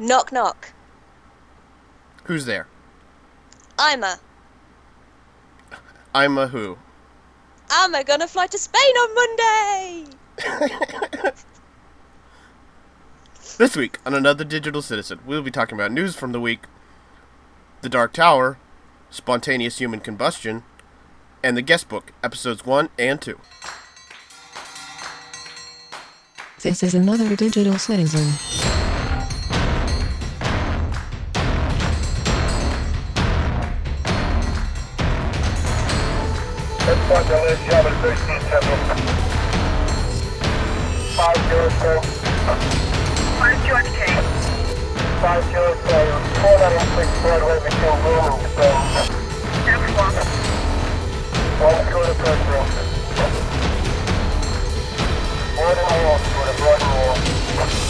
Knock knock. Who's there? I'm a. I'm a who? I'm a gonna fly to Spain on Monday. This week on Another Digital Citizen, we'll be talking about news from the week The Dark Tower, Spontaneous Human Combustion, and The Guest Book, episodes 1 and 2. This is another digital citizen. Five zero four. Five George K. Five zero four. Four nine six Broadway, McGill Road. So. That's one. One the Pedro. One half to the Broadway.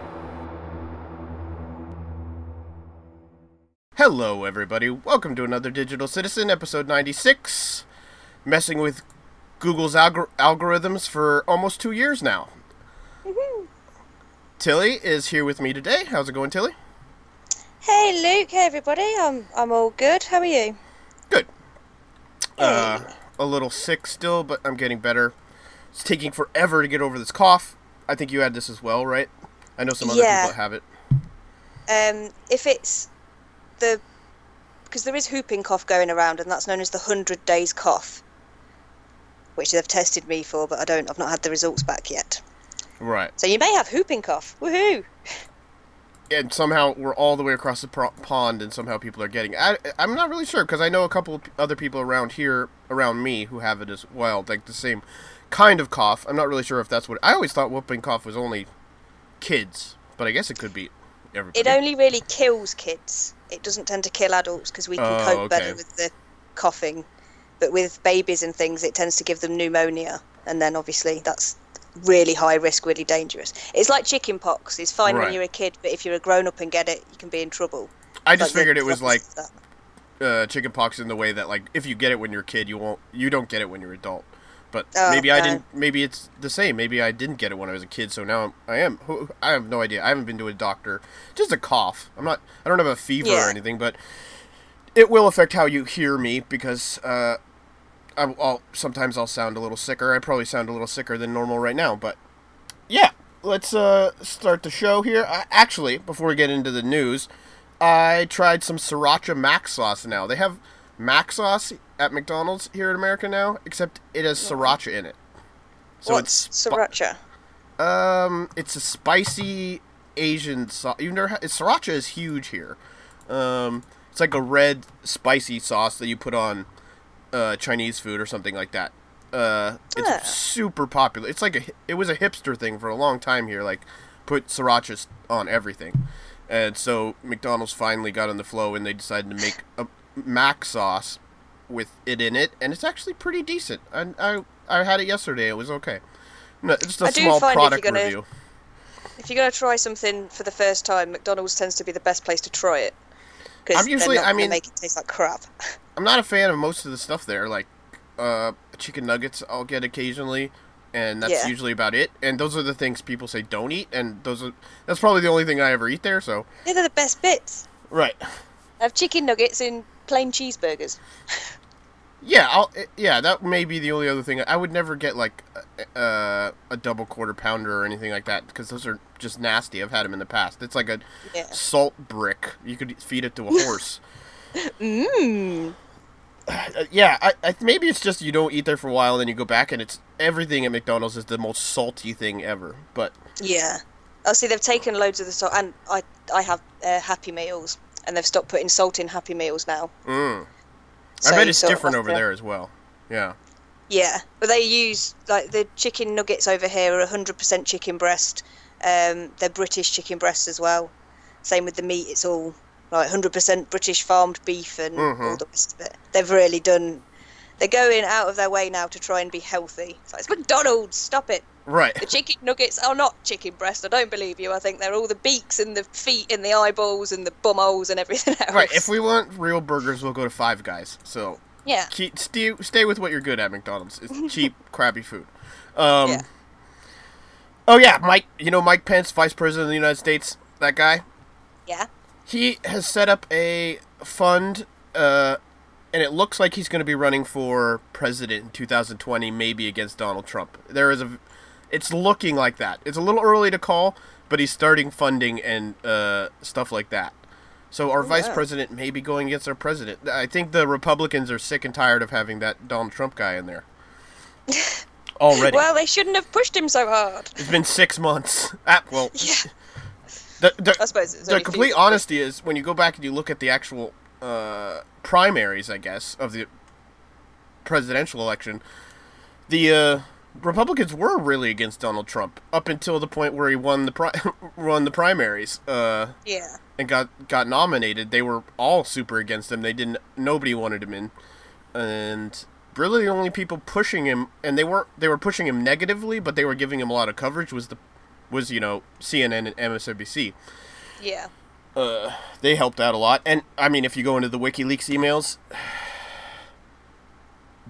Hello, everybody. Welcome to Another Digital Citizen, episode 96. Messing with Google's algor- algorithms for almost two years now. Tilly is here with me today. How's it going, Tilly? Hey Luke, hey everybody. I'm I'm all good. How are you? Good. Uh, a little sick still, but I'm getting better. It's taking forever to get over this cough. I think you had this as well, right? I know some other Yeah. people have it. Um, if it's the because there is whooping cough going around, and that's known as the hundred days cough, which they've tested me for, but I don't. I've not had the results back yet. Right. So you may have whooping cough. Woohoo! and somehow we're all the way across the pro- pond, and somehow people are getting. I, I'm not really sure because I know a couple of other people around here, around me, who have it as well, like the same kind of cough. I'm not really sure if that's what. I always thought whooping cough was only kids, but I guess it could be everybody. It only really kills kids. It doesn't tend to kill adults because we can Oh, cope okay. better with the coughing. But with babies and things, it tends to give them pneumonia, and then obviously that's really high risk, really dangerous. It's like chicken pox. It's fine Right. when you're a kid, but if you're a grown up and get it, you can be in trouble. I just Like figured it was like uh, chicken pox in the way that like if you get it when you're a kid, you won't. You don't get it when you're adult. But Oh, maybe I didn't. Maybe it's the same. Maybe I didn't get it when I was a kid, so now I'm, I am. I have no idea. I haven't been to a doctor. Just a cough. I'm not. I don't have a fever Yeah. or anything, but it will affect how you hear me because uh, I, I'll sometimes I'll sound a little sicker. I probably sound a little sicker than normal right now, but yeah. Let's uh, start the show here. I, actually, before we get into the news, I tried some sriracha mac sauce now. They have mac sauce at McDonald's here in America now, except it has sriracha in it. So What's it's spi- sriracha? um, it's a spicy Asian sauce. You've never had sriracha is huge here. Um, it's like a red spicy sauce that you put on uh, Chinese food or something like that. Uh, it's super popular. It's like a it was a hipster thing for a long time here. Like put sriracha on everything, and so McDonald's finally got on the flow and they decided to make a mac sauce with it in it, and it's actually pretty decent. I I, I had it yesterday. It was okay. No, just a I small if product you're gonna- review. If you're going to try something for the first time, McDonald's tends to be the best place to try it. I'm usually- not I mean- make it taste like crap. I'm not a fan of most of the stuff there. Like uh, chicken nuggets, I'll get occasionally, and that's Yeah. usually about it. And those are the things people say don't eat, and those are that's probably the only thing I ever eat there. So Yeah, they're the best bits. right, I have chicken nuggets in plain cheeseburgers. yeah, I'll eh, yeah that may be the only other thing. I would never get like uh, a double quarter pounder or anything like that because those are just nasty. I've had them in the past. It's like a Yeah. salt brick. You could feed it to a horse. Mmm. Uh, yeah, I, I maybe it's just you don't eat there for a while and then you go back and it's everything at McDonald's is the most salty thing ever. But Yeah. Oh, see, they've taken loads of the salt, and I I have uh, Happy Meals, and they've stopped putting salt in Happy Meals now. mm, So I bet it's different over there as well. Yeah. Yeah, but they use like the chicken nuggets over here are 100% chicken breast. Um, they're British chicken breasts as well. Same with the meat; it's all like 100% British farmed beef and Mhm. all the rest of it. They've really done. They're going out of their way now to try and be healthy. It's, like, it's McDonald's. Stop it. Right. The chicken nuggets are not chicken breast. I don't believe you. I think they're all the beaks and the feet and the eyeballs and the bumholes and everything else. Right. If we want real burgers, we'll go to Five Guys. So yeah, keep, stay, stay with what you're good at, McDonald's. It's cheap, crappy food. Um, Yeah. Oh yeah, Mike. You know Mike Pence, Vice President of the United States. That guy. yeah, He has set up a fund, uh, and it looks like he's going to be running for president in 2020, maybe against Donald Trump. There is a, it's looking like that. It's a little early to call, but he's starting funding and uh, stuff like that. So our vice wow. president may be going against our president. I think the Republicans are sick and tired of having that Donald Trump guy in there. Already, Well, they shouldn't have pushed him so hard. it's been six months. Ah, well, Yeah, the, the, I suppose the complete honesty is when you go back and you look at the actual uh, primaries, I guess, of the presidential election, the uh, Republicans were really against Donald Trump up until the point where he won the pri- won the primaries uh, Yeah, and got got nominated. They were all super against him. They didn't. Nobody wanted him in, and really the only people pushing him, and they were they were pushing him negatively, but they were giving him a lot of coverage. Was the was you know CNN and MSNBC yeah, uh, they helped out a lot. And I mean, if you go into the WikiLeaks emails,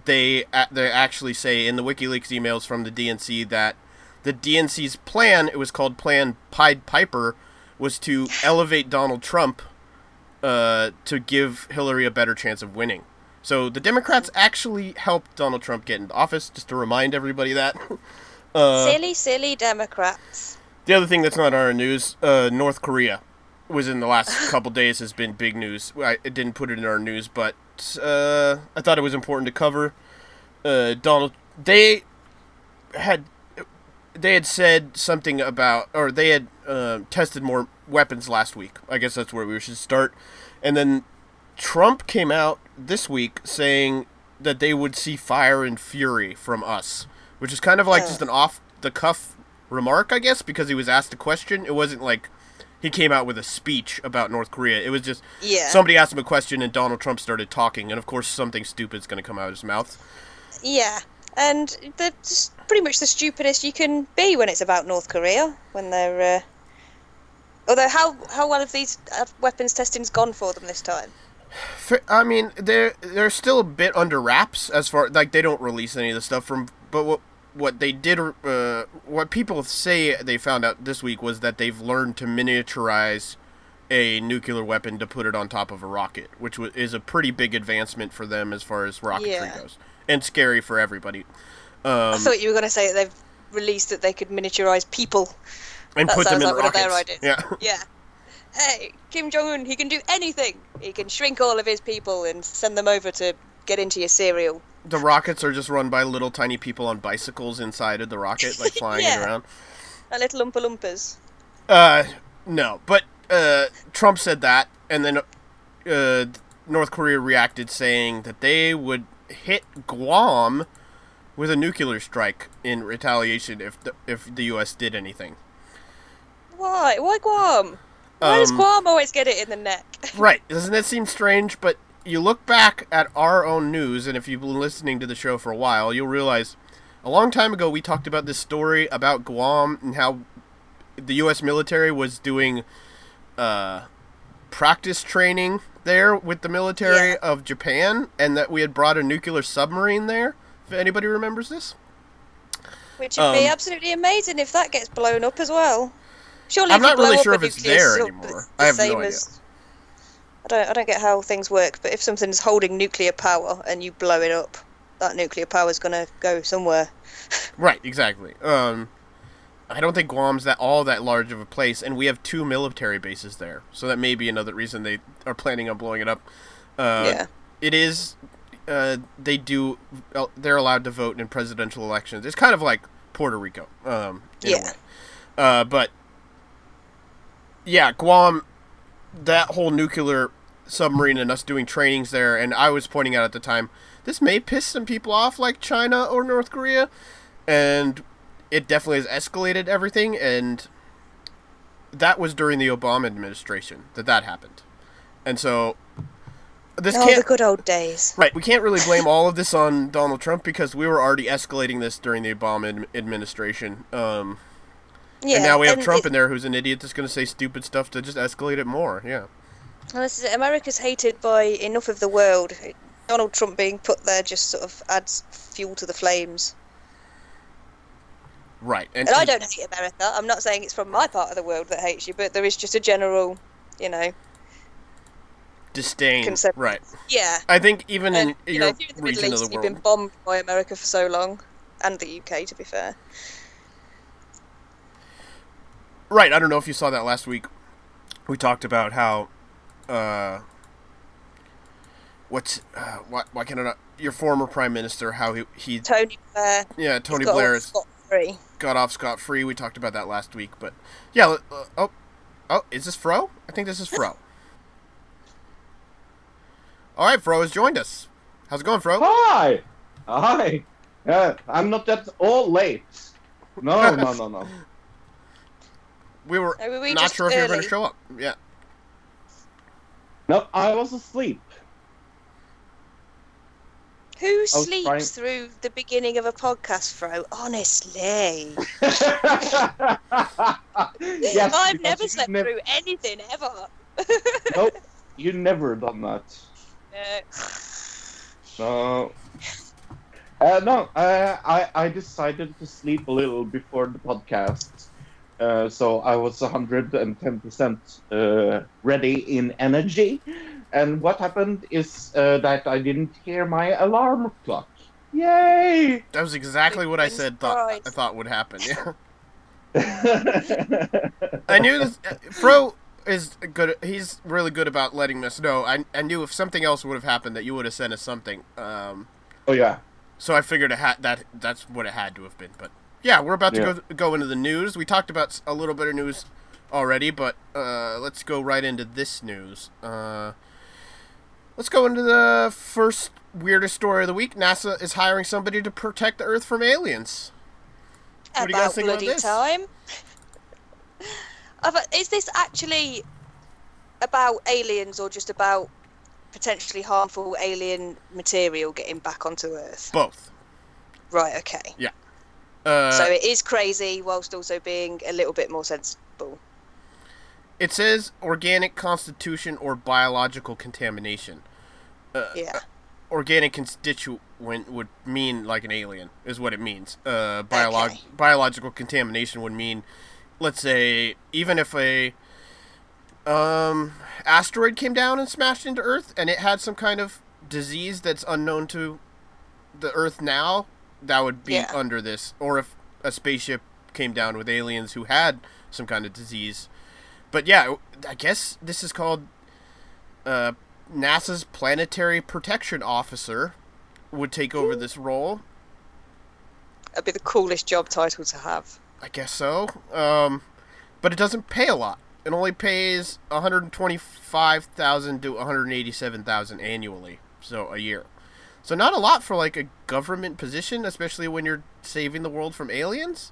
they they actually say in the WikiLeaks emails from the DNC that the DNC's plan, it was called Plan Pied Piper, was to elevate Donald Trump uh, to give Hillary a better chance of winning. So the Democrats actually helped Donald Trump get into office, just to remind everybody that. Uh, silly, silly Democrats. the other thing that's not on our news, uh, North Korea was in the last couple days has been big news. I didn't put it in our news, but uh, I thought it was important to cover. Uh, Donald, they had they had said something about, or they had uh, tested more weapons last week. I guess that's where we should start. And then Trump came out this week saying that they would see fire and fury from us, which is kind of like just an off the cuff remark, I guess, because he was asked a question. It wasn't like he came out with a speech about North Korea. It was just Yeah. somebody asked him a question and Donald Trump started talking, and of course something stupid's going to come out of his mouth. Yeah, and they're just pretty much the stupidest you can be when it's about North Korea. When they're, uh... although how how well have these uh, weapons testings gone for them this time? I mean, they're they're still a bit under wraps as far like they don't release any of the stuff from. But what what they did, uh, what people say they found out this week was that they've learned to miniaturize a nuclear weapon to put it on top of a rocket, which wa- is a pretty big advancement for them as far as rocketry Yeah. goes, and scary for everybody. I Um, thought you were going to say that they've released that they could miniaturize people. and that put them in like one of rockets. their ideas. Yeah. Yeah. Hey, Kim Jong Un, he can do anything. He can shrink all of his people and send them over to get into your cereal. The rockets are just run by little tiny people on bicycles inside of the rocket, like flying it Yeah. around. A little Oompa Loompas. Uh, no, but uh, Trump said that, and then uh, North Korea reacted saying that they would hit Guam with a nuclear strike in retaliation if the, if the U.S. did anything. Why? Why Guam? Why does Um, Guam always get it in the neck? Right? Doesn't that seem strange? But you look back at our own news, and if you've been listening to the show for a while, you'll realize a long time ago we talked about this story about Guam and how the U.S. military was doing uh, practice training there with the military Yeah. of Japan, and that we had brought a nuclear submarine there. If anybody remembers this, Which would be Um, absolutely amazing if that gets blown up as well. Surely, I'm not really sure if it's there anymore. I have no idea. as- I don't. I don't get how things work, but if something's holding nuclear power and you blow it up, that nuclear power is going to go somewhere. Right, exactly. Um, I don't think Guam's that all that large of a place, and we have two military bases there, so that may be another reason they are planning on blowing it up. Uh, yeah. It is. Uh, they do. uh, They're allowed to vote in presidential elections. It's kind of like Puerto Rico. Um, in a Yeah. way. Uh, but yeah, Guam. That whole nuclear submarine and us doing trainings there, and I was pointing out at the time this may piss some people off, like China or North Korea, and it definitely has escalated everything, and that was during the Obama administration that that happened, and so this Oh, can't the good old days. right. We can't really blame all of this on Donald Trump because we were already escalating this during the Obama administration. Um, Yeah, and now we have and Trump it- in there who's an idiot that's going to say stupid stuff to just escalate it more. Yeah. Well, this is. America's hated by enough of the world. Donald Trump being put there just sort of adds fuel to the flames. Right. And I don't hate America. I'm not saying it's from my part of the world that hates you, but there is just a general, you know, disdain. Concept- Right. yeah. I think even And, in you your know, if you're in the region Middle of the East, you've been bombed by America for so long, and the UK, to be fair. Right. I don't know if you saw that last week. We talked about how, uh, what's uh, why, why can I not? Your former prime minister, how he he Tony Blair. yeah Tony got Blair all has scot-free. got off scot free. We talked about that last week, but yeah. Uh, oh, oh, is this Fro? I think this is Fro. All right, Fro has joined us. How's it going, Fro? Hi! Hi! Uh, I'm not at all late. No, no, no, no. We were were we not just sure if you were going to show up. Yeah. No, I was asleep. Who was sleeps trying- through the beginning of a podcast, Fro? Honestly. yes, I've never slept nev- through anything ever. Nope, you never done that. Uh, So, uh, no, uh, I I decided to sleep a little before the podcast, uh, so I was hundred and ten percent uh, ready in energy. And what happened is uh, that I didn't hear my alarm clock. Yay! That was exactly what I said. Thought. I thought would happen. Yeah. I knew this. uh, Fro is good. He's really good about letting us know. I I knew if something else would have happened that you would have sent us something. Um, oh yeah. so I figured it had that. That's what it had to have been. But yeah, we're about to Yeah. go go into the news. We talked about a little bit of news already, but uh, let's go right into this news. Uh, let's go into the first weirdest story of the week. NASA is hiring somebody to protect the Earth from aliens. What do you guys about think about this? time. Is this actually about aliens or just about potentially harmful alien material getting back onto Earth? Both. Right. Okay. Uh, so it is crazy, whilst also being a little bit more sensible. It says organic constitution or biological contamination. Uh, Yeah. Organic constituent would mean like an alien, is what it means. Uh, biolog- Okay. Biological contamination would mean, let's say, even if a um, asteroid came down and smashed into Earth and it had some kind of disease that's unknown to the Earth now, that would be Yeah. under this. Or if a spaceship came down with aliens who had some kind of disease. But yeah, I guess this is called uh, NASA's Planetary Protection Officer would take over this role. That'd be the coolest job title to have. I guess so. Um, but it doesn't pay a lot. It only pays 125,000 to 187,000 annually, so a year. So not a lot for like a government position, especially when you're saving the world from aliens.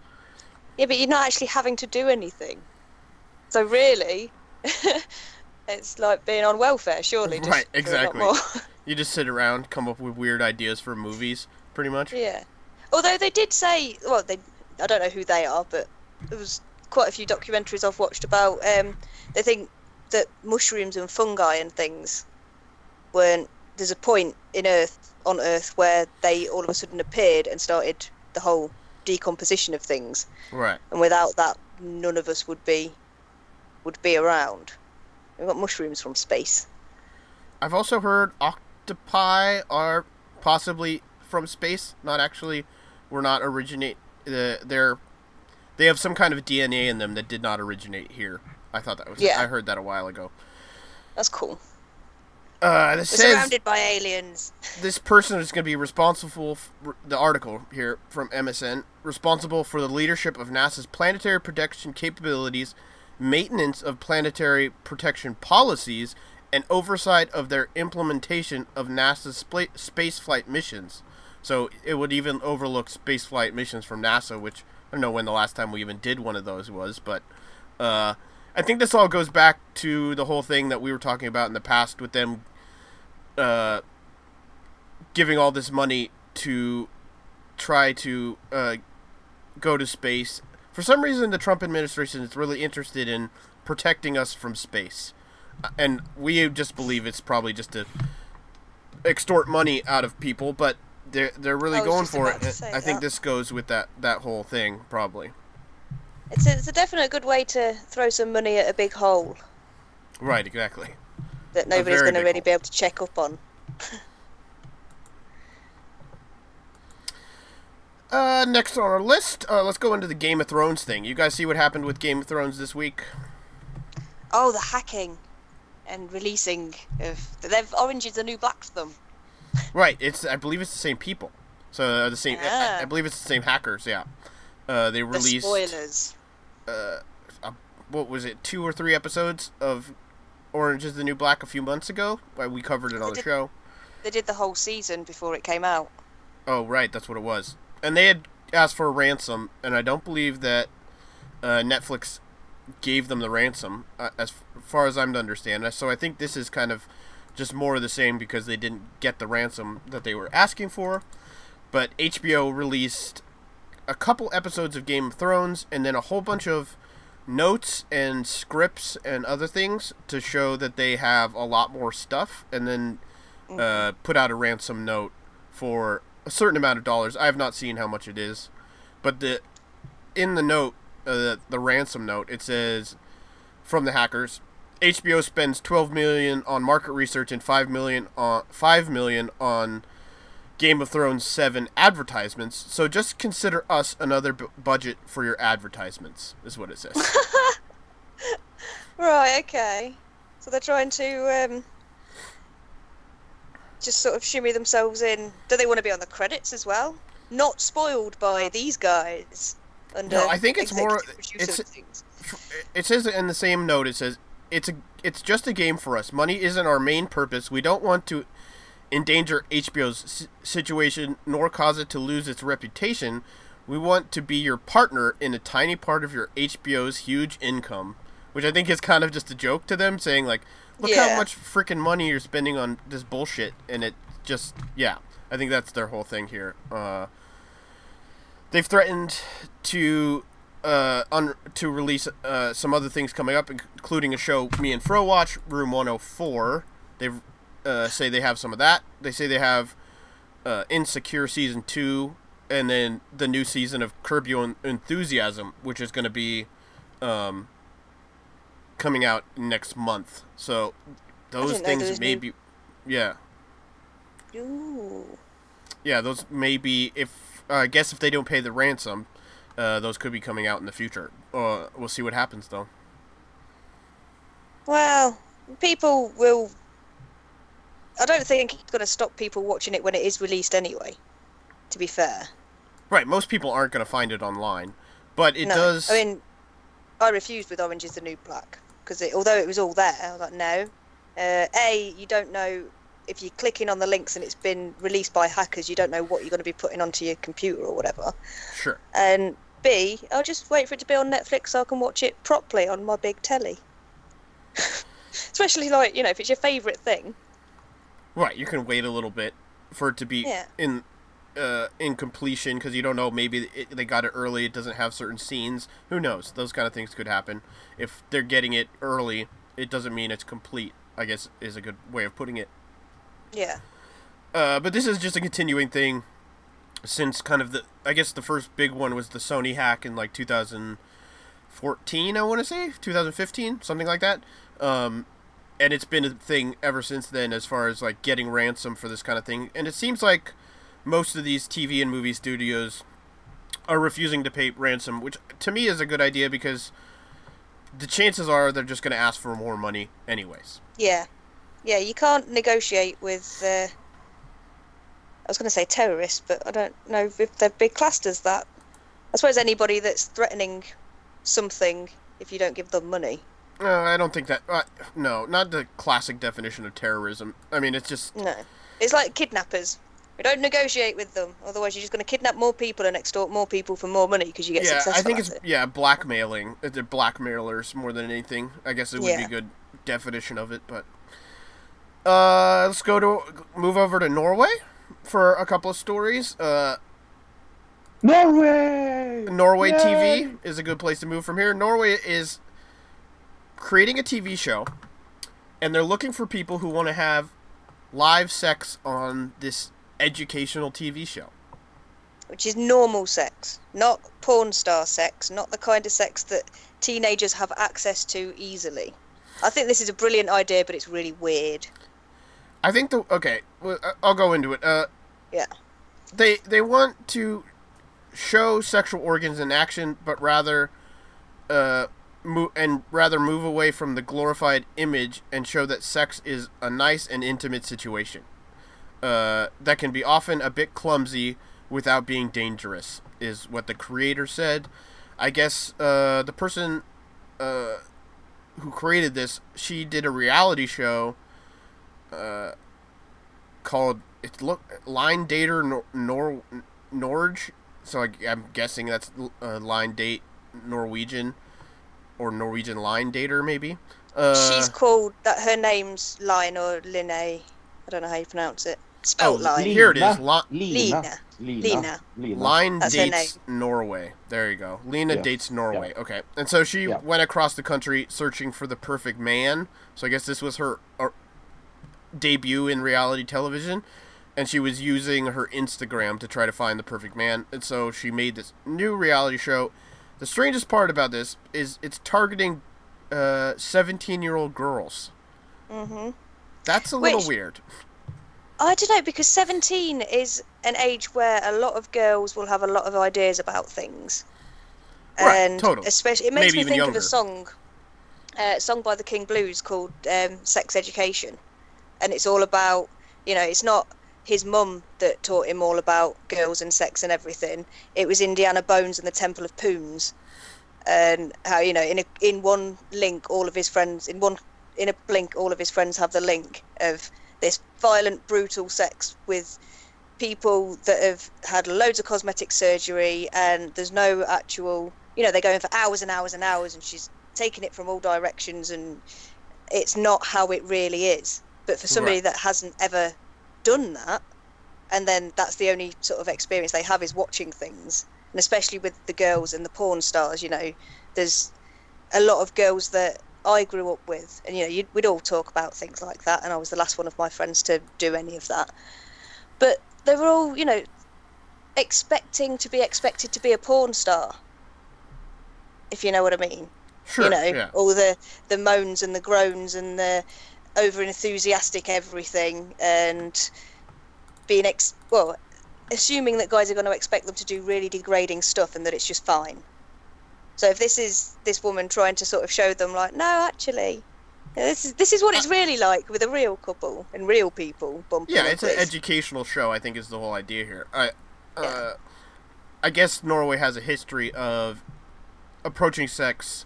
Yeah, but you're not actually having to do anything. So really, it's like being on welfare, surely. Just Right, for a lot exactly. You just sit around, come up with weird ideas for movies, pretty much. Yeah. Although they did say, well, they, I don't know who they are, but there was quite a few documentaries I've watched about. Um, they think that mushrooms and fungi and things weren't. There's a point in Earth on Earth where they all of a sudden appeared and started the whole decomposition of things, Right. and without that, none of us would be would be around. We've got mushrooms from space. I've also heard octopi are possibly from space, not actually. Were not originate. Uh, they're they have some kind of DNA in them that did not originate here. I thought that was. Yeah. I heard that a while ago. That's cool. Uh, this We're says surrounded by aliens. this person is going to be responsible for the article here from MSN responsible for the leadership of NASA's planetary protection capabilities, maintenance of planetary protection policies, and oversight of their implementation of NASA's spla- spaceflight missions. So it would even overlook spaceflight missions from NASA, which I don't know when the last time we even did one of those was, but uh, I think this all goes back to the whole thing that we were talking about in the past with them uh, giving all this money to try to uh, go to space. For some reason, the Trump administration is really interested in protecting us from space, Uh, and we just believe it's probably just to extort money out of people. But they're they're really going for it. say I think this goes with that that whole thing probably. It's a, it's a definite good way to throw some money at a big hole Right, exactly. that nobody's going to really hole. be able to check up on. Uh, next on our list, uh, let's go into the Game of Thrones thing. You guys see what happened with Game of Thrones this week? Oh, the hacking and releasing of they've Orange is the New Black to them. Right, it's I believe it's the same people. So uh, the same, I, I Ah. believe it's the same hackers. Yeah, uh, they released. The released spoilers. Uh, a, what was it, two or three episodes of Orange is the New Black a few months ago. Uh, We covered it on the did- show. They did the whole season before it came out. Oh, right, that's what it was. And they had asked for a ransom, and I don't believe that uh, Netflix gave them the ransom, uh, as far as I'm to understand. So I think this is kind of just more of the same because they didn't get the ransom that they were asking for. But HBO released a couple episodes of Game of Thrones, and then a whole bunch of notes and scripts and other things to show that they have a lot more stuff, and then uh, put out a ransom note for a certain amount of dollars. I have not seen how much it is, but the in the note, uh, the, the ransom note, it says from the hackers, HBO spends 12 million on market research and 5 million on 5 million on Game of Thrones 7 advertisements. So just consider us another b- budget for your advertisements, is what it says. Right. Okay. So they're trying to um, just sort of shimmy themselves in. Do they want to be on the credits as well? Not spoiled by these guys. Under No, I think it's more- it's- it says in the same note it says it's a it's just a game for us money isn't our main purpose we don't want to endanger hbo's situation nor cause it to lose its reputation. We want to be your partner in a tiny part of your hbo's huge income which i think is kind of just a joke to them saying like look how much freaking money you're spending on this bullshit and it just yeah i think that's their whole thing here. Uh they've threatened to uh, un- to release uh, some other things coming up, including a show me and Fro watch, Room 104. They uh, say they have some of that. They say they have uh, Insecure season two, and then the new season of Curb Your Enthusiasm, which is going to be um, coming out next month. So those didn't know there things may be, yeah, Ooh. yeah, those may be if uh, I guess if they don't pay the ransom, uh, those could be coming out in the future. Uh, we'll see what happens though. Well, people will. I don't think it's going to stop people watching it when it is released anyway. To be fair, Right, most people aren't going to find it online, but it no. does. I mean, I refused with Orange is the New Black because it, although it was all there, I was like, no. Uh, a, you don't know if you're clicking on the links and it's been released by hackers. You don't know what you're going to be putting onto your computer or whatever. sure. And B, I'll just wait for it to be on Netflix so I can watch it properly on my big telly. Especially like you know if it's your favourite thing. Right, you can wait a little bit for it to be Yeah. in uh, in completion because you don't know. Maybe it, they got it early. It doesn't have certain scenes. Who knows? Those kind of things could happen. If they're getting it early, it doesn't mean it's complete. I guess is a good way of putting it. Yeah. Uh, but this is just a continuing thing since kind of the I guess the first big one was the Sony hack in like 2014 I want to say 2015 something like that um, and it's been a thing ever since then as far as like getting ransom for this kind of thing and it seems like most of these TV and movie studios are refusing to pay ransom which to me is a good idea because the chances are they're just going to ask for more money anyways Yeah. Yeah, you can't negotiate with. Uh, I was going to say terrorists, but I don't know if they'd be classed as that. I suppose anybody that's threatening something, if you don't give them money. Uh, I don't think that. Uh, no, not the classic definition of terrorism. I mean, it's just No. It's like kidnappers. We don't negotiate with them, otherwise you're just going to kidnap more people and extort more people for more money because you get yeah. successful I think at it's it. yeah blackmailing. Uh, They're blackmailers more than anything. I guess it would be a good definition of it. But uh, let's go to move over to Norway for a couple of stories. Uh, Norway. Norway Yay! TV is a good place to move from here. Norway is creating a TV show, and they're looking for people who want to have live sex on this educational TV show. which is normal sex, not porn star sex, not the kind of sex that teenagers have access to easily. I think this is a brilliant idea, but it's really weird. I think the okay. Well, I- I'll go into it. Uh, Yeah. they they want to show sexual organs in action, but rather, uh, and rather move away from the glorified image and show that sex is a nice and intimate situation. Uh, that can be often a bit clumsy without being dangerous, is what the creator said. I guess uh, the person uh, who created this, she did a reality show uh, called it's look line dater nor, nor norge so I, i'm guessing that's uh, line date norwegian or norwegian line dater maybe uh, She's called that. Her name's Line or Linne. I don't know how you pronounce it. Spelt Oh, Line. Lee- Here it is, Lina. Li- Lina. Lina. Lina. Lina. line That's dates norway there you go lena Yeah. dates norway okay and so she Yeah. went across the country searching for the perfect man so i guess this was her uh, debut in reality television and she was using her instagram to try to find the perfect man and so she made this new reality show the strangest part about this is it's targeting uh 17 year old girls hmm that's a little weird I don't know because 17 is an age where a lot of girls will have a lot of ideas about things. Right, and totally. especially it makes Maybe me think younger. of a song uh, song by the King Blues called um, Sex Education. And it's all about, you know, it's not his mum that taught him all about girls and sex and everything. It was Indiana Bones and the Temple of Poons. And how, you know, in a, in one link all of his friends in one in a blink all of his friends have the link of this violent, brutal sex with people that have had loads of cosmetic surgery and there's no actual you know they're going for hours and hours and hours and she's taking it from all directions and it's not how it really is but for somebody Right. that hasn't ever done that and then that's the only sort of experience they have is watching things and especially with the girls and the porn stars you know there's a lot of girls that I grew up with, and you know, you'd, we'd all talk about things like that, and I was the last one of my friends to do any of that. But they were all, you know, expecting to be expected to be a porn star, if you know what I mean. sure you know, yeah all the the moans and the groans and the over enthusiastic everything, and being ex well, assuming that guys are going to expect them to do really degrading stuff and that it's just fine. So if this is this woman trying to sort of show them like, no, actually, this is this is what it's really like with a real couple and real people bumping Yeah, it's an educational show. I think is the whole idea here. I, uh, Yeah. I guess Norway has a history of approaching sex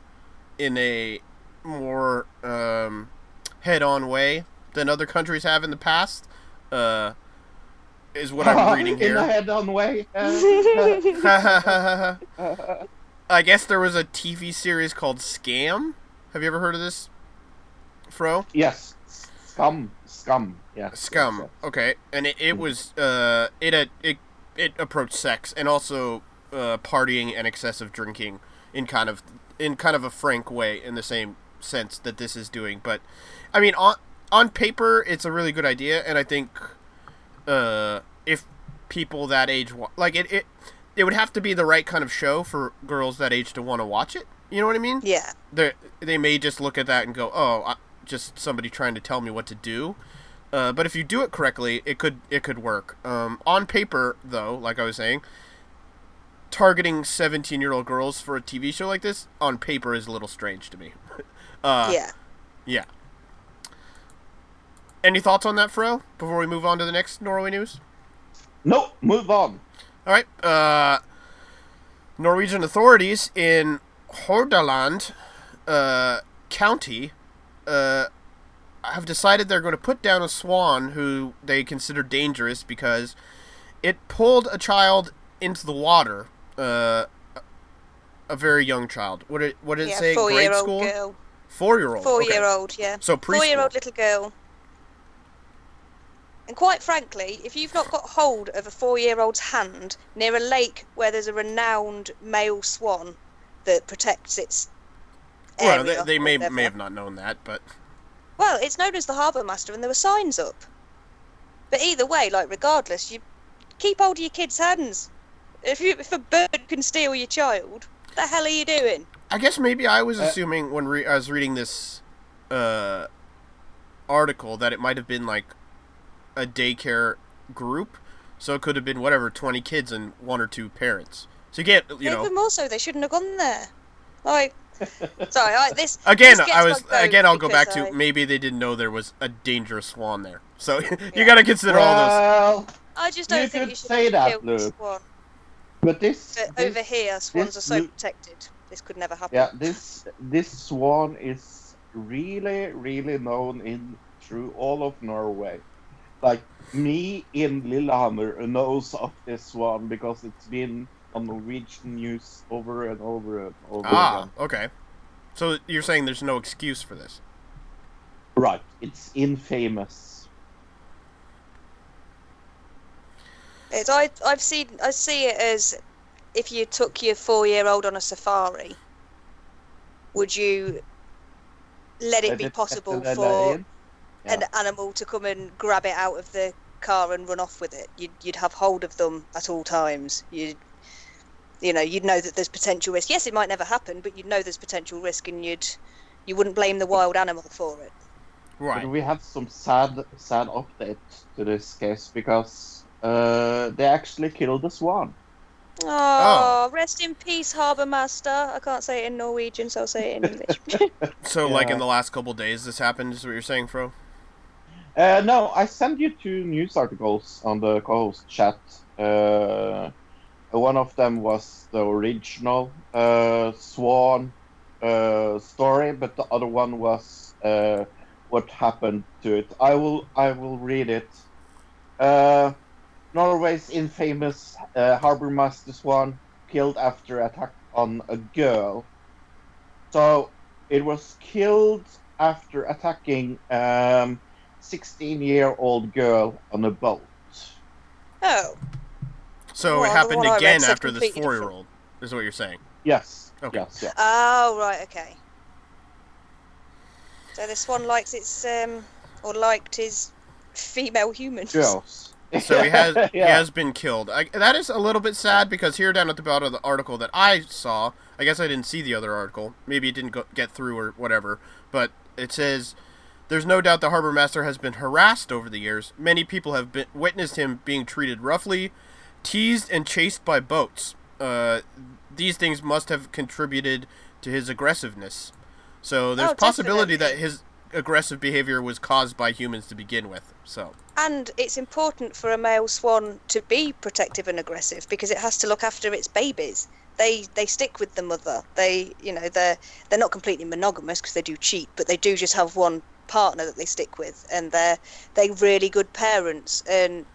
in a more um, head-on way than other countries have in the past. Uh, is what I'm reading here. In here. head-on way. Uh, I guess there was a TV series called Scam. Have you ever heard of this, Fro? yes. Scum. Scum. Yes. Scum. Okay, and it, it was uh it it it approached sex and also uh, partying and excessive drinking in kind of in kind of a frank way in the same sense that this is doing. But I mean on on paper it's a really good idea, and I think uh if people that age wa- like it it it would have to be the right kind of show for girls that age to want to watch it. You know what I mean? yeah, they they may just look at that and go, "Oh, I, just somebody trying to tell me what to do." Uh, but if you do it correctly, it could it could work. Um, on paper, though, like I was saying, targeting seventeen year old girls for a TV show like this on paper is a little strange to me. uh, yeah. yeah. Any thoughts on that, Fro? Before we move on to the next Norway news. Nope. move on. All right. Uh, Norwegian authorities in Hordaland uh, County uh, have decided they're going to put down a swan who they consider dangerous because it pulled a child into the water. Uh, a very young child. What did what did it yeah, say? Grade four-year-old school. girl. Four year old. Four-year-old, yeah. So preschool. Four-year-old little girl. And quite frankly, if you've not got hold of a four-year-old's hand near a lake where there's a renowned male swan that protects its Well, area, they, they may may have not known that, but Well, it's known as the harbour master, and there were signs up. But either way, like regardless, you keep hold of your kid's hands. If you, if a bird can steal your child, what the hell are you doing? I guess maybe I was Uh, assuming when re- I was reading this uh, article that it might have been like a daycare group, so it could have been whatever twenty kids and one or two parents. So you get you know Even more so, they shouldn't have gone there. Like, sorry, I, this again. this I was again. I'll go back because to I- maybe they didn't know there was a dangerous swan there. So you Yeah. got to consider all those. Well, I just don't think you should say have that, killed the Luke. swan. but this, But this over here, swans are so Lu- protected. This could never happen. Yeah, this this swan is really, really known in through all of Norway. Like me in Lillehammer knows of this one because it's been on Norwegian news over and over and over Ah, again. okay. So you're saying there's no excuse for this? Right, it's infamous. It's, I, I've seen. I see it as if you took your four-year-old on a safari. Would you let it Let be it possible settle for in. an animal to come and grab it out of the car and run off with it? You'd, you'd have hold of them at all times. You'd, you know, you'd know that there's potential risk. Yes, it might never happen, but you'd know there's potential risk, and you'd, you wouldn't blame the wild animal for it. Right. But we have some sad, sad update to this case because uh, they actually killed the swan. Oh, rest in peace, harbour master. I can't say it in Norwegian, so I'll say it in English. So like in the last couple days, this happened. Is what you're saying, Fro? Uh, no, I sent you two news articles on the co-host chat. Uh, one of them was the original uh, Swan uh, story, but the other one was uh, what happened to it. I will, I will read it. Uh, Norway's infamous harbor master Swan killed after attack on a girl. So it was killed after attacking. Um, 16 year old girl on a boat. oh, So Well, it happened one I read again after this four-year-old. Is what you're saying? Yes. Okay. Yes, yeah. oh, right, okay. So this one likes its um, or liked his female humans. Girls. So he has he has been killed. I, that is a little bit sad because here down at the bottom of the article that I saw, I guess I didn't see the other article. Maybe it didn't go, get through or whatever. But it says there's no doubt the harbor master has been harassed over the years. Many people have been witnessed him being treated roughly, teased and chased by boats. Uh, these things must have contributed to his aggressiveness. So there's Oh, possibility that his aggressive behavior was caused by humans to begin with. So And it's important for a male swan to be protective and aggressive because it has to look after its babies. They they stick with the mother. They you know they're they're not completely monogamous because they do cheat, but they do just have one partner that they stick with, and they're they really good parents. And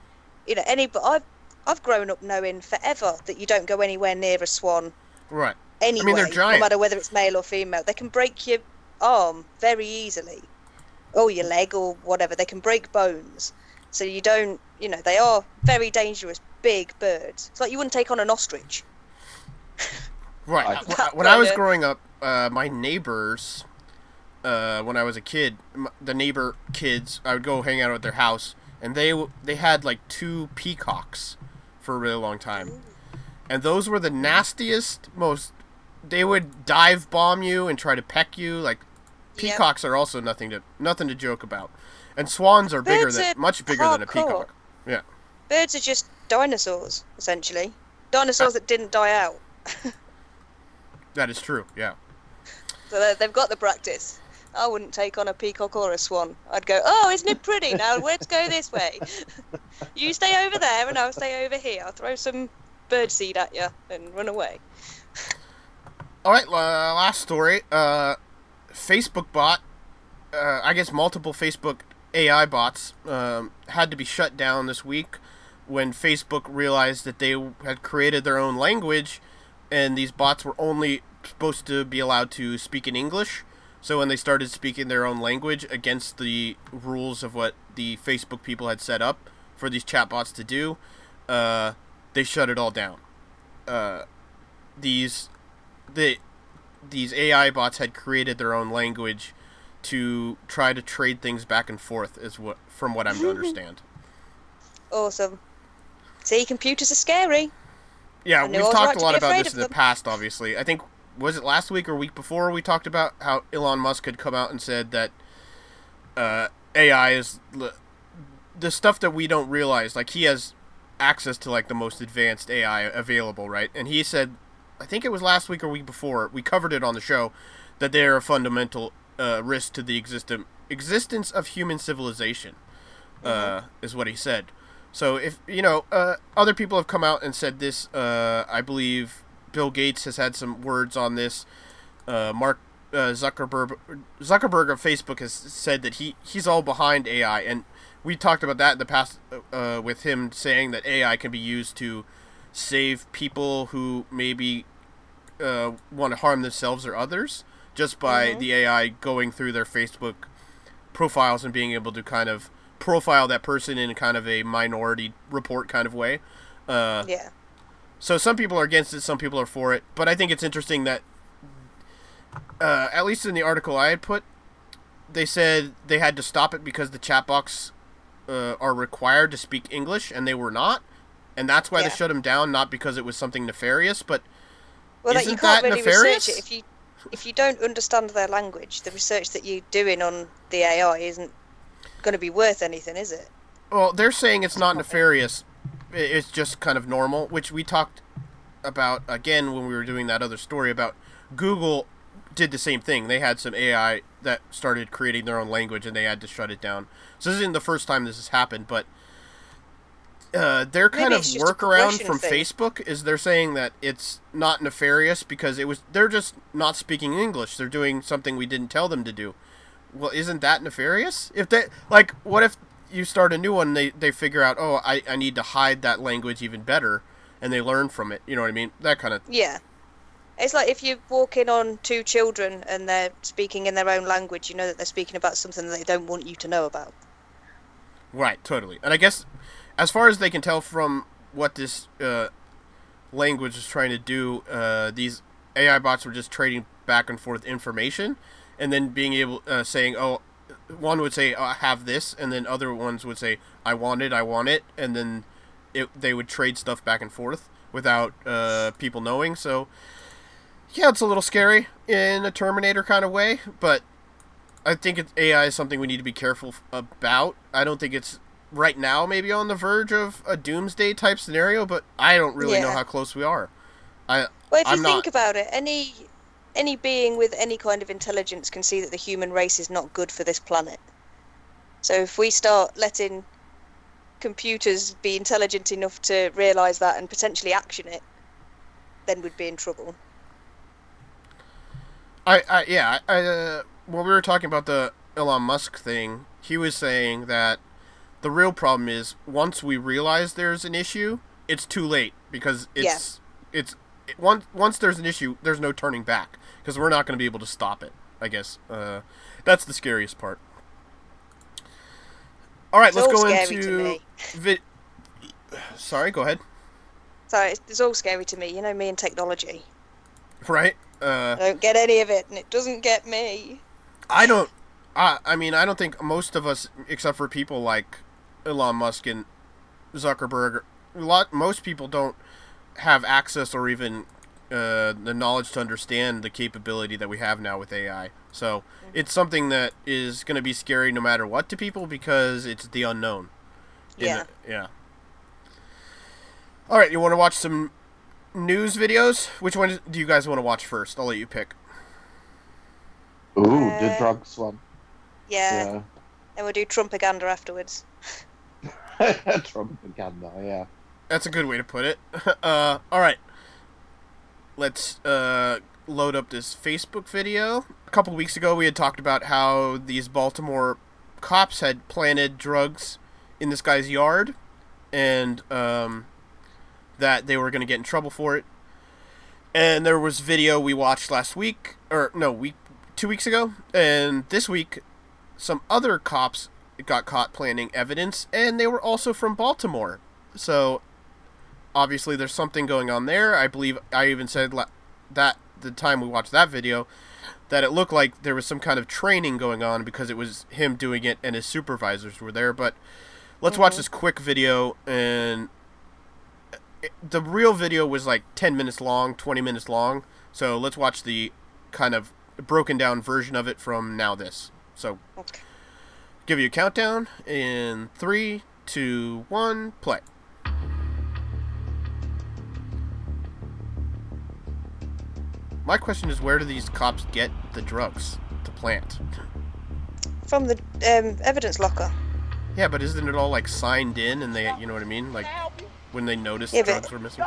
you know any but I've I've grown up knowing forever that you don't go anywhere near a swan right. anyway, they're giant. no matter whether it's male or female. They can break your arm very easily, or your leg, or whatever. They can break bones. So you don't, you know, they are very dangerous, big birds. It's like you wouldn't take on an ostrich. Right. When- I was growing up, uh, my neighbors, uh, when I was a kid, the neighbor kids, I would go hang out at their house, and they they had like two peacocks for a really long time, and those were the nastiest, most. They would dive bomb you and try to peck you. Like Yep. peacocks are also nothing to nothing to joke about, and swans are bigger Birds than are much bigger than a peacock. Yeah. Birds are just dinosaurs, essentially. Dinosaurs that didn't die out. That is true. Yeah. So they've got the practice. I wouldn't take on a peacock or a swan. I'd go, oh, isn't it pretty? Now let's go this way. you stay over there and I'll stay over here. I'll throw some birdseed at you and run away. All right, last story. Uh, Facebook bot, uh, I guess multiple Facebook AI bots um, had to be shut down this week when Facebook realized that they had created their own language, and these bots were only supposed to be allowed to speak in English. So when they started speaking their own language against the rules of what the Facebook people had set up for these chatbots to do, uh, they shut it all down. Uh, these the these AI bots had created their own language to try to trade things back and forth is what from what I'm to understand. Awesome. See, computers are scary. Yeah, we've knew I was talked right a lot about this in the past obviously. I think was it last week or week before we talked about how Elon Musk had come out and said that uh, AI is l- the stuff that we don't realize like he has access to like the most advanced AI available, right? And he said I think it was last week or week before, we covered it on the show that they're a fundamental uh, risk to the existence existence of human civilization. Uh, is what he said. So if you know, uh, other people have come out and said this. Uh, I believe Bill Gates has had some words on this. Uh, Mark uh, Zuckerberg Zuckerberg of Facebook has said that he he's all behind AI, and we talked about that in the past uh, with him saying that AI can be used to save people who maybe uh, want to harm themselves or others just by the AI going through their Facebook profiles and being able to kind of profile that person in kind of a minority report kind of way. Uh, Yeah. So some people are against it, some people are for it. But I think it's interesting that, uh, at least in the article I had put, they said they had to stop it because the chatbots uh, are required to speak English, and they were not, and that's why they shut them down. Not because it was something nefarious, but Well, like, you Isn't can't that really nefarious? research it if you if you don't understand their language. The research that you're doing on the AI isn't going to be worth anything, is it? Well, they're saying it's not nefarious. It's just kind of normal, which we talked about again when we were doing that other story about Google did the same thing. They had some AI that started creating their own language and they had to shut it down. So this isn't the first time this has happened, but uh, their kind of it's just a workaround from thing. Facebook is they're saying that it's not nefarious because it was they're just not speaking English. They're doing something we didn't tell them to do. Well, isn't that nefarious? If they like, what if you start a new one? They they figure out, oh, I I need to hide that language even better, and they learn from it. You know what I mean? That kind of Yeah. It's like if you walk in on two children and they're speaking in their own language, you know that they're speaking about something that they don't want you to know about. right, totally. And I guess as far as they can tell from what this uh, language is trying to do, uh, these AI bots were just trading back and forth information, and then being able uh, saying, oh. One would say, "I have this," and then other ones would say, "I want it, I want it," and then it, they would trade stuff back and forth without uh, people knowing. So, yeah, it's a little scary in a Terminator kind of way, but I think it, AI is something we need to be careful about. I don't think it's right now maybe on the verge of a doomsday type scenario, but I don't really know how close we are. I Well, if you I'm think not- about it, any any being with any kind of intelligence can see that the human race is not good for this planet. So if we start letting computers be intelligent enough to realize that and potentially action it, then we'd be in trouble. I, I yeah, I, uh, when we were talking about the Elon Musk thing, he was saying that the real problem is once we realize there's an issue, it's too late because it's it's it, once once there's an issue, there's no turning back because we're not going to be able to stop it. I guess uh, that's the scariest part. All right, It's let's all go scary to into. me. Vi- Sorry, go ahead. So it's, it's all scary to me. You know me and technology. Right. Uh, I don't get any of it, and it doesn't get me. I don't. I I mean, I don't think most of us, except for people like Elon Musk and Zuckerberg, a lot most people don't have access or even uh, the knowledge to understand the capability that we have now with AI. So it's something that is going to be scary no matter what to people because it's the unknown. Yeah. the- yeah. All right, you want to watch some news videos? Which one do you guys want to watch first? I'll let you pick. Ooh, the Uh, drugs one. Yeah. And we'll do Trumpaganda afterwards. Yeah. Trumpaganda, yeah. That's a good way to put it. Uh, all right. Let's uh, load up this Facebook video, a couple weeks ago we had talked about how these Baltimore cops had planted drugs in this guy's yard, and um, that they were going to get in trouble for it. And there was video we watched last week, or no, week two weeks ago, and this week, some other cops got caught planting evidence, and they were also from Baltimore. So obviously, there's something going on there. I believe I even said la- that the time we watched that video that it looked like there was some kind of training going on because it was him doing it and his supervisors were there. But let's watch mm-hmm. this quick video and it- the real video was like 10 minutes long, 20 minutes long. So let's watch the kind of broken down version of it from NowThis. So Okay. give you a countdown in three, two, one, play. My question is, where do these cops get the drugs to plant? From the um, evidence locker. Yeah, but isn't it all like signed in, and they, you know what I mean? Like when they notice Yeah, but- drugs were missing.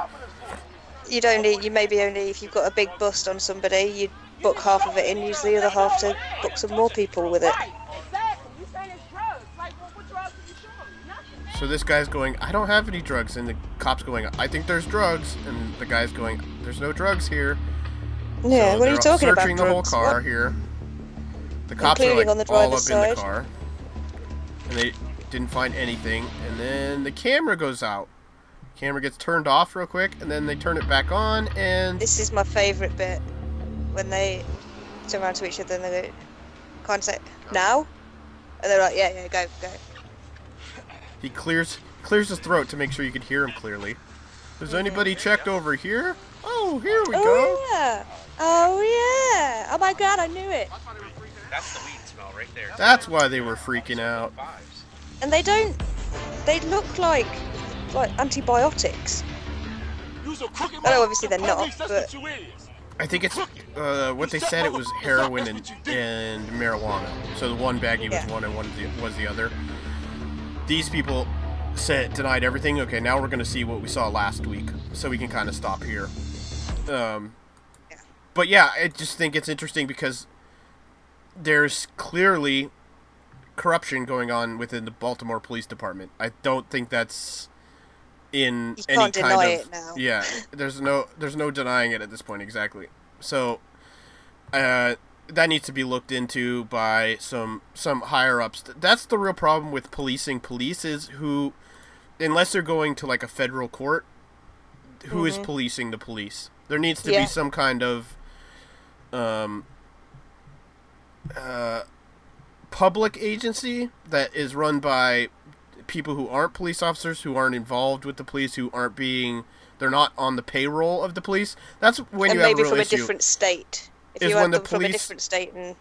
You'd only, you maybe only, if you've got a big bust on somebody, you'd book half of it in, use the other half to book some more people with it. Right, exactly. Saying it's drugs. Like, what, what drugs are you showing? Nothing. So this guy's going, I don't have any drugs, and the cop's going, I think there's drugs, and the guy's going, there's no drugs here. Yeah, So what are you talking about? Searching the whole car What? here. The cops are like all up driver's in the car, and they didn't find anything. And then the camera goes out. Camera gets turned off real quick, and then they turn it back on, and This is my favourite bit when they turn around to each other and they go, of say, now? And they're like, yeah, yeah, go, go. he clears clears his throat to make sure you can hear him clearly. Has mm-hmm. anybody checked over here? Oh, here we oh, go. Oh, yeah. Oh, yeah. Oh, my God, I knew it. That's the weed smell right there. That's why they were freaking out. And they don't, they look like, like antibiotics. I know obviously they're not, but I think it's uh, what they said. It was heroin and, and marijuana. So the one baggie was Yeah. one and one was the other. These people said denied everything. Okay, now we're gonna see what we saw last week, so we can kind of stop here. Um, Yeah. But yeah, I just think it's interesting because there's clearly corruption going on within the Baltimore Police Department. I don't think that's in You any kind of yeah. There's no there's no denying it at this point exactly. So uh, that needs to be looked into by some some higher ups. That's the real problem with policing. Police is who, unless they're going to like a federal court, who is policing the police? There needs to Mm-hmm. Yeah. be some kind of um, uh, public agency that is run by people who aren't police officers, who aren't involved with the police, who aren't being they're not on the payroll of the police. That's when and you have maybe a real from a different state. If is you when had the them from a different state and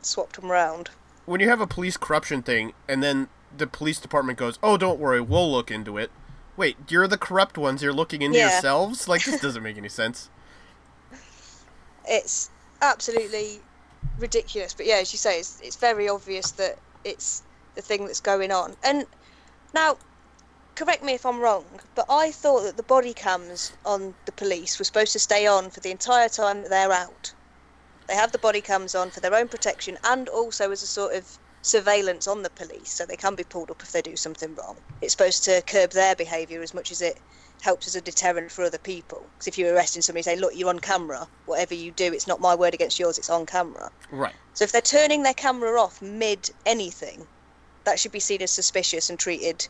swapped them around. when you have a police corruption thing and then the police department goes, "Oh, don't worry, we'll look into it." Wait, you're the corrupt ones. You're looking into Yeah. yourselves? Like this doesn't make any sense. It's absolutely ridiculous. But yeah, as you say, it's, it's very obvious that it's the thing that's going on. And now, correct me if I'm wrong, but I thought that the body cams on the police were supposed to stay on for the entire time that they're out. They have the body cams on for their own protection and also as a sort of surveillance on the police so they can be pulled up if they do something wrong. It's supposed to curb their behaviour as much as it helps as a deterrent for other people. Because if you're arresting somebody, say, look, you're on camera. Whatever you do, it's not my word against yours. It's on camera. Right. So if they're turning their camera off mid anything, that should be seen as suspicious and treated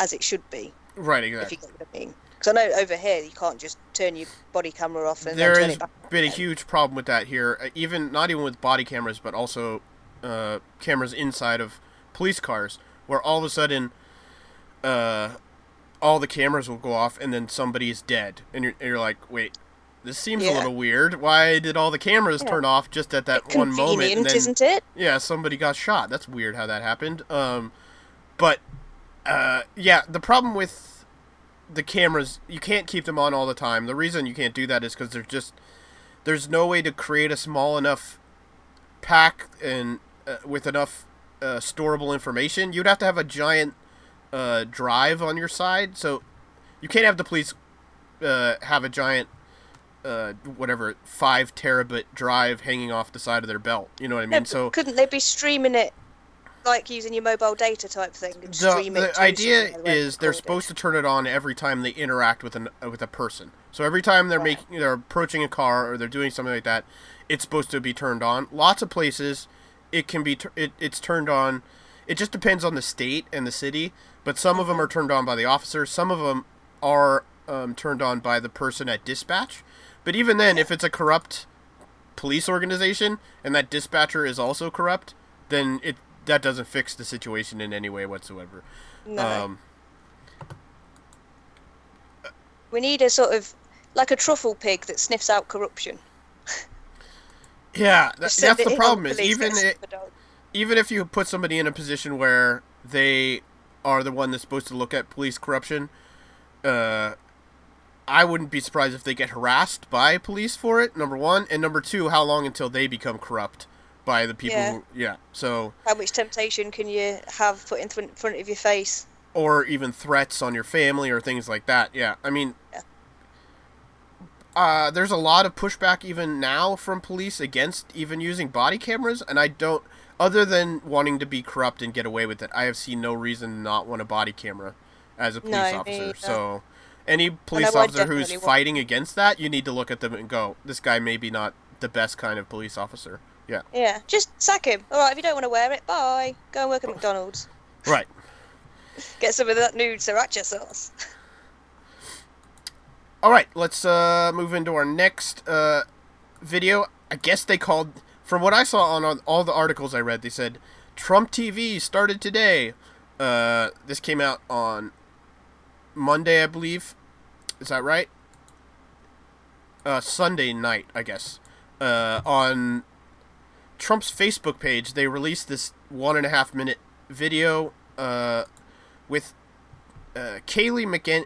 as it should be. Right. Exactly. If you get what I mean. Because I know over here you can't just turn your body camera off and There then turn has it back. been a huge problem with that here. uh, Even not even with body cameras, but also uh, cameras inside of police cars, where all of a sudden, uh, all the cameras will go off and then somebody's dead, and you're, and you're like, wait. This seems a little weird. Why did all the cameras Yeah. turn off just at that one moment? And then, isn't it? Yeah, somebody got shot. That's weird how that happened. Um, but uh, yeah, the problem with the cameras, you can't keep them on all the time. The reason you can't do that is because there's just there's no way to create a small enough pack and uh, with enough uh, storable information. You'd have to have a giant uh, drive on your side, so you can't have the police uh, have a giant uh, whatever five terabit drive hanging off the side of their belt. You know what I mean? but So couldn't they be streaming it like using your mobile data type thing and the, the idea is they're supposed to turn it on every time they interact with an with a person. So every time they're Right. making they're approaching a car or they're doing something like that, it's supposed to be turned on. Lots of places it can be it, it's turned on. It just depends on the state and the city, but some of them are turned on by the officer. Some of them are um, turned on by the person at dispatch. But even then, if it's a corrupt police organization and that dispatcher is also corrupt, then it that doesn't fix the situation in any way whatsoever. No. Um, we need a sort of like a truffle pig that sniffs out corruption. yeah, that, that's the problem. Is even it, even if you put somebody in a position where they are the one that's supposed to look at police corruption, uh, I wouldn't be surprised if they get harassed by police for it. Number one, and number two, how long until they become corrupt by the people? Yeah. Who, yeah. So, How much temptation can you have put in front front of your face? or even threats on your family or things like that. Yeah. I mean. Yeah. Uh, there's a lot of pushback even now from police against even using body cameras, and I don't, other than wanting to be corrupt and get away with it, I have seen no reason to not want a body camera as a police No, officer. either. So, any police officer who's want- fighting against that, you need to look at them and go, this guy may be not the best kind of police officer. Yeah. Yeah, just sack him. All right, if you don't want to wear it, bye. Go and work at McDonald's. Right. Get some of that nude sriracha sauce. All right, let's uh, move into our next uh, video. I guess they called, from what I saw on, all the articles I read, they said Trump TV started today. Uh, this came out on Monday, I believe. Is that right? Uh, Sunday night, I guess. Uh, on Trump's Facebook page, they released this one and a half minute video uh, with uh, Kaylee McEn?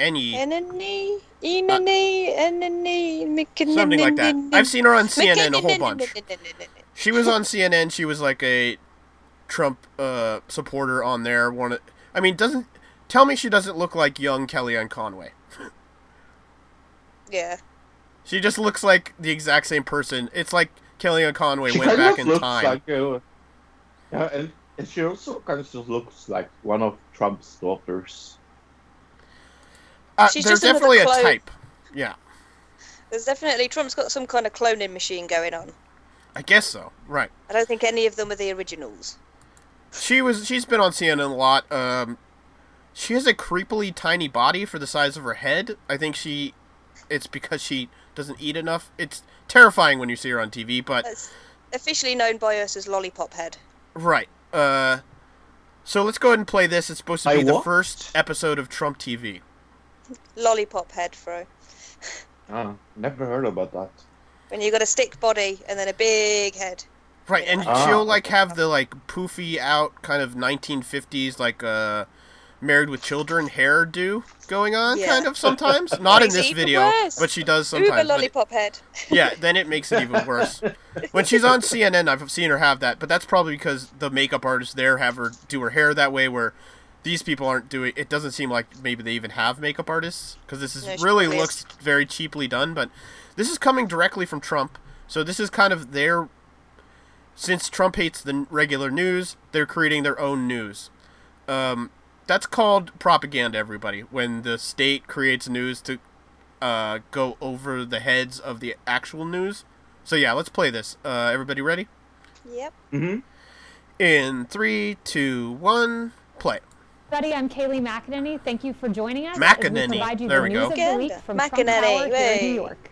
Enye. Enemy, enemy, enemy, Something like that. I've seen her on CNN a whole bunch. bunch. She was on CNN. She was like a Trump uh, supporter on there. One, of- I mean, doesn't tell me she doesn't look like young Kellyanne Conway. Yeah. She just looks like the exact same person. It's like Kellyanne Conway She went kind back of in looks time. like uh, yeah, and, and she also kind of just looks like one of Trump's daughters. Uh, She's there's just another definitely a clone. type. Yeah, There's definitely Trump's got some kind of cloning machine going on. I guess so. Right. I don't think any of them are the originals. She was. She's been on CNN a lot. Um, she has a creepily tiny body for the size of her head. I think she. It's because she doesn't eat enough. It's terrifying when you see her on TV, but That's officially known by us as Lollipop Head. right. Uh, so let's go ahead and play this. It's supposed to I be the what? first episode of Trump TV. Lollipop Head, Fro. Ah, never heard about that. When you got a stick body and then a big head. Right, and Ah, she'll like have the like poofy out kind of 1950s like uh married with children hairdo going on Yeah. kind of sometimes. Not in this video, worse. but she does sometimes. but- Lollipop Head. yeah, then it makes it even worse. When she's on CNN, I've seen her have that, but that's probably because the makeup artists there have her do her hair that way. Where these people aren't doing. It doesn't seem like maybe they even have makeup artists because this is No, really probably looks very cheaply done. But this is coming directly from Trump, so this is kind of their. Since Trump hates the regular news, they're creating their own news. Um, that's called propaganda. Everybody, when the state creates news to uh, go over the heads of the actual news. So yeah, let's play this. Uh, everybody ready? Yep. Mm-hmm. In three, two, one, play. Everybody, I'm Kayleigh McEnany. Thank you for joining us as McEnany. we provide you There the we news go. of the week from Trump McEnany, Tower here in. New York.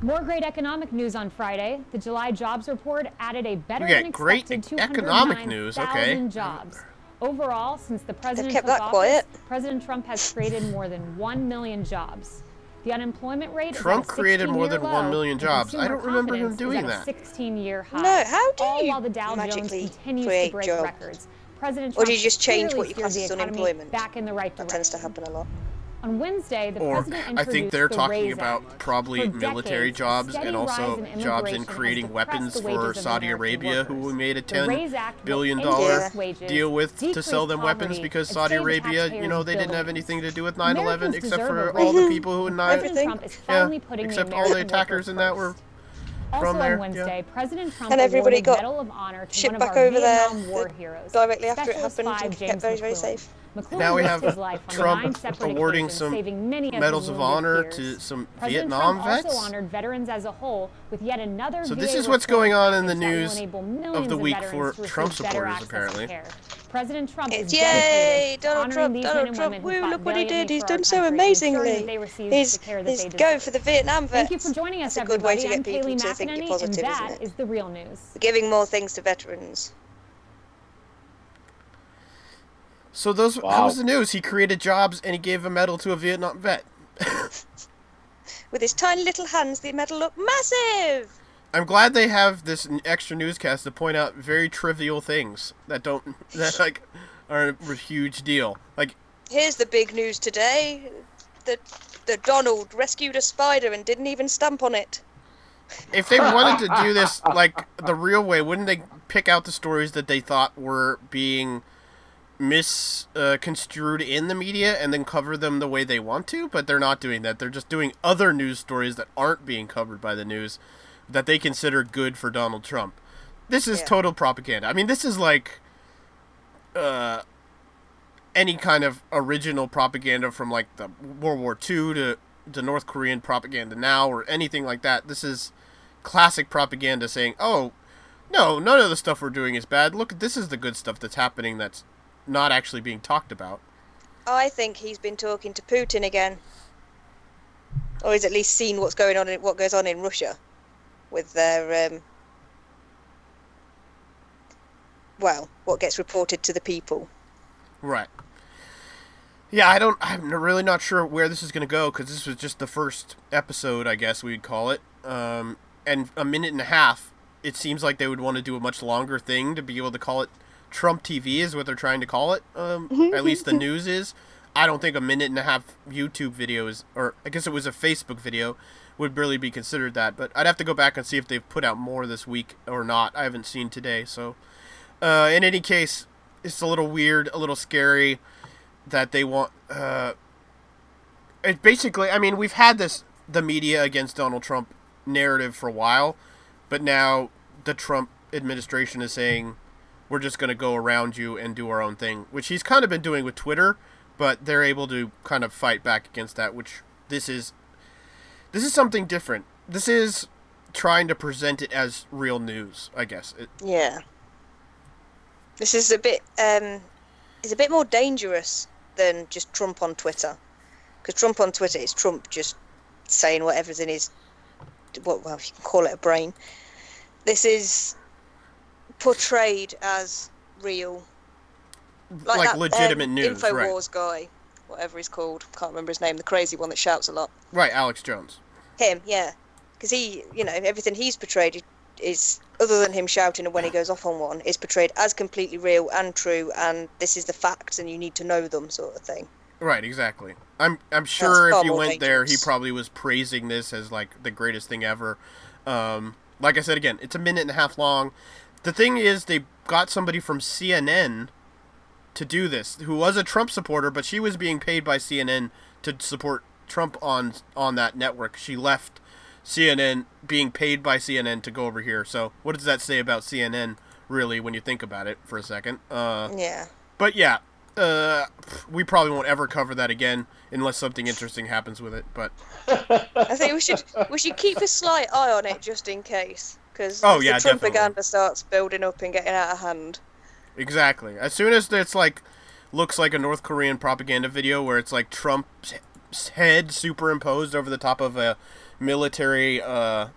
More great economic news on Friday. The July jobs report added a better We than get great expected e- economic news, okay. 209,000 jobs. Overall, since the president kept took that office, quiet. President Trump has created more than 1 million jobs. The unemployment rate Trump is at a created more 16-year than 1 low, million jobs. I don't remember him doing that. 16-year high. No, how do All you while the Dow Jones magically continues to create break jobs? records. President Or do you just change what you steered class the as unemployment? Back in the right direction. That direction. tends to happen a lot. On Wednesday, the Or president I introduced think they're the talking Raise about Act. probably For military decades, jobs steady and also rise in jobs in immigration has creating depressed weapons the wages for of Saudi American Arabia, who workers. we made a The ten Raise Act will billion increase dollar wages, deal with to decrease sell them weapons poverty, because and Saudi save Arabia, you taxpayers know, they didn't have billions. anything to do with 9/11 Americans except deserve for a all the raise. people who President Everything. Trump is yeah, finally putting except the all the American attackers worker in that were first. Also from there, on yeah. Wednesday, President Trump And everybody awarded got Medal of Honor to shipped one of back our over there Vietnam War heroes. directly after it happened Five and kept very, very safe. McClellan Now we have his life on Trump nine awarding some saving many of medals of honor peers. to some President Vietnam Trump vets. also honored veterans as a whole with yet another So VA this is what's going on in the package that will news of the week veterans for Trump supporters, apparently. President Trump is yay! Donald Trump, these Donald Trump, woo, look what he did. He's done so amazingly. that they received He's, the care that he's they going for the Vietnam vets. Thank you for joining us, That's a good way everybody. to I'm get people Kayleigh to think McEnany, positive, and isn't it? is the real news. Giving more things to veterans. So those that was the news. He created jobs and he gave a medal to a Vietnam vet. With his tiny little hands, the medal looked massive. I'm glad they have this extra newscast to point out very trivial things that don't that like are a huge deal. Like Here's the big news today: that the Donald rescued a spider and didn't even stamp on it. if they wanted to do this like the real way, wouldn't they pick out the stories that they thought were being misconstrued in the media and then cover them the way they want to? But they're not doing that. They're just doing other news stories that aren't being covered by the news that they consider good for Donald Trump. This is Yeah. total propaganda. I mean, this is like uh, any kind of original propaganda from like the World War II to the North Korean propaganda now or anything like that. This is classic propaganda saying, "Oh, no, none of the stuff we're doing is bad. Look, this is the good stuff that's happening that's not actually being talked about." I think he's been talking to Putin again, or he's at least seen what's going on in what goes on in Russia with their um, well, what gets reported to the people. Right. Yeah, I don't. I'm really not sure where this is going to go because this was just the first episode, I guess we'd call it. Um, and a minute and a half. It seems like they would want to do a much longer thing to be able to call it Trump TV, is what they're trying to call it. Um, at least the news is. I don't think a minute and a half YouTube video is, or I guess it was a Facebook video, would really be considered that. But I'd have to go back and see if they've put out more this week or not. I haven't seen today, so. Uh, in any case, it's a little weird, a little scary that they want. Uh, it basically, I mean, we've had this the media against Donald Trump narrative for a while, but now the Trump administration is saying we're just going to go around you and do our own thing, which he's kind of been doing with Twitter, but they're able to kind of fight back against that. Which this is this is something different. This is trying to present it as real news, I guess. It, Yeah. This is a bit um, it's a bit more dangerous than just Trump on Twitter, because Trump on Twitter is Trump just saying whatever's in his what well if you can call it a brain. This is portrayed as real, like, that, legitimate um, news, right? Infowars guy, whatever he's called, can't remember his name, the crazy one that shouts a lot. Right, Alex Jones. Him, yeah, because he, you know, everything he's portrayed is- other than him shouting and when he goes off on one is portrayed as completely real and true, and this is the facts, and you need to know them, sort of thing. Right, exactly. I'm I'm sure if you went there, he probably was praising this as like the greatest thing ever. Um, like I said again, it's a minute and a half long. The thing is, they got somebody from CNN to do this, who was a Trump supporter, but she was being paid by CNN to support Trump on on that network. She left CNN, being paid by CNN to go over here. So, what does that say about CNN, really, when you think about it for a second? Uh, Yeah. but yeah, uh, we probably won't ever cover that again unless something interesting happens with it. But I think we should we should keep a slight eye on it just in case, because Oh, the yeah, definitely. propaganda starts building up and getting out of hand. exactly, as soon as it's like looks like a North Korean propaganda video where it's like Trump's head superimposed over the top of a military uh,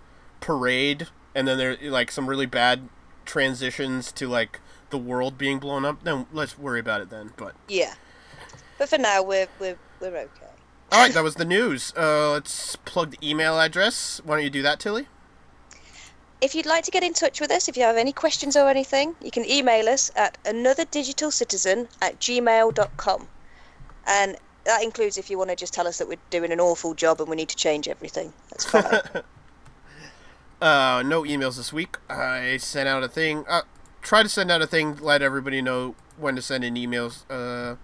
parade, and then there like some really bad transitions to like the world being blown up. Then let's worry about it then. But Yeah. But for now, we're we're we're okay. all right, that was the news. Uh, let's plug the email address. Why don't you do that, Tilly? If you'd like to get in touch with us, if you have any questions or anything, you can email us at anotherdigitalcitizen at gmail.com. And that includes if you want to just tell us that we're doing an awful job and we need to change everything. That's fine. Uh, no emails this week. I sent out a thing. Uh, try to send out a thing. Let everybody know when to send in emails. Uh,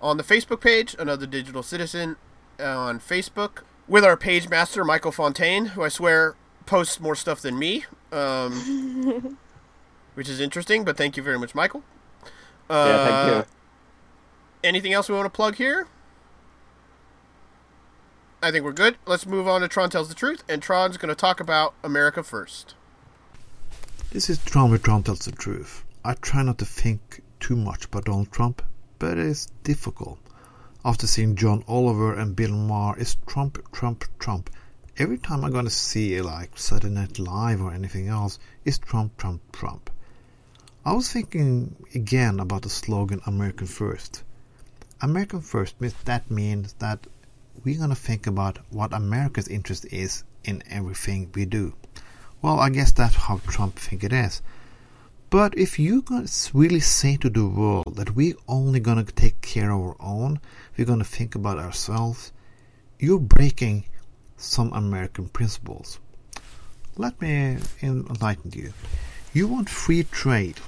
on the Facebook page, another digital citizen uh, on Facebook with our page master Michael Fontaine, who I swear posts more stuff than me. Um, which is interesting. But thank you very much, Michael. Uh, yeah, thank you. Anything else we want to plug here? I think we're good. Let's move on to Tron Tells the Truth, and Tron's going to talk about America first. This is Tron with Tron Tells the Truth. I try not to think too much about Donald Trump, but it is difficult. After seeing John Oliver and Bill Maher, it's Trump, Trump, Trump. Every time I'm gonna see like Saturday Night Live or anything else, it's Trump, Trump, Trump. I was thinking again about the slogan American First. American First means that means that we're gonna think about what America's interest is in everything we do. Well, I guess that's how Trump think it is. But if you really say to the world that we're only gonna take care of our own, we're gonna think about ourselves, you're breaking some American principles. Let me enlighten you. You want free trade.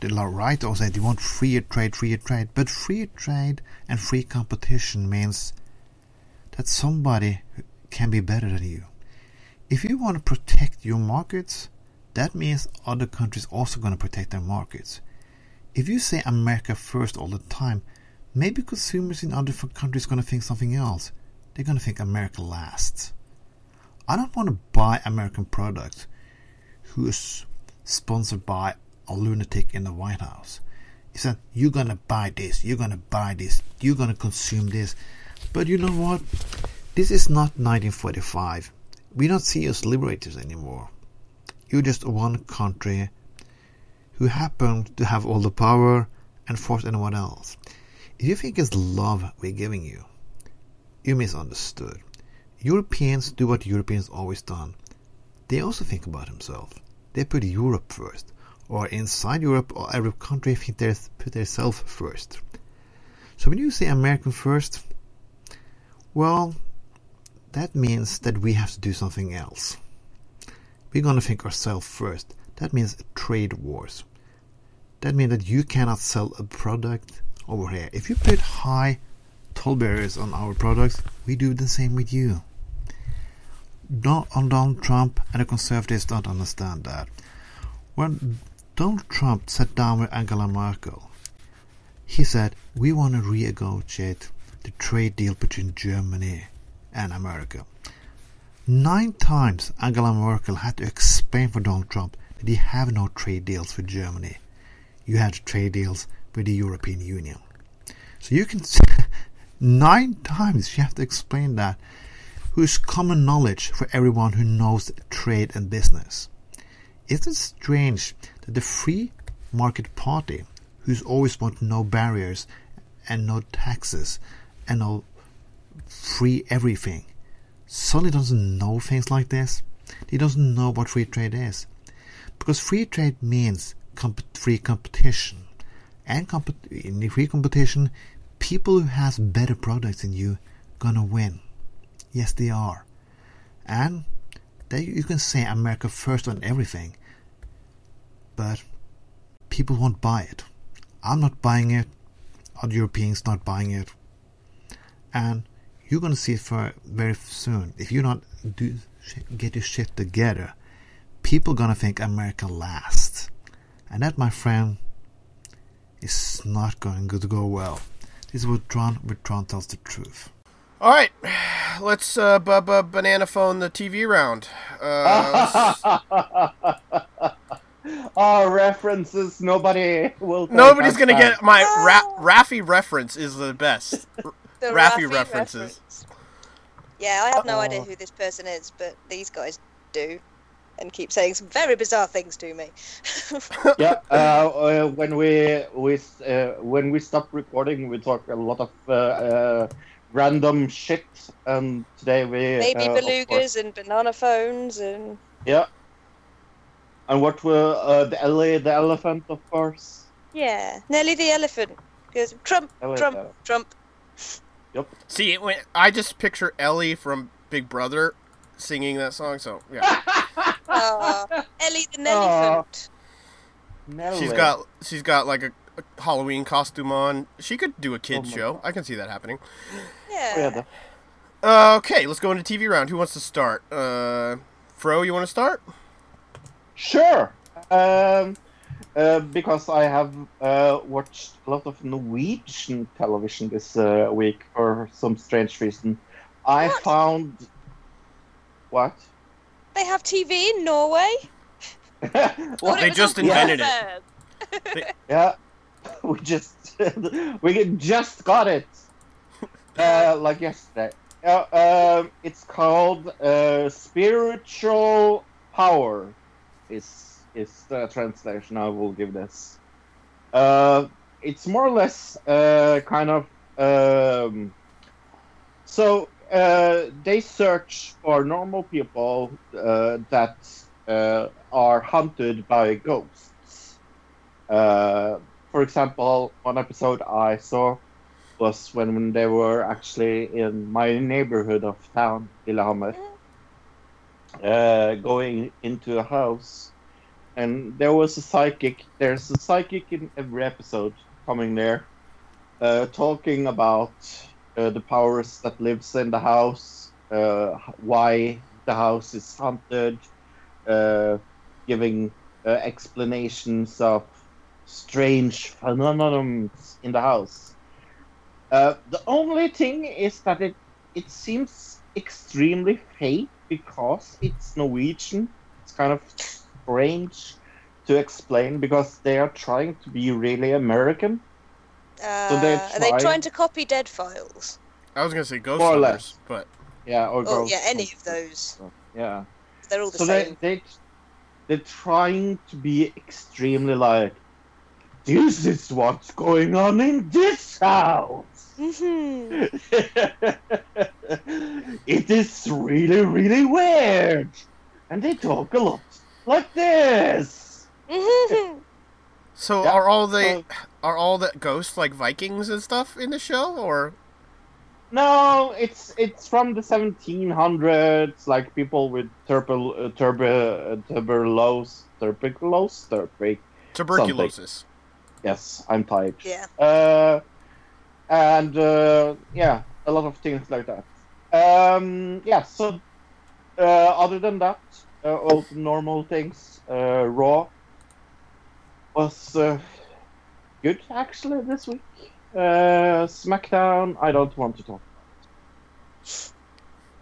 The right also said you want free trade, free trade, but free trade and free competition means that somebody can be better than you. If you want to protect your markets, that means other countries also going to protect their markets. If you say America first all the time, maybe consumers in other countries going to think something else. They're going to think America lasts. I don't want to buy American products who is sponsored by a lunatic in the White House. He said, You're going to buy this, you're going to buy this, you're going to consume this. But you know what? This is not 1945. We don't see us liberators anymore. You're just one country who happened to have all the power and force anyone else. If you think it's love we're giving you, you misunderstood. Europeans do what Europeans always done. They also think about themselves. They put Europe first, or inside Europe or every country think they put themselves first. So when you say American first, well, that means that we have to do something else. We're going to think ourselves first. That means trade wars. That means that you cannot sell a product over here. If you put high toll barriers on our products, we do the same with you. Donald Trump and the conservatives don't understand that. When Donald Trump sat down with Angela Merkel, he said, We want to renegotiate the trade deal between Germany and America. Nine times Angela Merkel had to explain for Donald Trump that he have no trade deals with Germany. You had trade deals with the European Union. So you can nine times you have to explain that whose common knowledge for everyone who knows trade and business. Isn't it strange that the free market party, who's always want no barriers and no taxes and no free everything, suddenly doesn't know things like this? He doesn't know what free trade is. Because free trade means comp- free competition. And comp- in free competition, people who has better products than you gonna win. Yes, they are. And you can say America first on everything, but people won't buy it. I'm not buying it. Other Europeans not buying it. And you're gonna see it for very soon. If you not do get your shit together, people gonna think America last, and that, my friend, is not going to go well. This is what Tron, what Tron tells the truth. All right, let's uh, Bubba banana phone the TV round. Uh, oh, references. Nobody will. nobody's gonna that. get my Ra- Raffi reference is the best. The Raffy Raffi references. reference. Yeah, I have no idea Oh. who this person is, but these guys do, and keep saying some very bizarre things to me. yeah, uh, uh, when we we uh, when we stop recording, we talk a lot of uh, uh, random shit, and today we Maybe uh, of course- belugas and banana phones and Yeah, and what were uh, the ele- the elephant, of course. yeah, Nelly the elephant. Because Trump, I like Trump, that. Trump. Yep. See, it went, I just picture Ellie from Big Brother singing that song. So yeah, Uh, Ellie the Aw. elephant. she's Nelly. got she's got like a, a Halloween costume on. She could do a kids Oh my show. I can see that happening. Yeah. Yeah, the- Uh, okay, let's go into TV round. Who wants to start? Uh, Fro, you want to start? Sure. Um, uh, because I have uh, watched a lot of Norwegian television this uh, week for some strange reason. I What? found what? They have TV in Norway. What? Thought they just on invented it. Bloomberg. Yeah, we just we just got it uh, like yesterday. Uh, um, it's called uh, spiritual power. Is is the translation I will give this? Uh, it's more or less uh, kind of um, so uh, they search for normal people uh, that uh, are hunted by ghosts. Uh, for example, one episode I saw was when, they were actually in my neighborhood of town, Lillehammer, uh, going into a house, and there was a psychic. There's a psychic in every episode coming there, talking about uh, the powers that lives in the house, uh, why the house is haunted, uh, giving uh, explanations of strange phenomena in the house. Uh, the only thing is that it it seems extremely fake because it's Norwegian. It's kind of strange to explain because they are trying to be really American. Uh, they are they trying to copy Dead Files? I was gonna say Ghost More or Hunters, less. but Yeah, or Oh, Ghost yeah, any of those. Yeah. They're all the so same. they they they're trying to be extremely like this is what's going on in this house. hmm it is really really weird, and they talk a lot like this. hmm so Yeah, are all the so- are all the ghosts like Vikings and stuff in the show, or No, it's it's from the 1700s, like people with turbo uh, turbo uh, tuberculose, tuberculose, turbic. tuberculosis? Yes, I'm tired. Yeah. Uh, and uh, yeah, a lot of things like that. Um, yeah. So, uh, other than that, uh, all the normal things. Uh, Raw was uh, good actually this week. Uh, SmackDown, I don't want to talk.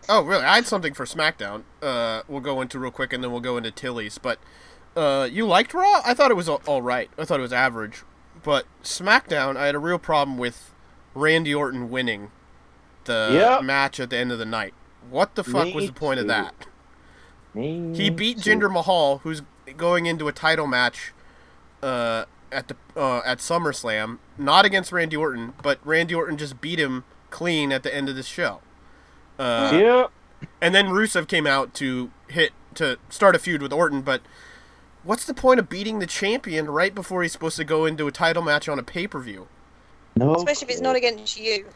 Oh, really? I had something for SmackDown. Uh, we'll go into real quick, and then we'll go into Tilly's. But uh, you liked Raw? I thought it was all, right. I thought it was average. But SmackDown, I had a real problem with Randy Orton winning the Yep. match at the end of the night. What the fuck was the point of that? Me He beat too. Jinder Mahal, who's going into a title match uh, at the uh, at SummerSlam, not against Randy Orton, but Randy Orton just beat him clean at the end of the show. Uh, Yeah. and then Rusev came out to hit to start a feud with Orton, but what's the point of beating the champion right before he's supposed to go into a title match on a pay per view? No. Especially if it's not against you.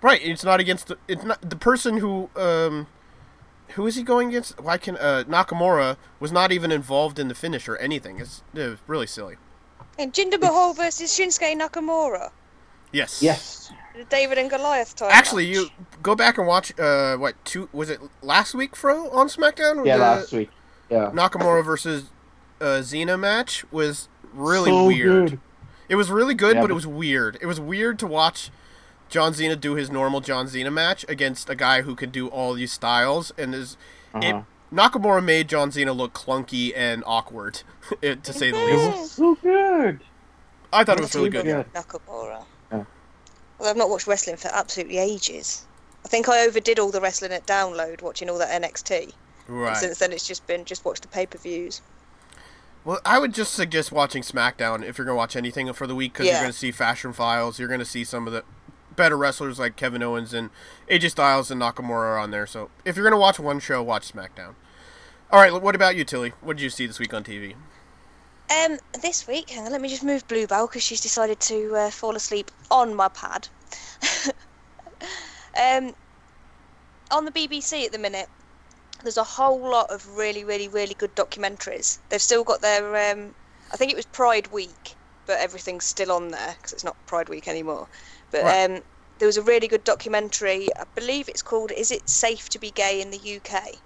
Right, it's not against the it's not the person who um who is he going against? Why can uh, Nakamura was not even involved in the finish or anything. It's, it was really silly. And Jinder Mahal versus Shinsuke Nakamura. Yes. Yes. The David and Goliath time. Actually, match. you go back and watch. Uh, what two was it last week? Fro on SmackDown. Yeah, The last week. Yeah. Nakamura versus uh, Cena match was really So weird. good. It was really good, Yeah, but it was weird. It was weird to watch John Cena do his normal John Cena match against a guy who can do all these styles, and is Uh-huh. it Nakamura made John Cena look clunky and awkward, it, to say the least. It least. was so good. I thought it was really good. Yeah. Nakamura. Yeah. Well, I've not watched wrestling for absolutely ages. I think I overdid all the wrestling at download, watching all that NXT. And Right. Since then, it's just been just watch the pay per views. Well, I would just suggest watching SmackDown if you're going to watch anything for the week because Yeah. you're going to see Fashion Files. You're going to see some of the better wrestlers like Kevin Owens and AJ Styles and Nakamura are on there. So if you're to watch one show, watch SmackDown. All right, what about you, Tilly? What did you see this week on TV? Um, this week, hang on, let me just move Bluebell because she's decided to uh, fall asleep on my pad. Um, on the BBC at the minute, there's a whole lot of really, really, really good documentaries. They've still got their, um, I think it was Pride Week, but everything's still on there because it's not Pride Week anymore. But Right. um, there was a really good documentary. I believe it's called "Is It Safe to Be Gay in the UK?"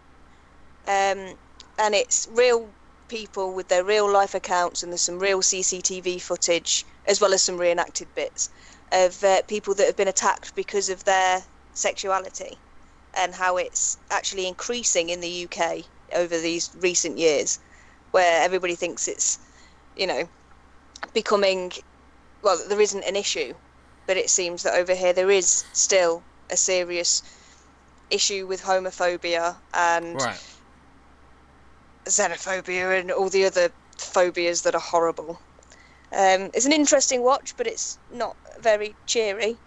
Um, and it's real people with their real life accounts, and there's some real CCTV footage as well as some reenacted bits of uh, people that have been attacked because of their sexuality and how it's actually increasing in the UK over these recent years, where everybody thinks it's, you know, becoming, well, there isn't an issue, but it seems that over here there is still a serious issue with homophobia and Right. xenophobia and all the other phobias that are horrible. Um, it's an interesting watch, but it's not very cheery.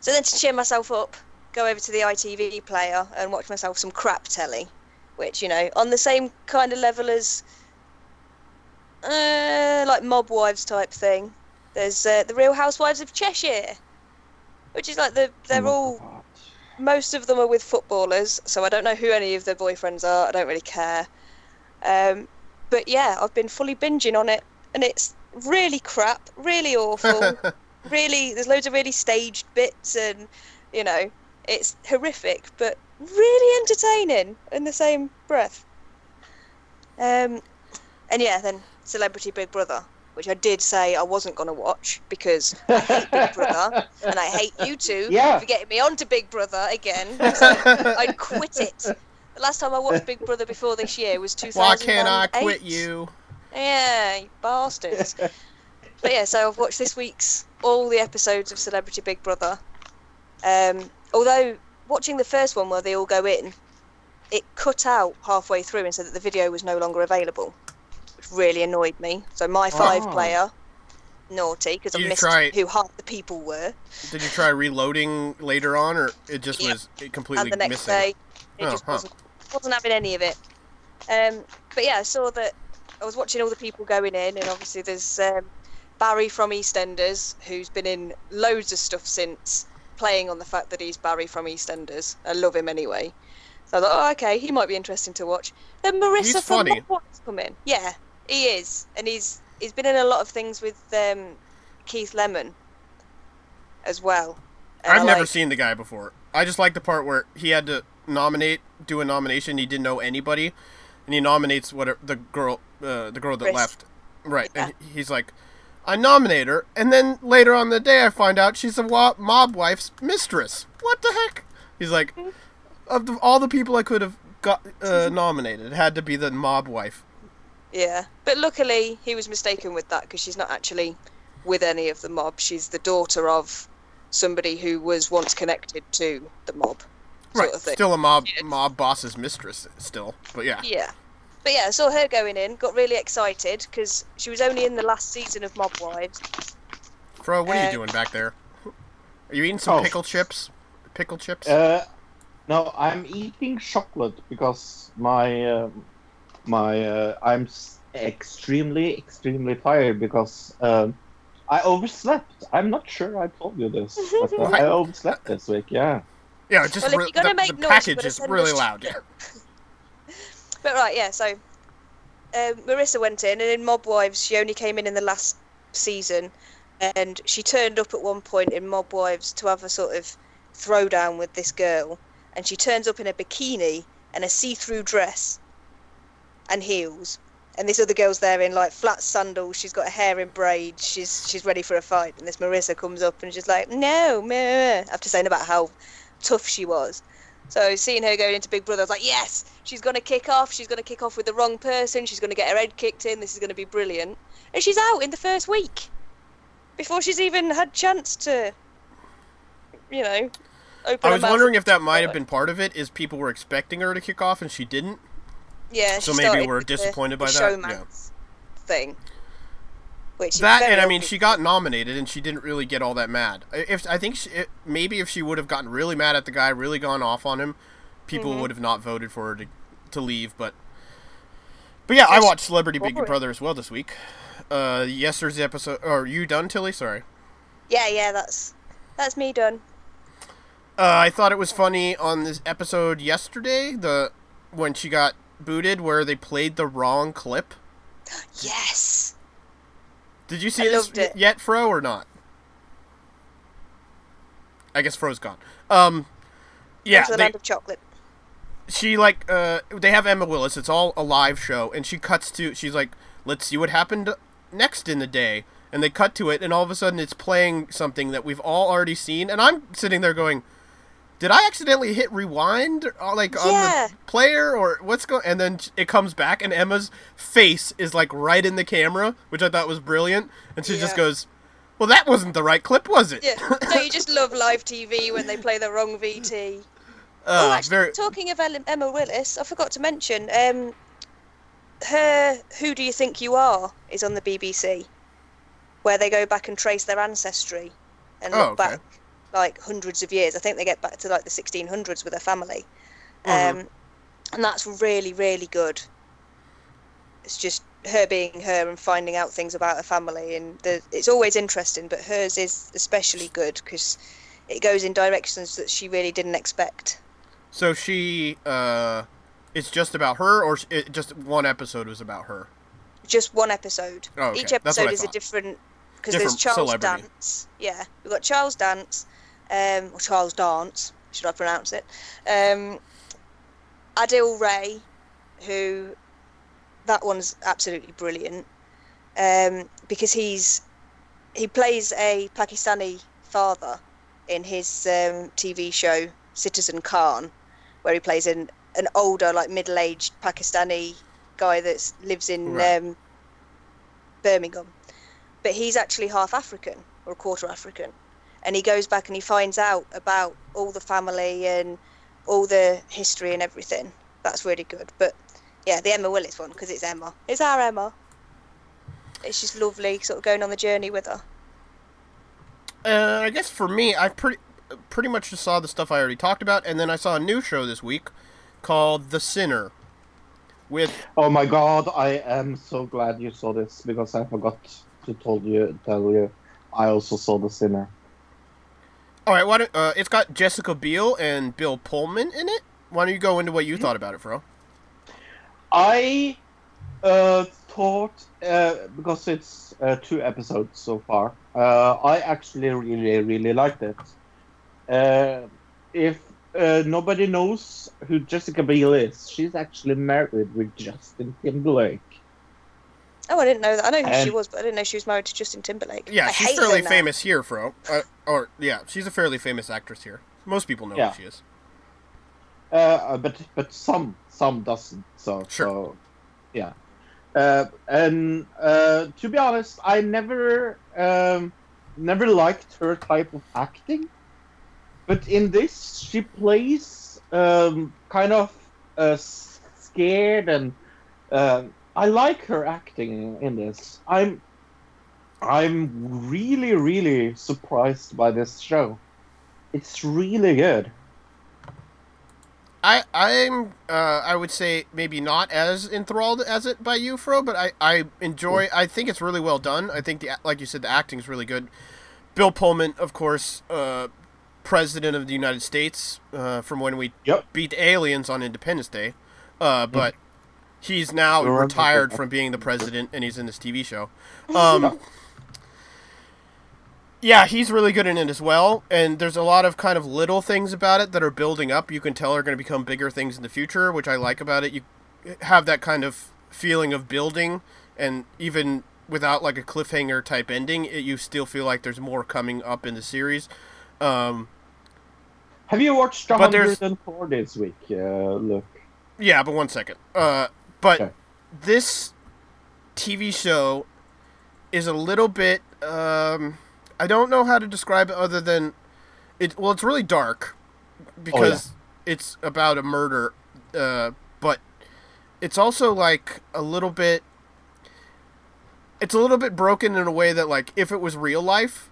So then to cheer myself up, go over to the ITV player and watch myself some crap telly, which you know on the same kind of level as uh, like Mob Wives type thing. There's uh, the Real Housewives of Cheshire, which is like the they're all most of them are with footballers, so I don't know who any of their boyfriends are. I don't really care. Um, but yeah, I've been fully binging on it, and it's really crap, really awful, really. There's loads of really staged bits, and you know, it's horrific, but really entertaining in the same breath. Um, and yeah, then Celebrity Big Brother, which I did say I wasn't going to watch because I hate Big Brother, and I hate you two Yeah. for getting me onto Big Brother again. So I'd quit it. The last time I watched Big Brother before this year was 2008. Why can't I quit you? Yeah, you bastards. but yeah, so I've watched this week's all the episodes of Celebrity Big Brother. Um, although watching the first one where they all go in, it cut out halfway through and said that the video was no longer available, which really annoyed me. So my five Oh. player, naughty because I missed try- who half the people were. Did you try reloading later on, or it just Yep. was completely missing? and the next missing? day it Oh, just huh. wasn't wasn't having any of it. Um, but yeah, I saw that I was watching all the people going in, and obviously there's um, Barry from EastEnders who's been in loads of stuff since, playing on the fact that he's Barry from EastEnders. I love him anyway. So I thought, oh, okay, he might be interesting to watch. Then Marissa He's from funny. What's come in? Yeah, he is, and he's he's been in a lot of things with um, Keith Lemon as well. And I've I never like- seen the guy before. I just like the part where he had to nominate, do a nomination. He didn't know anybody, and he nominates whatever the girl, uh, the girl that Chris. left. Right, and he's like, I nominate her, and then later on the day, I find out she's a wa- mob wife's mistress. What the heck? He's like, of the, all the people I could have got uh, nominated, it had to be the mob wife. Yeah, but luckily he was mistaken with that because she's not actually with any of the mob. She's the daughter of somebody who was once connected to the mob, sort Right, of thing. still a mob mob boss's mistress, still, but yeah. Yeah, but yeah, I saw her going in, got really excited because she was only in the last season of Mob Wives. Fro, what are Uh, you doing back there? Are you eating some Oh. pickle chips? Pickle chips? Uh, no, I'm eating chocolate because my uh, my uh, I'm extremely extremely tired because um, I overslept. I'm not sure I told you this, but uh, I overslept this week. Yeah. yeah, just well, if you're gonna the, make the noise, package is really loud. Yeah. But right, yeah, so um, Marissa went in, and in Mob Wives, she only came in in the last season, and she turned up at one point in Mob Wives to have a sort of throwdown with this girl, and she turns up in a bikini and a see-through dress and heels. And this other girl's there in like flat sandals. She's got her hair in braids. She's she's ready for a fight. And this Marissa comes up and she's like, "No, meh," after saying about how tough she was. So seeing her going into Big Brother, I was like, yes, she's going to kick off. She's going to kick off with the wrong person. She's going to get her head kicked in. This is going to be brilliant. And she's out in the first week before she's even had chance to, you know, open I was wondering if that might have been part of it. Is people were expecting her to kick off and she didn't. Yeah, so maybe we're the- disappointed the by that, yeah. thing. Which That and I mean, she got nominated and she didn't really get all that mad. I- If I think she, maybe if she would have gotten really mad at the guy, really gone off on him, people Mhm. would have not voted for her to to leave. But but yeah, I watched Celebrity Big. Brother as well this week. Uh, yesterday's episode. Are you done, Tilly? Sorry. Yeah, yeah, that's that's me done. Uh, I thought it was funny on this episode yesterday, the when she got booted, where they played the wrong clip. Yes. Did you see I this yet, Fro, or not? I guess Fro's gone. Um, yeah, Into the they, land of chocolate. she like uh they have Emma Willis. It's all a live show, and she cuts to she's like, "Let's see what happened next in the day," and they cut to it, and all of a sudden it's playing something that we've all already seen, and I'm sitting there going, "Did I accidentally hit rewind, uh, like on Yeah. the player, or what's going?" And then it comes back, and Emma's face is like right in the camera, which I thought was brilliant, and she just goes. Well, that wasn't the right clip, was it? Yeah. No, you just love live TV when they play the wrong VT. Uh, oh, actually, very. talking of Emma Willis, I forgot to mention um, her "Who Do You Think You Are" is on the BBC, where they go back and trace their ancestry and Oh, look okay. back like hundreds of years. I think they get back to like the 1600s with her family, Mhm. um, and that's really really good. It's just her being her and finding out things about her family, and the, it's always interesting. But hers is especially good because it goes in directions that she really didn't expect. So she, uh, it's just about her, or it, just one episode was about her. just one episode. Oh, okay. Each episode is a different because there's Charles celebrity. Dance. Yeah, we've got Charles Dance, um, or Charles Dance, should I pronounce it? Um, Adil Ray, who that one's absolutely brilliant um, because he's he plays a Pakistani father in his um, TV show Citizen Khan, where he plays an an older, like middle-aged Pakistani guy that lives in Right. um, Birmingham, but he's actually half African or a quarter African, and he goes back and he finds out about all the family and all the history and everything. That's really good. But yeah, the Emma Willis one because it's Emma. It's our Emma. It's just lovely, sort of going on the journey with her. Uh, I guess for me, I pretty pretty much just saw the stuff I already talked about, and then I saw a new show this week called The Sinner. With Oh my god, I am so glad you saw this because I forgot to told you tell you I also saw the sinner. All right, why don't, uh, it's got Jessica Biel and Bill Pullman in it. Why don't you go into what you thought about it, Fro? I uh, thought uh, because it's uh, two episodes so far, uh, I actually really really liked it. Uh, if uh, nobody knows who Jessica Biel is, she's actually married with Justin Timberlake. Oh, I didn't know that. I know who she was, but I didn't know she was married to Justin Timberlake. Yeah, I she's fairly her now. famous here, Fro. Uh, or yeah, she's a fairly famous actress here. Most people know Yeah. who she is. Uh, but but some some doesn't. So Sure. so yeah. Uh, and uh, to be honest, I never um, never liked her type of acting. But in this, she plays um, kind of uh, scared, and uh, I like her acting in this. I'm I'm really really surprised by this show. It's really good. I I'm uh, I would say maybe not as enthralled as it by you, Fro, but I I enjoy. I think it's really well done. I think the like you said, the acting's really good. Bill Pullman, of course, uh, president of the United States uh, from when we Yep. beat the aliens on Independence Day, uh, but he's now Remember retired that. from being the president, and he's in this TV show. Um, yeah, he's really good in it as well, and there's a lot of kind of little things about it that are building up. You can tell are going to become bigger things in the future, which I like about it. You have that kind of feeling of building, and even without like a cliffhanger type ending, it, you still feel like there's more coming up in the series. Um, Have you watched But there's- 104 this week, uh, Luke? Yeah, but one second. Uh, but Okay. this TV show is a little bit. Um, I don't know how to describe it other than it. Well, it's really dark because it's about a murder, uh, but it's also like a little bit. It's a little bit broken in a way that, like, if it was real life,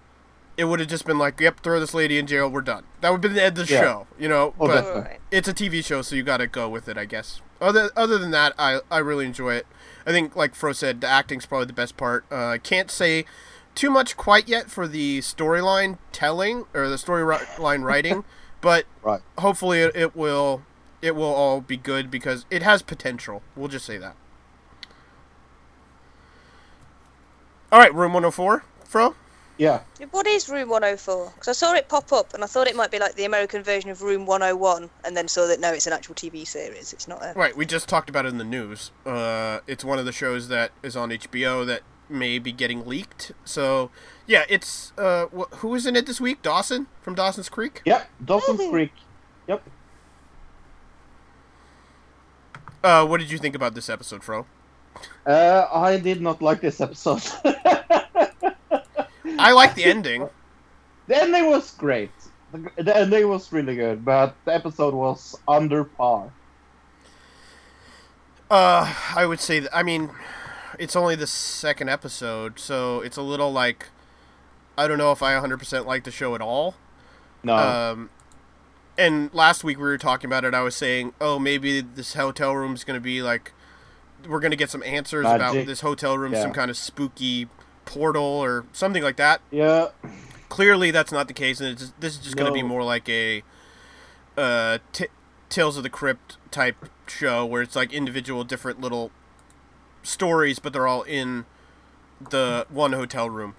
it would have just been like, "Yep, throw this lady in jail. We're done." That would be the end of the Yeah. show, you know. Oh, but definitely. It's a TV show, so you got to go with it, I guess. Other other than that, I I really enjoy it. I think, like Fro said, the acting's probably the best part. Uh, I can't say too much quite yet for the storyline telling or the storyline writing. but Right. hopefully it, it will it will all be good because it has potential. We'll just say that. All right, room 104, Fro. Yeah. What is Room 104? Because I saw it pop up and I thought it might be like the American version of Room 101, and then saw that no, it's an actual TV series. It's not a. Right, we just talked about it in the news. Uh, it's one of the shows that is on HBO that may be getting leaked. So, yeah, it's uh, wh- who is in it this week? Dawson from Dawson's Creek. Yep. Dawson's. Creek. Yep. Uh, what did you think about this episode, Fro? Uh, I did not like this episode. I like the ending. The ending was great. The, the ending was really good, but the episode was under par. Uh, I would say that. I mean, it's only the second episode, so it's a little like I don't know if I 100% like the show at all. No. Um, and last week we were talking about it. I was saying, oh, maybe this hotel room is going to be like we're going to get some answers about this hotel room, some kind of spooky portal or something like that. yeah. Clearly, that's not the case, and it's just, this is just going to be more like a uh, t- Tales of the Crypt type show where it's like individual different little stories, but they're all in the one hotel room.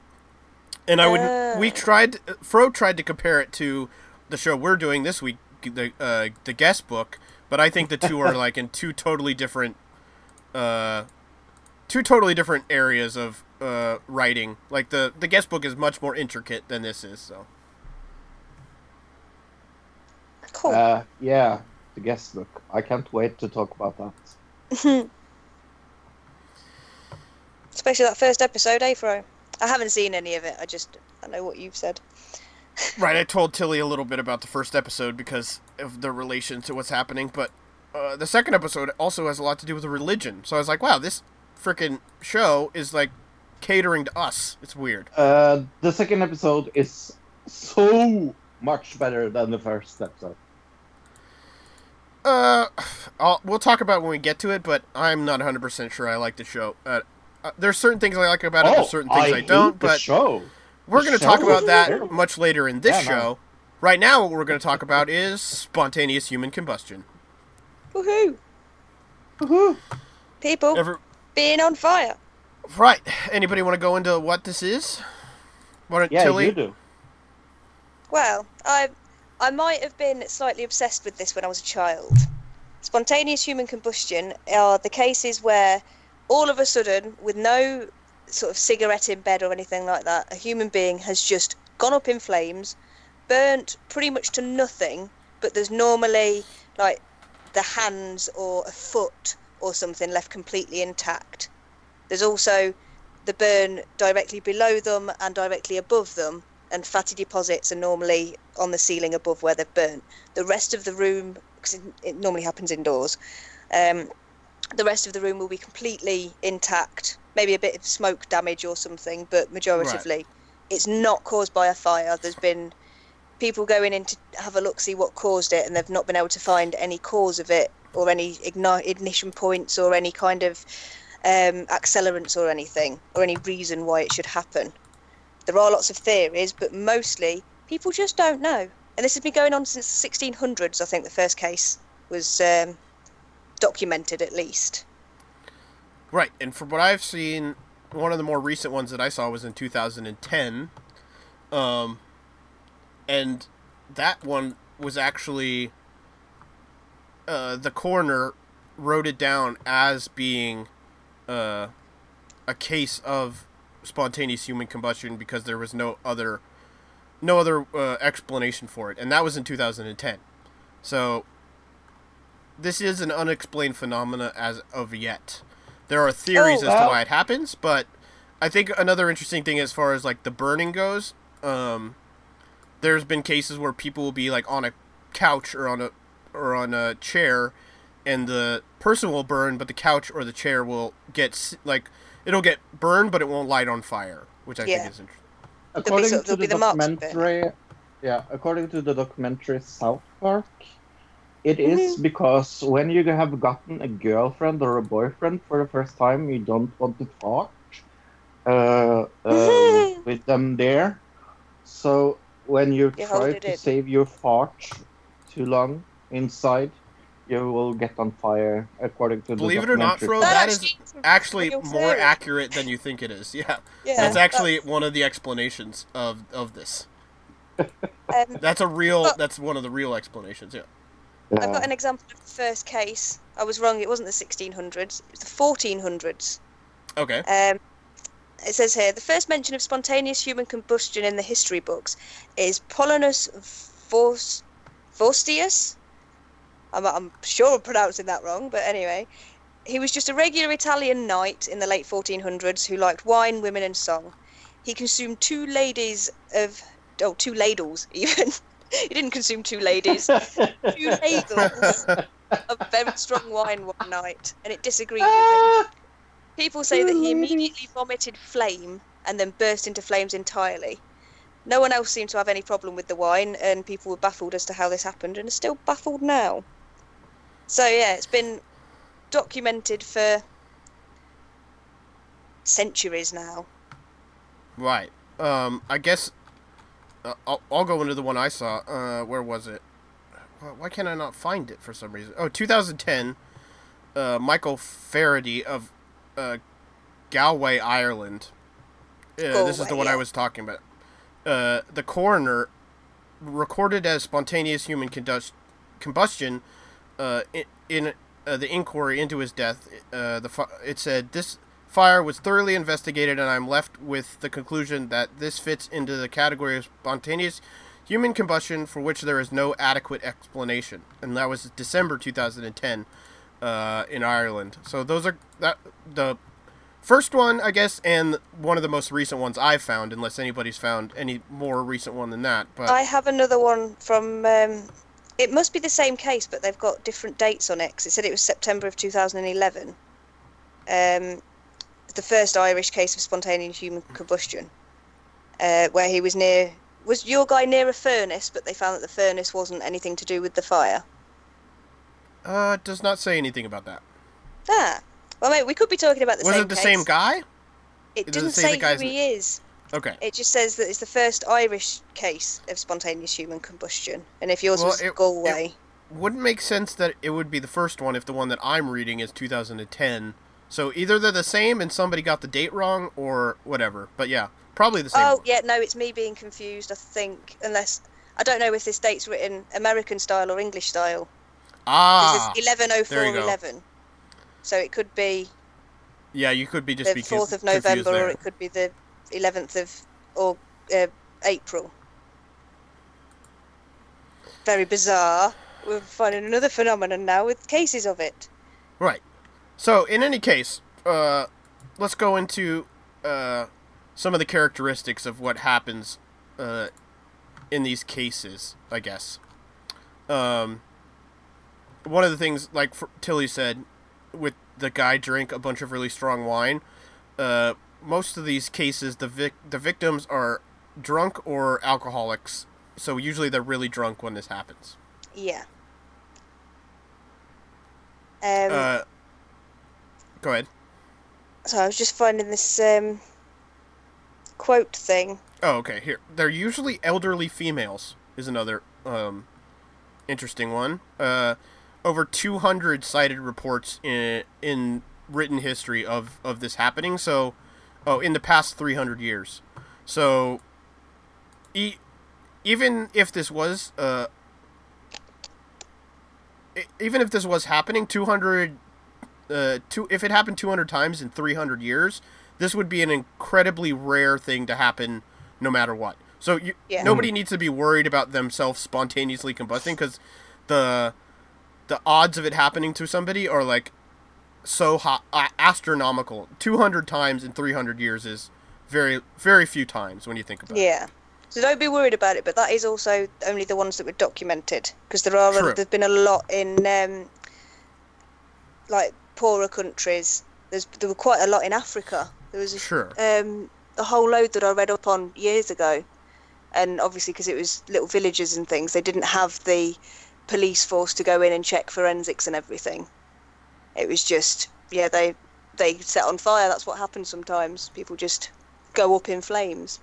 And I would we Ah. tried Fro tried to compare it to the show we're doing this week, the uh, the guest book, but I think the two are like in two totally different uh, two totally different areas of uh, writing. Like the the guest book is much more intricate than this is. So Cool. Uh, yeah. The guest book. I can't wait to talk about that. Especially that first episode, eh, Fro? I haven't seen any of it. I just I know what you've said. right, I told Tilly a little bit about the first episode because of the relation to what's happening, but uh, the second episode also has a lot to do with religion. So I was like, wow, this freaking show is like catering to us. It's weird. Uh, the second episode is so much better than the first episode. Uh, I'll, we'll talk about it when we get to it, but I'm not 100% sure I like the show. Uh, uh, there's certain things I like about it, there's certain things I, Oh, hate don't, the but show. we're going to talk about that terrible. much later in this Yeah, no. show. Right now, what we're going to talk about is spontaneous human combustion. Woohoo! Woohoo. People Ever, being on fire. Right, anybody want to go into what this is? Why don't Yeah, Tilly? you do. Well, I I might have been slightly obsessed with this when I was a child. Spontaneous human combustion are the cases where all of a sudden, with no sort of cigarette in bed or anything like that, a human being has just gone up in flames, burnt pretty much to nothing, but there's normally like the hands or a foot or something left completely intact. There's also the burn directly below them and directly above them, and fatty deposits are normally on the ceiling above where they've burnt. The rest of the room, because it, it normally happens indoors, um, the rest of the room will be completely intact. Maybe a bit of smoke damage or something, but majoritively, it's not caused by a fire. There's been people going in to have a look, see what caused it, and they've not been able to find any cause of it or any igni- ignition points or any kind of um, accelerants or anything or any reason why it should happen. There are lots of theories, but mostly people just don't know. And this has been going on since the 1600s. I think the first case was um, documented, at least. Right, and from what I've seen, one of the more recent ones that I saw was in 2010, um, and that one was actually uh, the coroner wrote it down as being uh, a case of spontaneous human combustion because there was no other no other uh, explanation for it, and that was in 2010. So this is an unexplained phenomena as of yet. There are theories Oh, as well- to why it happens, but I think another interesting thing as far as like the burning goes, um, there's been cases where people will be like on a couch or on a or on a chair, and the person will burn, but the couch or the chair will get like it'll get burned, but it won't light on fire, which I Yeah. think is interesting. According so- to the be the marks of it. documentary, yeah, according to the documentary South Park, it is Mm-hmm. because when you have gotten a girlfriend or a boyfriend for the first time, you don't want to fart uh, uh, with them there. So when you You try to in. save your fart too long inside, you will get on fire. According to the Believe it or not, documentary. Fro, That that is actually- actually more theory. accurate than you think it is. Yeah, Yeah, that's actually one of the explanations of of this. Um, That's a real. But- That's one of the real explanations. Yeah. I've got an example of the first case. I was wrong. It wasn't the 1600s. It was the 1400s. Okay. Um, it says here the first mention of spontaneous human combustion in the history books is Pollinus Vos- Vorstius. I'm, I'm sure I'm pronouncing that wrong, but anyway, he was just a regular Italian knight in the late 1400s who liked wine, women, and song. He consumed two ladies of oh, two ladles even. he didn't consume two ladies, two ladles of very strong wine one night, and it disagreed with him. People say that he immediately vomited flame and then burst into flames entirely. No one else seemed to have any problem with the wine, and people were baffled as to how this happened and are still baffled now. So, yeah, it's been documented for centuries now. Right. Um. I guess. Uh, I'll, I'll go into the one I saw. Uh. Where was it? Why- can't I not find it for some reason? Oh, 2010. Uh. Michael Faherty of, uh, Galway, Ireland. Uh, this is the Galway, one I was talking about. Uh. The coroner recorded as spontaneous human combustion. Uh. In, in uh, the inquiry into his death, uh, the it said this fire was thoroughly investigated, and I'm left with the conclusion that this fits into the category of spontaneous human combustion for which there is no adequate explanation. And that was December 2010 uh, in Ireland. So those are that the first one, I guess, and one of the most recent ones I've found, unless anybody's found any more recent one than that. But I have another one from. Um, it must be the same case, but they've got different dates on it. 'cause it said it was September of 2011. Um, the first Irish case of spontaneous human combustion, uh, where he was near. Was your guy near a furnace, but they found that the furnace wasn't anything to do with the fire? uh, it does not say anything about that. Ah, well, mate, we could be talking about the was same. Was it the case. same guy? It it doesn't say the say guy's who he is. Okay. It just says that it's the first Irish case of spontaneous human combustion, and if yours Well, was it- Galway, wouldn't make sense that it would be the first one if the one that I'm reading is 2010. So either they're the same and somebody got the date wrong or whatever. But yeah, probably the same. Oh one. yeah, no, it's me being confused. I think unless I don't know if this date's written American style or English style. Ah, this is eleven oh there you go. eleven. So it could be yeah, you could be just the be fourth of November, or it could be the eleventh of or uh, April. Very bizarre. We're finding another phenomenon now with cases of it. Right. So in any case, uh, let's go into uh, some of the characteristics of what happens uh, in these cases. I guess. Um, one of the things, like Tilly said, with the guy drink a bunch of really strong wine. Uh, most of these cases, the vic- the victims are drunk or alcoholics. So usually they're really drunk when this happens. Yeah. Um, Uh, go ahead. so I was just finding this um, quote thing. Oh, okay. Here, they're usually elderly females. Is another um, interesting one. Uh, over 200 cited reports in in written history of of this happening. So, oh, in the past 300 years. So, e- even if this was uh, even if this was happening, 200 uh, two, if it happened 200 times in 300 years, this would be an incredibly rare thing to happen no matter what. So you, Yeah. nobody needs to be worried about themselves spontaneously combusting because the the odds of it happening to somebody are like so hot, uh, astronomical. 200 times in 300 years is very very few times when you think about it. Yeah. So don't be worried about it, but that is also only the ones that were documented because there are True. there's been a lot in um, like poorer countries. There's there were quite a lot in Africa. There was a, Sure. um, a whole load that I read up on years ago, and obviously because it was little villages and things, they didn't have the police force to go in and check forensics and everything. It was just yeah they they set on fire. That's what happens sometimes. People just go up in flames.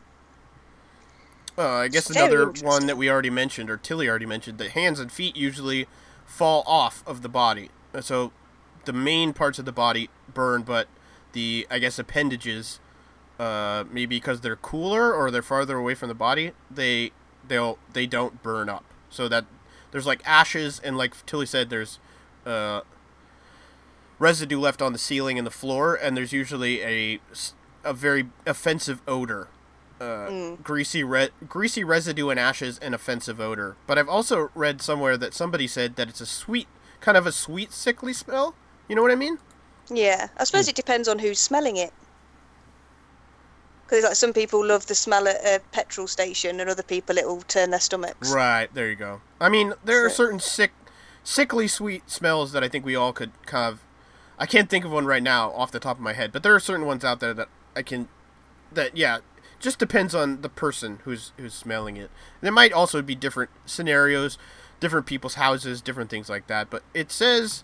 Uh, I guess another one that we already mentioned, or Tilly already mentioned, that hands and feet usually fall off of the body. Uh, So the main parts of the body burn, but the I guess appendages, uh, maybe because they're cooler or they're farther away from the body, they they'll they don't burn up. So that there's like ashes and like Tilly said, there's uh, residue left on the ceiling and the floor, and there's usually a a very offensive odor uh, greasy re- greasy residue and ashes and offensive odor. But I've also read somewhere that somebody said that it's a sweet, kind of a sweet, sickly smell. You know what I mean? Yeah, I suppose it depends on who's smelling it. Because like some people love the smell at a petrol station, and other people it will turn their stomachs. Right there, you go. I mean, there are certain sick, sickly sweet smells that I think we all could kind of. I can't think of one right now off the top of my head, but there are certain ones out there that I can. That yeah, just depends on the person who's who's smelling it. There might also be different scenarios, different people's houses, different things like that. But it says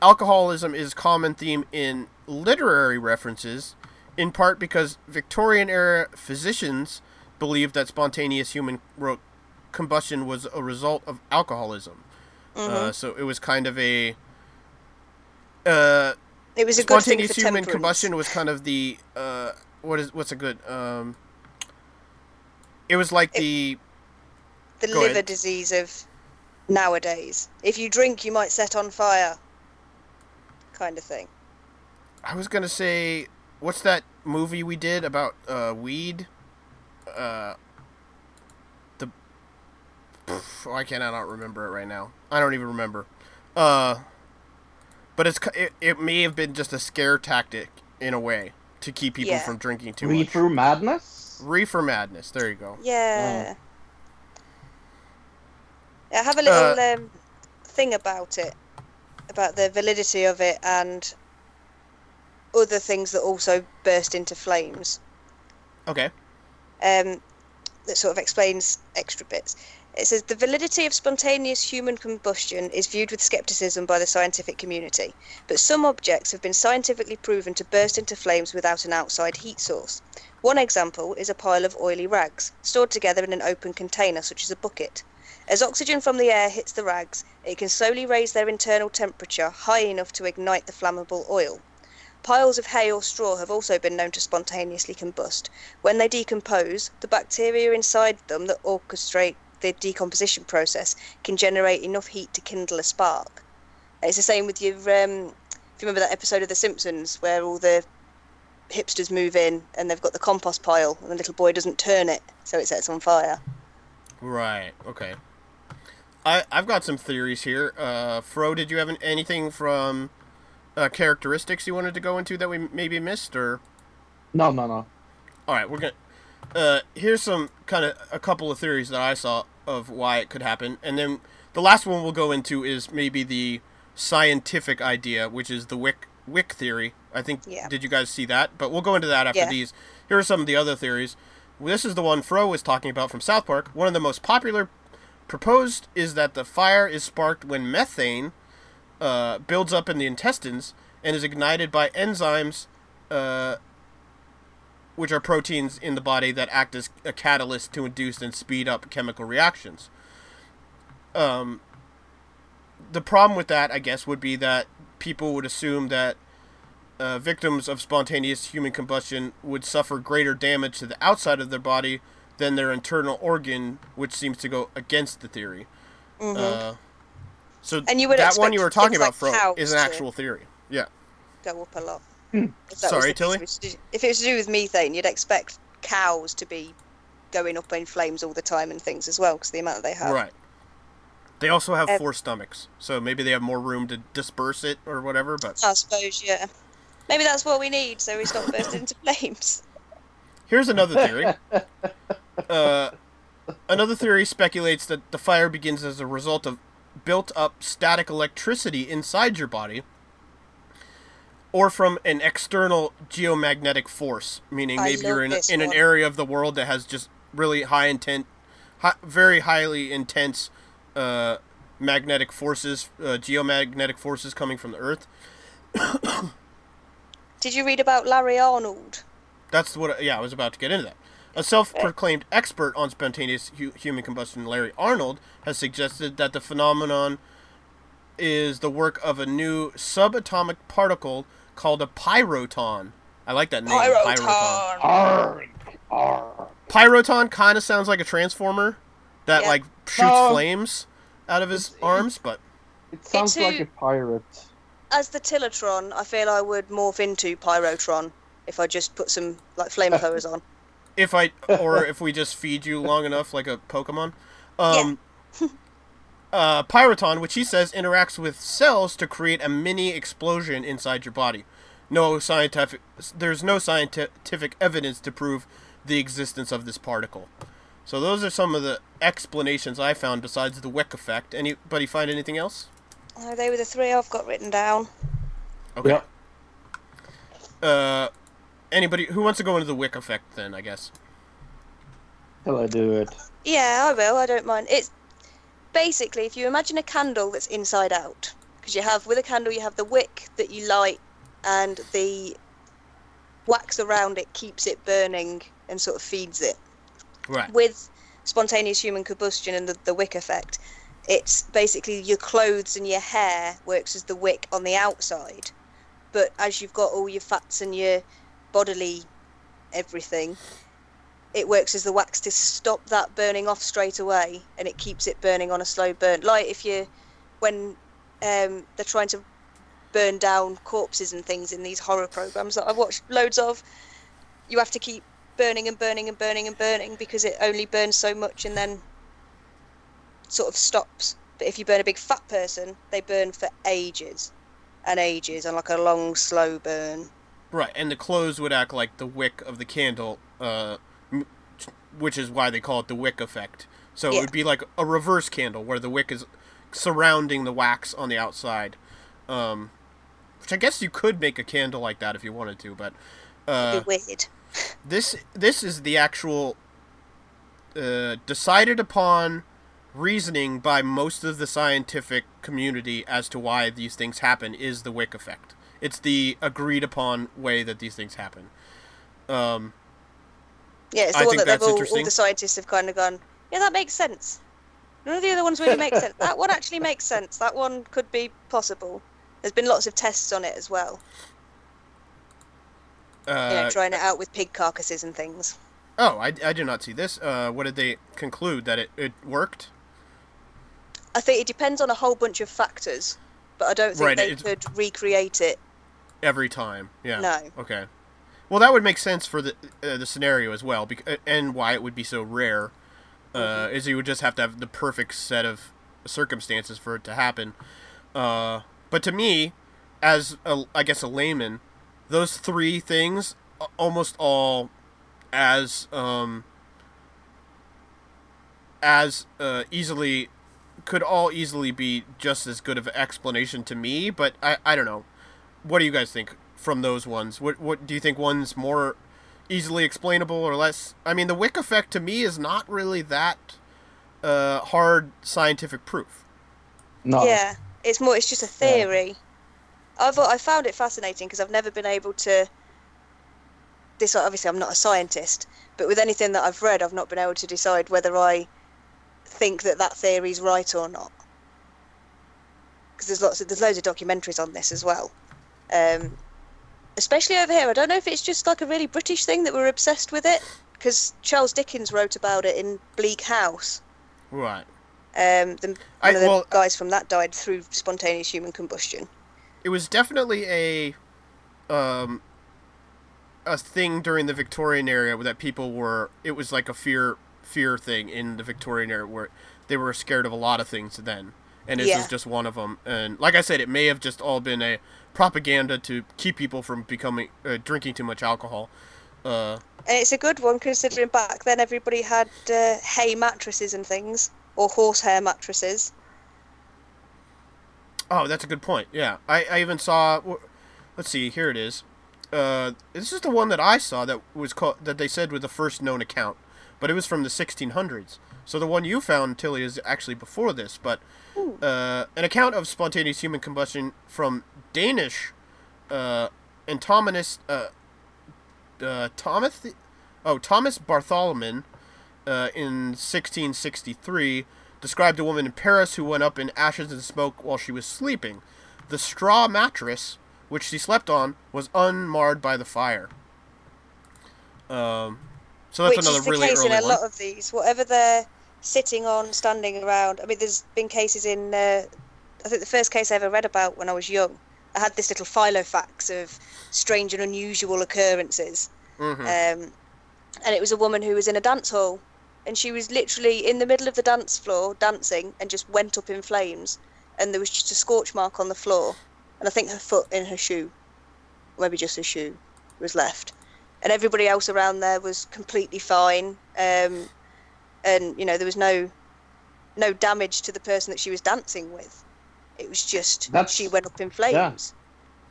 alcoholism is a common theme in literary references, in part because Victorian era physicians believed that spontaneous human combustion was a result of alcoholism. Uh, so it was kind of a uh, It was a good thing spontaneous human combustion was kind of the uh, what is what's a good um, it was like the the liver ahead. disease of nowadays. If you drink, you might set on fire. Kind of thing. I was gonna say what's that movie we did about uh, weed? Uh, the pff, why can't I not remember it right now? I don't even remember. Uh, but it's it, it may have been just a scare tactic in a way to keep people Yeah. from drinking too Read much. Reefer madness. Reefer madness. There you go. Yeah. I have a little Uh, um, thing about it, about the validity of it and other things that also burst into flames. Okay. um, that sort of explains extra bits. It says the validity of spontaneous human combustion is viewed with skepticism by the scientific community, but some objects have been scientifically proven to burst into flames without an outside heat source. One example is a pile of oily rags, stored together in an open container, such as a bucket. As oxygen from the air hits the rags, it can slowly raise their internal temperature high enough to ignite the flammable oil. Piles of hay or straw have also been known to spontaneously combust. When they decompose, the bacteria inside them that orchestrate the decomposition process can generate enough heat to kindle a spark. It's the same with your, um, if you remember that episode of The Simpsons where all the hipsters move in and they've got the compost pile and the little boy doesn't turn it, so it sets on fire. Right. Okay. I I've got some theories here. Uh, Fro, did you have an, anything from uh, characteristics you wanted to go into that we maybe missed, or No, no, no. all right, we're gonna. Uh, here's some kind of a couple of theories that I saw of why it could happen, and then the last one we'll go into is maybe the scientific idea, which is the Wick Wick theory. I think. Yeah. Did you guys see that? But we'll go into that after Yeah. these. Here are some of the other theories. This is the one Fro was talking about from South Park. One of the most popular proposed is that the fire is sparked when methane uh, builds up in the intestines and is ignited by enzymes, uh, which are proteins in the body that act as a catalyst to induce and speed up chemical reactions. Um, the problem with that, I guess, would be that people would assume that uh, victims of spontaneous human combustion would suffer greater damage to the outside of their body than their internal organ, which seems to go against the theory. Uh, so Mm-hmm. And you would that one you were talking about, like Fro, is an actual theory. Yeah. Go up a lot. If that was Sorry, Tilly? if it was to do- If it was to do with methane, you'd expect cows to be going up in flames all the time and things as well, because the amount that they have. Right. They also have four stomachs, so maybe they have more room to disperse it or whatever. But I suppose, yeah. Maybe that's what we need, so we stop bursting into flames. here's another theory. uh, another theory speculates that the fire begins as a result of built-up static electricity inside your body, or from an external geomagnetic force, meaning I maybe you're in, in an area of the world that has just really high intent, hi, very highly intense uh, magnetic forces, uh, geomagnetic forces coming from the Earth. Did you read about Larry Arnold? That's what. Yeah, I was about to get into that. A self-proclaimed expert on spontaneous hu- human combustion, Larry Arnold, has suggested that the phenomenon is the work of a new subatomic particle called a pyroton. I like that name. Pyroton. Arg, arg. Pyroton kind of sounds like a transformer that Yeah. like shoots No. flames out of his arms, but It sounds who- like a pirate. As the Tillatron, I feel I would morph into Pyrotron if I just put some like flamethrowers on. if I or if we just feed you long enough like a Pokemon. Um uh Pyroton, which he says interacts with cells to create a mini explosion inside your body. No scientific there's no scientific evidence to prove the existence of this particle. So those are some of the explanations I found besides the Wick effect. Anybody find anything else? Oh, they were the three I've got written down. Okay. Uh anybody who wants to go into the Wick effect then, I guess. Till I do it. Yeah, I will. I don't mind. It's basically if you imagine a candle that's inside out, because you have with a candle you have the wick that you light, and the wax around it keeps it burning and sort of feeds it. Right. With spontaneous human combustion and the, the wick effect, it's basically your clothes and your hair works as the wick on the outside, but as you've got all your fats and your bodily everything, it works as the wax to stop that burning off straight away, and it keeps it burning on a slow burn. Like if you, when um, they're trying to burn down corpses and things in these horror programs that I've watched loads of, you have to keep burning and burning and burning and burning because it only burns so much and then sort of stops. But if you burn a big fat person, they burn for ages and ages on like a long slow burn. Right, and the clothes would act like the wick of the candle, uh, which is why they call it the wick effect. So it would be like a reverse candle where the wick is surrounding the wax on the outside. Um, which I guess you could make a candle like that if you wanted to, but uh, It'd be weird. this this is the actual uh, decided upon reasoning by most of the scientific community as to why these things happen is the wick effect. It's the agreed upon way that these things happen. Um, Yeah, it's I the one that they've all, all the scientists have kind of gone, yeah, that makes sense. None of the other ones really make sense. That one actually makes sense. That one could be possible. There's been lots of tests on it as well. You know, uh, trying it out with pig carcasses and things. oh, I, I did not see this. Uh, what did they conclude that it, it worked? I think it depends on a whole bunch of factors, but I don't think Right, they could recreate it. every time. Yeah. No. Okay. Well, that would make sense for the uh, the scenario as well, uh, and why it would be so rare. Uh, Mm-hmm. Is you would just have to have the perfect set of circumstances for it to happen. Uh, but to me, as a, I guess a layman, those three things almost all as um, as uh, easily could all easily be just as good of an explanation to me. But I, I don't know what do you guys think from those ones? What what do you think one's more easily explainable or less? I mean, the Wick effect to me is not really that uh, hard scientific proof. No. Yeah, it's more. It's just a theory. I've I found it fascinating because I've never been able to. This obviously I'm not a scientist, but with anything that I've read, I've not been able to decide whether I think that that theory's right or not. Because there's lots of there's loads of documentaries on this as well, um, especially over here. I don't know if it's just like a really British thing that we're obsessed with it. Because Charles Dickens wrote about it in Bleak House. Right. Um, the, one I- of the well- guys from that died through spontaneous human combustion. It was definitely a um a thing during the Victorian era that people were it was like a fear fear thing in the Victorian era where they were scared of a lot of things then. And this Yeah. is just one of them. And like I said, it may have just all been a propaganda to keep people from becoming uh, drinking too much alcohol. Uh, And it's a good one considering back then everybody had uh, hay mattresses and things, or horsehair mattresses. Oh, that's a good point. Yeah, I, I even saw. Let's see, here it is. Uh, this is the one that I saw that was called that they said was the first known account, but it was from the 1600s. So the one you found, Tilly, is actually before this. But uh, an account of spontaneous human combustion from Danish uh, uh, uh, Thomas Oh, Thomas Bartholomew, uh, in 1663, described a woman in Paris who went up in ashes and smoke while she was sleeping. The straw mattress which she slept on was unmarred by the fire. Um, so that's Which another is the really case early in a one. lot of these. Whatever they're sitting on, standing around. I mean, there's been cases in. Uh, I think the first case I ever read about when I was young, I had this little filofax of strange and unusual occurrences. Mhm. Um, and it was a woman who was in a dance hall, and she was literally in the middle of the dance floor dancing, and just went up in flames, and there was just a scorch mark on the floor, and I think her foot in her shoe, or maybe just her shoe, was left, and everybody else around there was completely fine, um, and you know there was no, no damage to the person that she was dancing with. It was just That's- she went up in flames.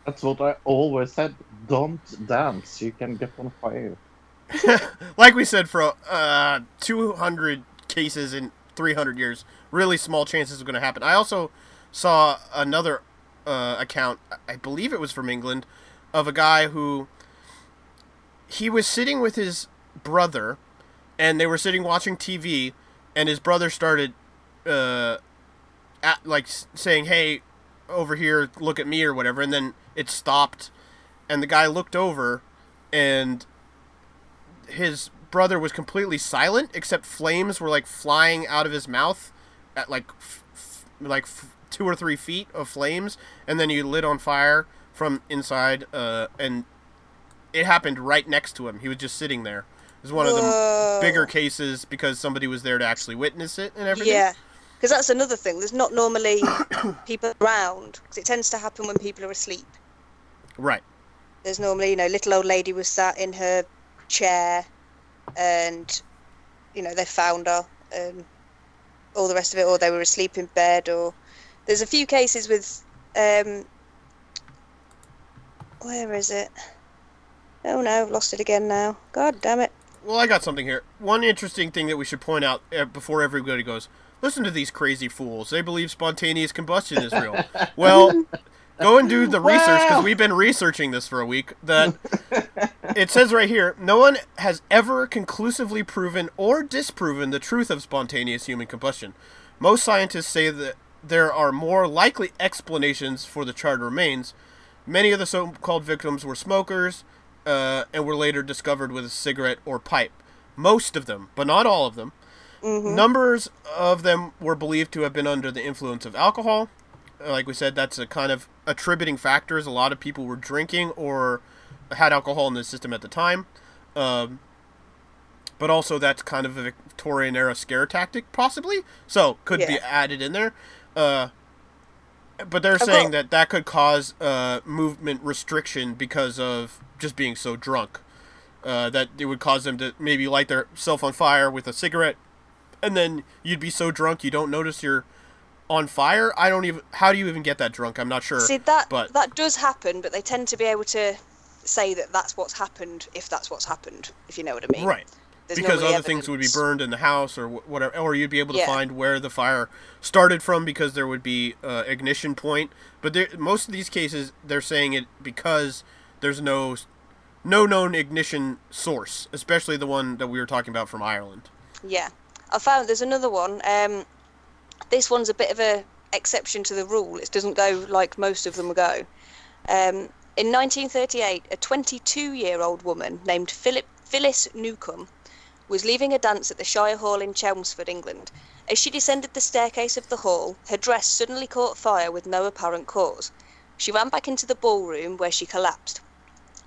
That's what I always said. Don't dance. You can get on fire. like we said, for uh, 200 cases in 300 years, really small chances of going to happen. I also saw another uh, account, I believe it was from England, of a guy who he was sitting with his brother, and they were sitting watching TV, and his brother started, uh, at, like saying, "Hey, over here, look at me" or whatever, and then it stopped, and the guy looked over, and his brother was completely silent except flames were like flying out of his mouth at like f- f- like f- two or three feet of flames and then he lit on fire from inside uh, and it happened right next to him. He was just sitting there was one of the bigger cases because somebody was there to actually witness it and everything Yeah, because that's another thing. There's not normally people around because it tends to happen when people are asleep. right There's normally, you know, little old lady was sat in her chair, and you know they found her, and all the rest of it, or they were asleep in bed, or there's a few cases with, um, where is it? Oh no, lost it again now. God damn it. Well, I got something here. One interesting thing that we should point out uh, before everybody goes, listen to these crazy fools. They believe spontaneous combustion is real. well, go and do the research because Well. we've been researching this for a week. That it says right here, no one has ever conclusively proven or disproven the truth of spontaneous human combustion. Most scientists say that there are more likely explanations for the charred remains. Many of the so-called victims were smokers uh, and were later discovered with a cigarette or pipe. Most of them, but not all of them. Numbers of them were believed to have been under the influence of alcohol. Uh, Like we said, that's a kind of attributing factors. A lot of people were drinking or had alcohol in the system at the time. Um, but also, that's kind of a Victorian era scare tactic, possibly. So, could be added in there. Uh, but they're saying got- that that could cause uh, movement restriction because of just being so drunk. Uh, that it would cause them to maybe light their self on fire with a cigarette, and then you'd be so drunk you don't notice you're on fire. I don't even. How do you even get that drunk? I'm not sure. See that but that does happen, but they tend to be able to say that that's what's happened if that's what's happened. If you know what I mean. right. There's because other things would be burned in the house or whatever, or you'd be able to Yeah. find where the fire started from because there would be uh, ignition point. But there, most of these cases, they're saying it because there's no no known ignition source, especially the one that we were talking about from Ireland. Yeah, I found there's another one. Um, this one's a bit of a exception to the rule. It doesn't go like most of them go. Um, in 1938, a 22-year-old woman named Philip Phyllis Newcomb was leaving a dance at the Shire Hall in Chelmsford, England. As she descended the staircase of the hall, her dress suddenly caught fire with no apparent cause. She ran back into the ballroom where she collapsed.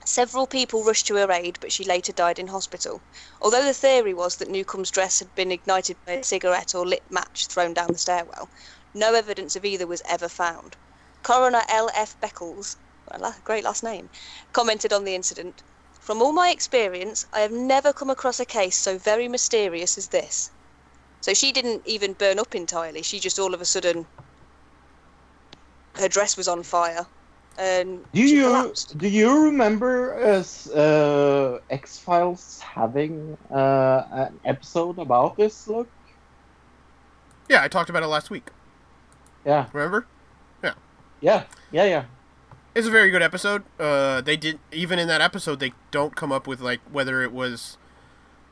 Several people rushed to her aid, but she later died in hospital. Although the theory was that Newcomb's dress had been ignited by a cigarette or lit match thrown down the stairwell, no evidence of either was ever found. Coroner L. F. Beckles, a great last name, commented on the incident. From all my experience, I have never come across a case so very mysterious as this. So she didn't even burn up entirely. She just all of a sudden, her dress was on fire, and Do she you collapsed. do you remember us uh, X Files having uh, an episode about this? Look, Yeah, I talked about it last week. yeah, Remember? Yeah. Yeah, yeah, yeah. It's a very good episode. Uh, they did even in that episode they don't come up with like whether it was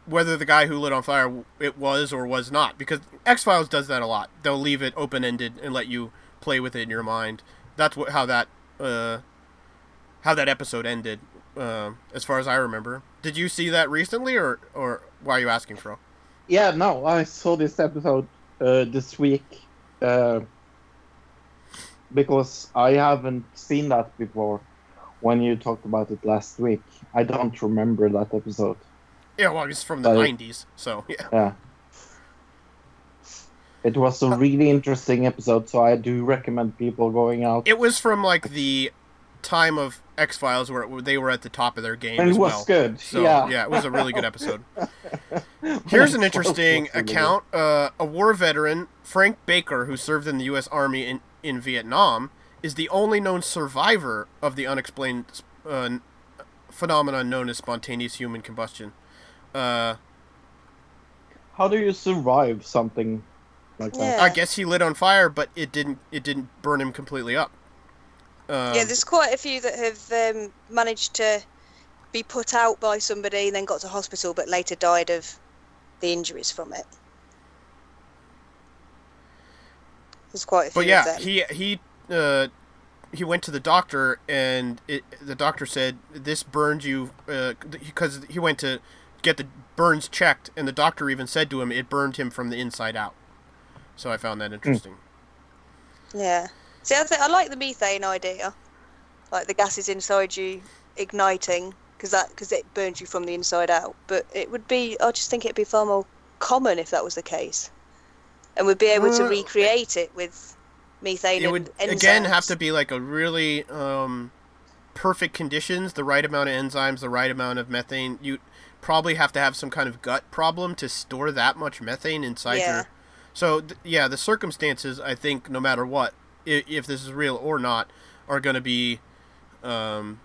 whether the guy who lit on fire it was or was not because X Files does that a lot. They'll leave it open ended and let you play with it in your mind. That's what how that uh, how that episode ended, uh, as far as I remember. Did you see that recently, or or why are you asking, Fro? Yeah, no, I saw this episode uh, this week uh, because I haven't seen that before. When you talked about it last week, I don't remember that episode. Yeah, well, it's from the But- '90s, so yeah. Yeah. It was a really interesting episode, so I do recommend people going out. It was from like the time of X Files where they were at the top of their game And it as was well. good, So yeah. it was a really good episode. Here's an interesting account. Uh, a war veteran, Frank Baker, who served in the U.S. Army in, in Vietnam, is the only known survivor of the unexplained uh, phenomenon known as spontaneous human combustion. Uh, How do you survive something like that? I guess he lit on fire, but it didn't. It didn't burn him completely up. Um, yeah, there's quite a few that have um, managed to be put out by somebody and then got to hospital, but later died of the injuries from it. There's quite a few But yeah, of them. he he uh, he went to the doctor, and it, the doctor said this burned you because he went to get the burns checked, and the doctor even said to him it burned him from the inside out. So I found that interesting. Yeah. See, I, think I like the methane idea, like the gases inside you igniting, because that because it burns you from the inside out. But it would be, I just think it'd be far more common if that was the case, and we'd be able to Uh, recreate it with methane It would enzymes. again have to be like a really um, perfect conditions, the right amount of enzymes, the right amount of methane. You probably have to have some kind of gut problem to store that much methane inside Yeah. your. So th- yeah, the circumstances I think no matter what, if, if this is real or not, are going to be um,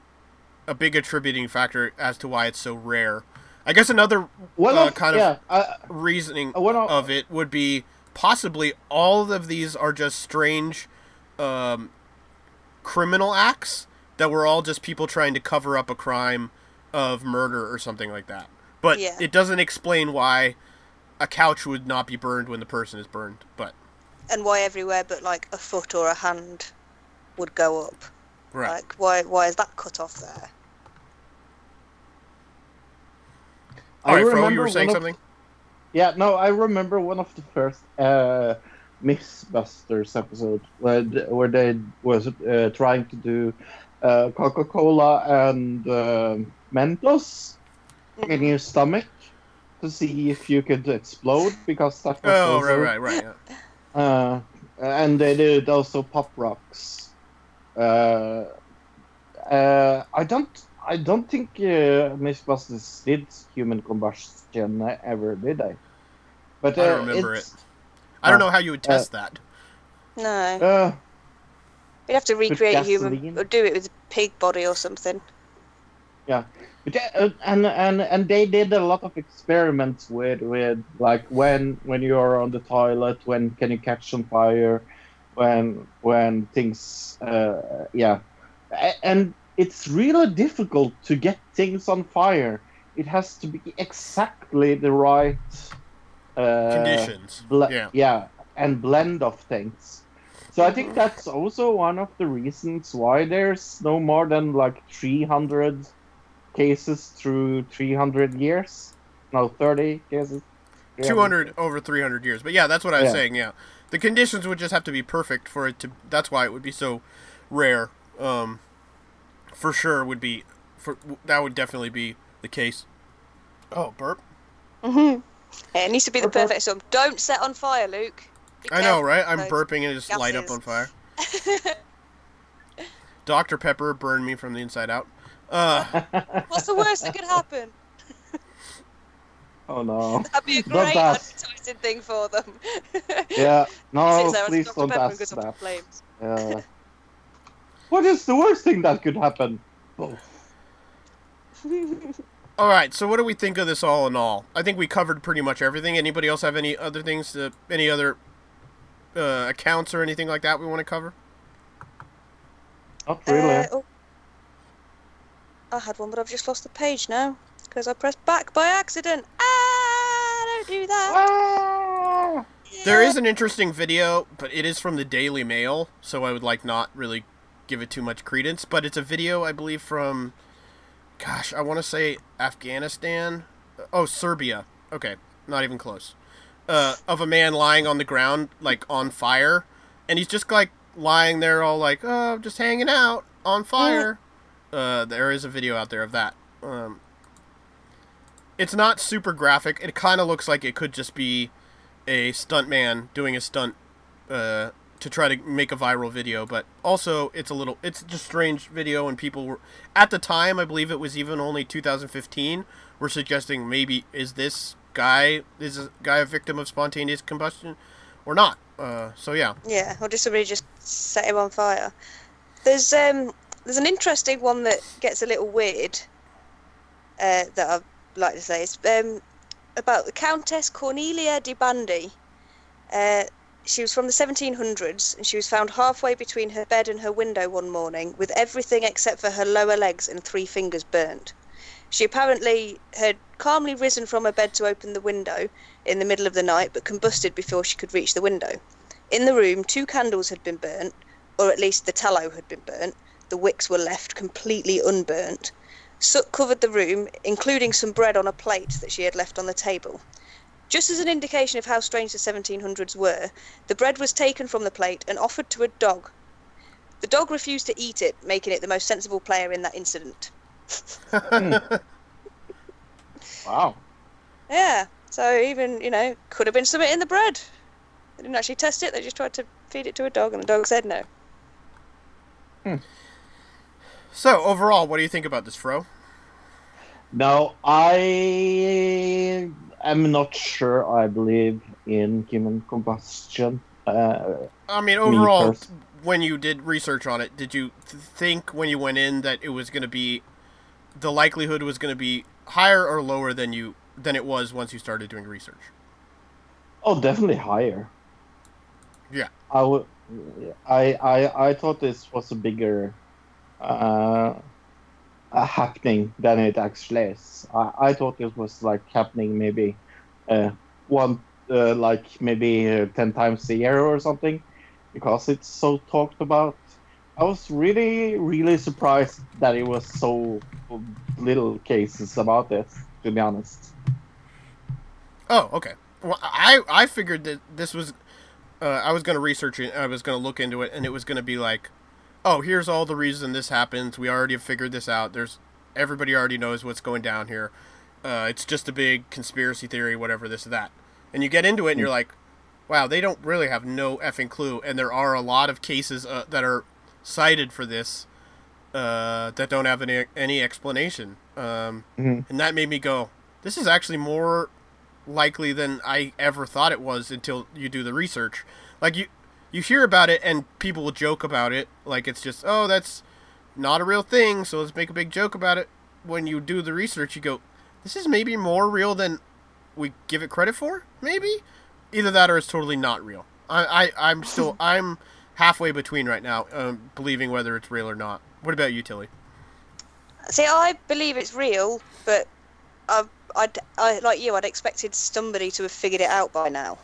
a big attributing factor as to why it's so rare. I guess another uh, of- kind yeah, of reasoning uh, one of- of it would be possibly all of these are just strange um, criminal acts that were all just people trying to cover up a crime of murder or something like that. But Yeah. it doesn't explain why a couch would not be burned when the person is burned. But and why everywhere but like a foot or a hand would go up. right, Like why why is that cut off there? all right, Fro, you were saying of- something. Yeah, no, I remember one of the first uh, Mythbusters episode where where they was uh, trying to do uh, Coca-Cola and uh, Mentos in your stomach to see if you could explode because that was Oh, also, right, right, right. Yeah. Uh, and they did also Pop Rocks. Uh, uh, I don't. I don't think uh, Mythbusters did human combustion ever, did I? But uh, I don't remember it. I don't uh, know how you would test that. No. Uh, We'd have to recreate a human or do it with a pig body or something. yeah, but, uh, and and and they did a lot of experiments with with like when when you are on the toilet, when can you catch on fire, when when things, uh, yeah, A- and it's really difficult to get things on fire. It has to be exactly the right uh, Conditions. ble- yeah. yeah, and blend of things. So I think that's also one of the reasons why there's no more than like 300 cases through 300 years. No, 30 cases. 200 over 300 years. But yeah, that's what I was Yeah. saying. Yeah, the conditions would just have to be perfect for it to. That's why it would be so rare. Um, for sure would be. For that would definitely be the case. Oh, burp! Mm-hmm. Yeah, it needs to be the perfect storm. Don't set on fire, Luke. Be I know, right? I'm burping and it just light up on fire. Dr Pepper burned me from the inside out. Uh, What's the worst that could happen? Oh no. That'd be a great that. advertising thing for them. Yeah, no, Sits there as please Dr. don't Pepper ask goes up in that. Yeah. What is the worst thing that could happen? Both. all right. So what do we think of this all in all? I think we covered pretty much everything. Anybody else have any other things? To, any other uh, accounts or anything like that we want to cover? Not really. Uh, oh. I had one, but I've just lost the page now because I pressed back by accident. Ah! don't do that. There is an interesting video, but it is from the Daily Mail, so I would like not really give it too much credence. But it's a video, I believe, from, gosh, I want to say Afghanistan. Oh, Serbia. Okay, not even close. Uh, of a man lying on the ground, like on fire, and he's just like lying there, all like, oh, just hanging out on fire. Uh, there is a video out there of that. Um, it's not super graphic. It kind of looks like it could just be a stuntman doing a stunt uh, to try to make a viral video, but also it's a little it's just strange video and people were at the time I believe it was even only 2015 were suggesting maybe is this guy is this guy a victim of spontaneous combustion or not? Uh, so yeah, Yeah, or did somebody just set him on fire? There's um there's an interesting one that gets a little weird. Uh, that I'd like to say it's um about the Countess Cornelia de Bandy. Uh, she was from the 1700s, and she was found halfway between her bed and her window one morning, with everything except for her lower legs and three fingers burnt. She apparently had calmly risen from her bed to open the window in the middle of the night, but combusted before she could reach the window. In the room, two candles had been burnt, or at least the tallow had been burnt. The wicks were left completely unburnt. Soot covered the room, including some bread on a plate that she had left on the table. Just as an indication of how strange the 1700s were, the bread was taken from the plate and offered to a dog. The dog refused to eat it, making it the most sensible player in that incident. Wow. Yeah, so even, you know, could have been something in the bread. They didn't actually test it, they just tried to feed it to a dog, and the dog said no. Hmm. So overall, what do you think about this, Fro? No, I am not sure I believe in human combustion. Uh, I mean, overall, pers- when you did research on it, did you th- think when you went in that it was going to be the likelihood was going to be higher or lower than you than it was once you started doing research? oh, definitely higher. Yeah. I would. I I I thought this was a bigger uh, a happening than it actually is. I, I thought it was like happening maybe uh, one uh, like maybe uh, ten times a year or something, because it's so talked about. I was really really surprised that it was so little cases about this. To be honest. Oh, okay. Well, I I figured that this was uh, I was going to research it. I was going to look into it, and it was going to be like, oh, here's all the reason this happens. We already have figured this out. There's everybody already knows what's going down here. Uh, it's just a big conspiracy theory, whatever this that. And you get into it, and you're like, wow, they don't really have no effing clue. And there are a lot of cases uh, that are cited for this uh, that don't have any any explanation. Um, Mhm. And that made me go, this is actually more likely than I ever thought it was until you do the research. Like you you hear about it and people will joke about it like it's just oh that's not a real thing so let's make a big joke about it. When you do the research you go this is maybe more real than we give it credit for maybe either that or it's totally not real. I, I I'm still I'm halfway between right now um, believing whether it's real or not. What about you Tilly? See, I believe it's real, but I, I'd, I, like you, I'd expected somebody to have figured it out by now.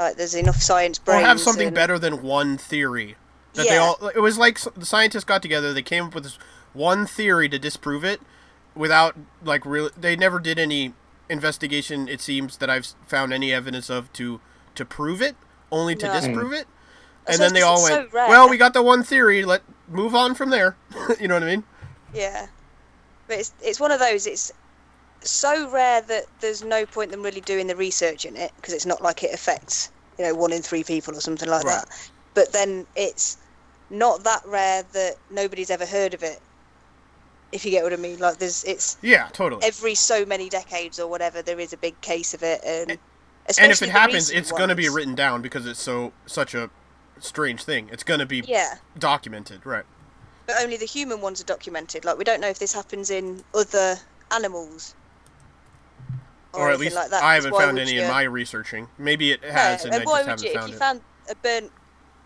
Like, there's enough science Or brains. have something and- better than one theory. That they Yeah. all it was like the scientists got together, they came up with this one theory to disprove it without like really they never did any investigation it seems that I've found any evidence of to to prove it, only to No. disprove it. That's And then they all went, so "Well, we got the one theory, let move on from there." you know what I mean? Yeah, but it's it's one of those. It's so rare that there's no point them really doing the research in it because it's not like it affects you know one in three people or something like Right. that. But then it's not that rare that nobody's ever heard of it. If you get what I mean, like there's it's Yeah, totally. every so many decades or whatever there is a big case of it, and and if it happens, it's going to be written down because it's so such a strange thing. It's going to be Yeah, documented, right? but only the human ones are documented. Like we don't know if this happens in other animals. Or, at least like that, I 'cause haven't why found any you- in my researching. Maybe it No, has, and I and why just would haven't you, if found you it. found a burnt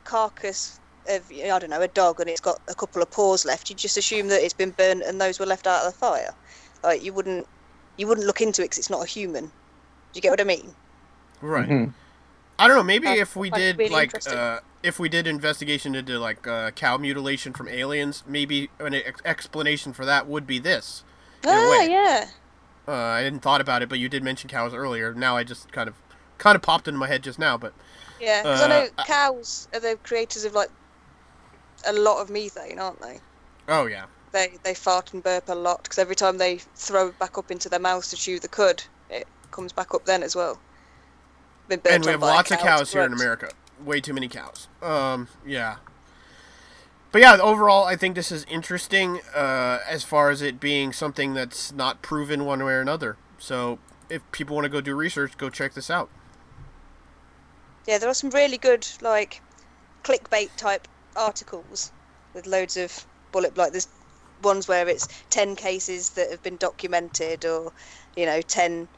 carcass of, I don't know, a dog and it's got a couple of paws left, you'd just assume that it's been burnt and those were left out of the fire. Like you wouldn't, you wouldn't look into it because it's not a human. you get what I mean? Right. Mhm. I don't know. Maybe Uh, if we did really like uh, if we did investigation into like uh, cow mutilation from aliens, maybe an ex- explanation for that would be this. In a Ah, yeah. Uh, I hadn't thought about it, but you did mention cows earlier. Now I just kind of kind of popped into my head just now. But Yeah, because Uh, I know cows are the creators of like a lot of methane, aren't they? oh yeah, They they fart and burp a lot because every time they throw it back up into their mouths to chew the cud, it comes back up then as well. And we have lots of cow, it's cows here in. America. Way too many cows. Um, yeah. But yeah, overall, I think this is interesting uh, as far as it being something that's not proven one way or another. So if people want to go do research, go check this out. Yeah, there are some really good like clickbait type articles with loads of bullet like there's ones where it's 10 cases that have been documented or you know 10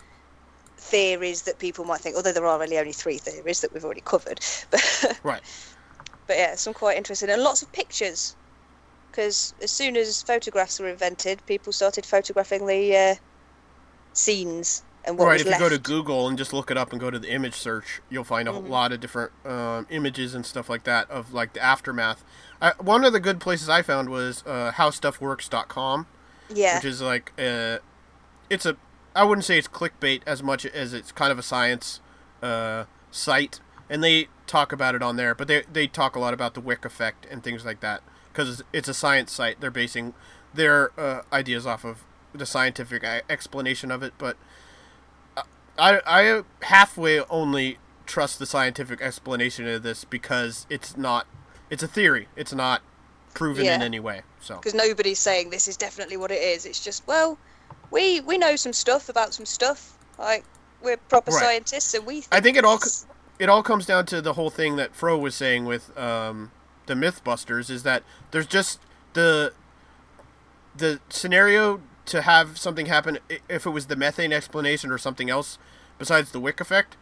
theories that people might think although there are really only three theories that we've already covered but Right. But yeah some quite interesting and lots of pictures because as soon as photographs were invented people started photographing the uh, scenes and what right, if you go to Google and just look it up and go to the image search, you'll find a Mhm. lot of different um, images and stuff like that of like the aftermath. I, one of the good places I found was uh, howstuffworks.com. yeah which is like uh, it's a I wouldn't say it's clickbait as much as it's kind of a science uh, site, and they talk about it on there. But they they talk a lot about the Wick effect and things like that because it's a science site. They're basing their uh, ideas off of the scientific e- explanation of it. But I I halfway only trust the scientific explanation of this because it's not it's a theory. It's not proven in any way. So because nobody's saying this is definitely what it is. It's just well, we we know some stuff about some stuff. Like we're proper Right. scientists, and we. Think I think it all. It all comes down to the whole thing that Fro was saying with um, the MythBusters is that there's just the the scenario to have something happen if it was the methane explanation or something else besides the Wick effect,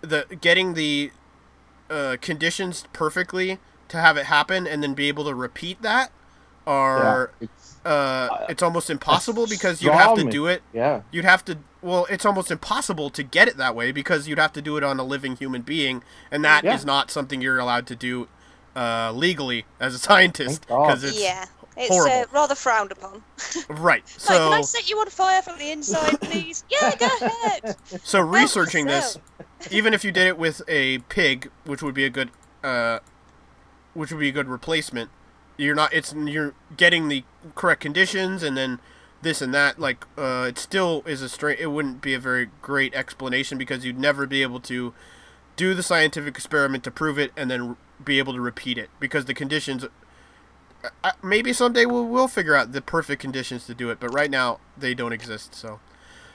the getting the uh, conditions perfectly to have it happen and then be able to repeat that are yeah, uh, it's almost impossible because you'd have to do it yeah. you'd have to well it's almost impossible to get it that way because you'd have to do it on a living human being and that is Yeah. not something you're allowed to do uh, legally as a scientist because it's yeah, it's uh, rather frowned upon. right Like, so can I set you on fire from the inside, please? yeah, go ahead. so researching this even if you did it with a pig which would be a good uh, which would be a good replacement you're not it's you're getting the correct conditions and then this and that like uh, it still is a straight it wouldn't be a very great explanation because you'd never be able to do the scientific experiment to prove it and then be able to repeat it because the conditions uh, maybe someday we'll, we'll figure out the perfect conditions to do it but right now they don't exist so.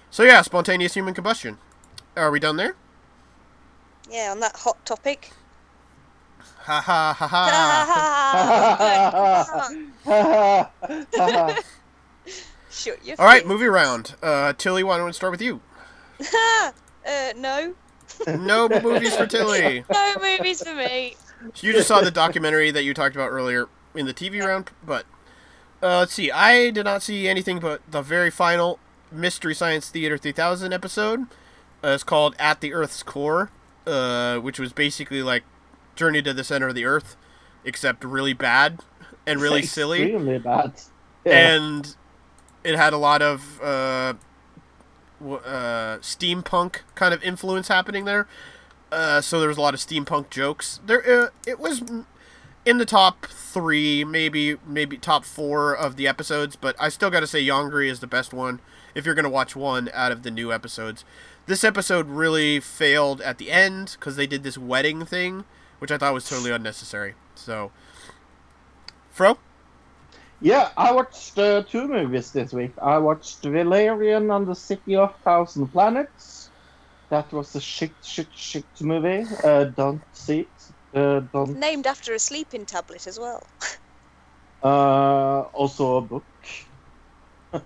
So yeah spontaneous human combustion. Are we done there? Yeah, on that hot topic. Ha ha ha ha Shut your all right movie round uh tilly why don't we start with you uh, no, no movies for tilly no movies for me. You just saw the documentary that you talked about earlier in the TV round, but uh, let's see. I did not see anything but the very final Mystery Science Theater 3000 episode. Uh, it's called At the Earth's Core, uh, which was basically like Journey to the Center of the Earth, except really bad and really silly. Extremely bad. Yeah. And it had a lot of uh, uh, steampunk kind of influence happening there. Uh, so there was a lot of steampunk jokes. There, uh, it was in the top three, maybe maybe top four of the episodes, but I still got to say Yongary is the best one. If you're gonna watch one out of the new episodes, this episode really failed at the end because they did this wedding thing, which I thought was totally unnecessary. So, Fro, Yeah, I watched uh, two movies this week. I watched Valerian and the City of Thousand Planets. That was a shit, shit, shit movie. Uh, don't see it. Uh, don't. Named after a sleeping tablet as well. Uh, also a book. but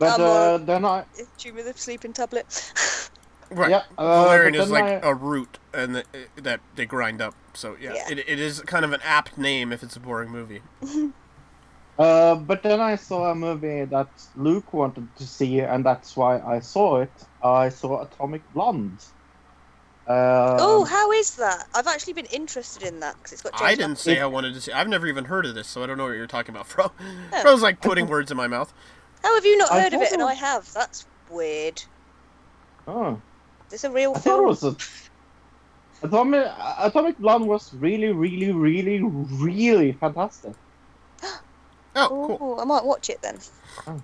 Um, uh, then I Do you remember the sleeping tablet? right? Yeah, uh, Valerian but is like I- a root, and the, that they grind up. So yeah, Yeah. It, it is kind of an apt name if it's a boring movie. Uh, but then I saw a movie that Luke wanted to see, and that's why I saw it. I saw Atomic Blonde. Um, oh, how is that? I've actually been interested in that because it's got. James I didn't say It- I wanted to see. I've never even heard of this, so I don't know what you're talking about, Fro. Oh. Fro's like putting words in my mouth. How have you not heard of it and I have? That's weird. Oh, Is this a real I thought it was a. Atomic, Atomic Blonde was really, really, really, really fantastic. Oh, cool. Ooh, I might watch it then. Oh.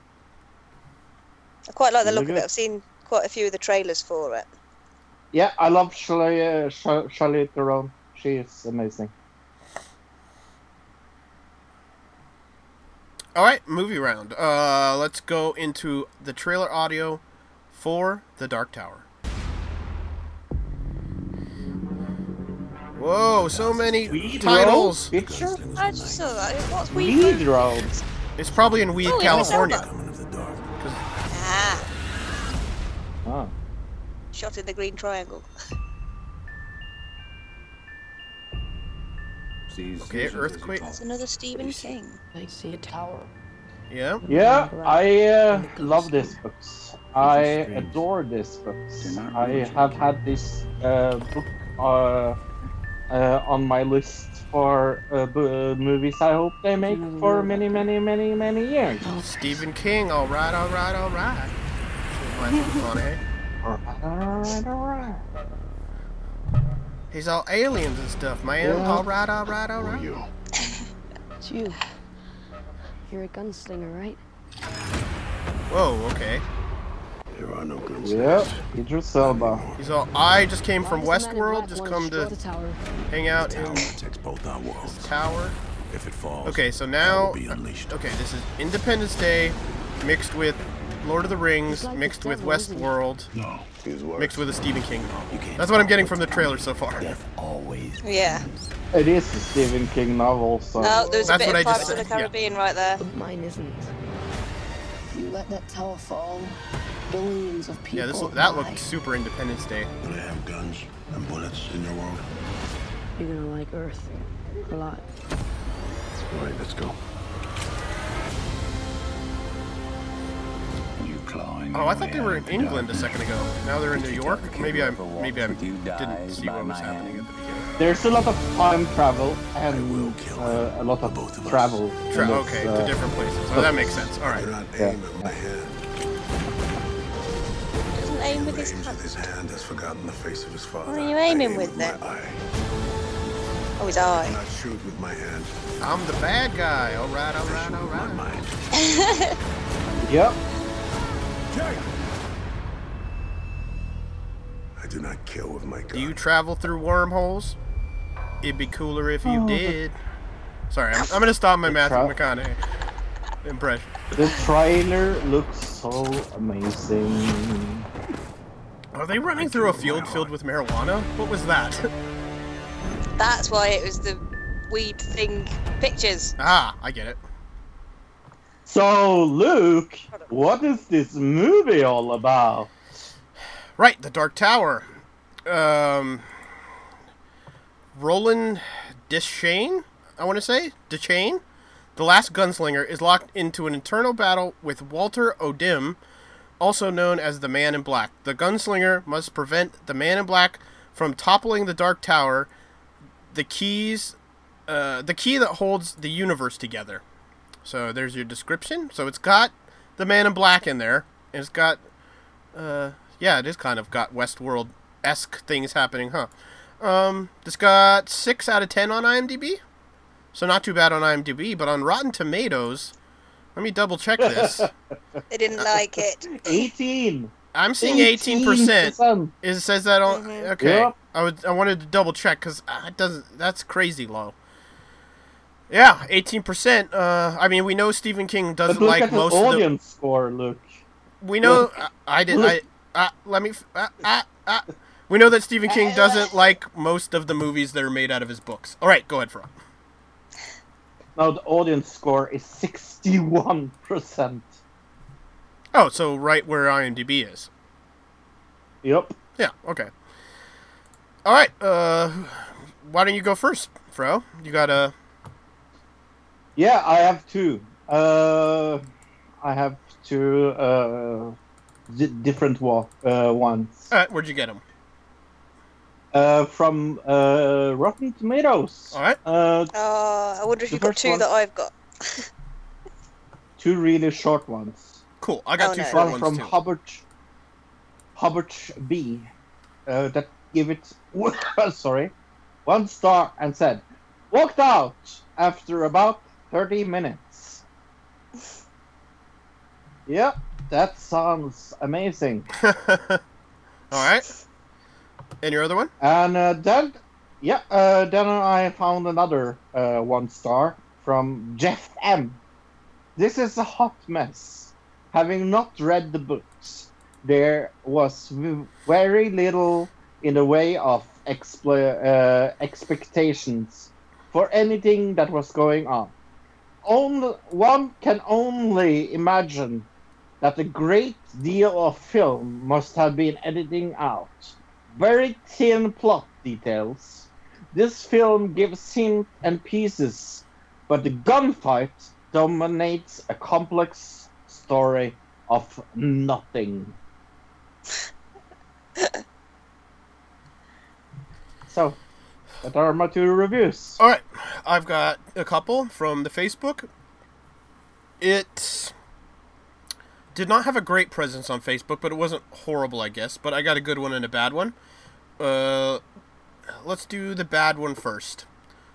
I quite like the Really look of it. I've seen quite a few of the trailers for it. Yeah, I love Charlize, uh, Char- Charlize Theron. She is amazing. All right, movie round. Uh, let's go into the trailer audio for The Dark Tower. Whoa, so many Weed titles. Road picture? I just saw that. What's Weed Weed? Road. It's probably in Weed, Oh, yeah, California. December. Ah, Ah. shot in the green triangle. Okay, earthquake. That's another Stephen King. I see a tower. Yeah. Yeah, I uh, love this books. I adore this book. I have had this uh, book uh, uh, on my list for uh, b- uh, movies I hope they make for many, many, many, many years. Stephen King. All right, all right, all right. Matthew McConaughey. Alright, alright. He's all aliens and stuff, man. Yeah. All right, all right, all right. It's you. You're a gunslinger, right? Whoa, okay. Yeah, Idris Elba. He's all. I just came from Why does the man in Westworld. Just come to the tower. hang out in protects both our worlds. this tower. If it falls, Okay, so now. will be unleashed. Okay, this is Independence Day mixed with Lord of the Rings, mixed with devil, isn't he? Westworld, No, mixed with a Stephen King novel. You That's what I'm getting from the the trailer so far. Death always. Yeah. It is a Stephen King novel, so. Oh, there's a That's bit what of I just Pirates of the said, yeah. Caribbean right there. Mine isn't. You let that tower fall. Billions of people. Yeah, this that die. looked super Independence Day. Do they have guns and bullets in your world? You're gonna like Earth a lot. All right, let's go. You clawing Oh, I thought they were in England a second ago. Now they're in New York. Maybe I maybe I didn't see what was happening at the beginning. There's a lot of time travel and will kill uh, a lot of both of us. travel. Tra- okay, uh, to different places. Oh, that makes sense. All right. Do not Yeah. Aim at my hand. Doesn't aim with his hand. his hand has forgotten the face of his father. What are you I aiming aim with my then? eye. Oh, his Do eye. not shoot with my hand. I'm the bad guy. All right, all right, all right. shoot all with my right. mind. Yep. I do not kill with my gun. Do you travel through wormholes? It'd be cooler if you Oh, did. Sorry, I'm, I'm gonna stop my Matthew tra- McConaughey impression. The trailer looks so amazing. Are they running through a field filled with marijuana? What was that? That's why it was the weed thing pictures. ah, I get it. So, Luke, what is this movie all about? Right, the Dark Tower. Um, Roland Deschain, I want to say Deschain, the last gunslinger, is locked into an internal battle with Walter O'Dim, also known as the Man in Black. The gunslinger must prevent the Man in Black from toppling the Dark Tower. The keys, uh, the key that holds the universe together. So there's your description. So it's got the Man in Black in there. It's got uh, yeah, it is kind of got Westworld esque things happening, huh? Um, this got six out of ten on IMDb, so not too bad on IMDb. But on Rotten Tomatoes, let me double check this. They didn't like it. 18. I'm seeing eighteen percent. It says that on. Mhm. Okay, Yep. I would. I wanted to double check because it doesn't. That's crazy low. Yeah, eighteen percent. Uh, I mean, we know Stephen King doesn't look like at the most of the. audience score, Luke. We know. Look. I, I did. I. Uh, let me. f- Uh, uh, uh. We know that Stephen King doesn't like most of the movies that are made out of his books. All right, go ahead, Fro. Now the audience score is 61%. Oh, so right where IMDb is. Yep. Yeah. Okay. All right. Uh, why don't you go first, Fro? You got a. Yeah, I have two. Uh, I have two uh, di- different wa- uh, ones. All right, where'd you get them? Uh, from uh, Rotten Tomatoes. All right. Uh, Oh, I wonder if you've got two one- that I've got. two really short ones. Cool. I got Oh, two no. short One ones from too. Hubbard, Hubbard B, uh, that give it sorry, one star and said, walked out after about thirty minutes. Yep, that sounds amazing. All right. And your other one? And uh, then, yeah, uh, then I found another uh, one star from Jeff M. This is a hot mess. Having not read the books, there was very little in the way of expl- uh, expectations for anything that was going on. Only, one can only imagine that a great deal of film must have been editing out very thin plot details. This film gives hints and pieces, but the gunfight dominates a complex story of nothing. so, that are my two reviews. All right. I've got a couple from the Facebook. It did not have a great presence on Facebook, but it wasn't horrible, I guess. But I got a good one and a bad one. Uh, let's do the bad one first.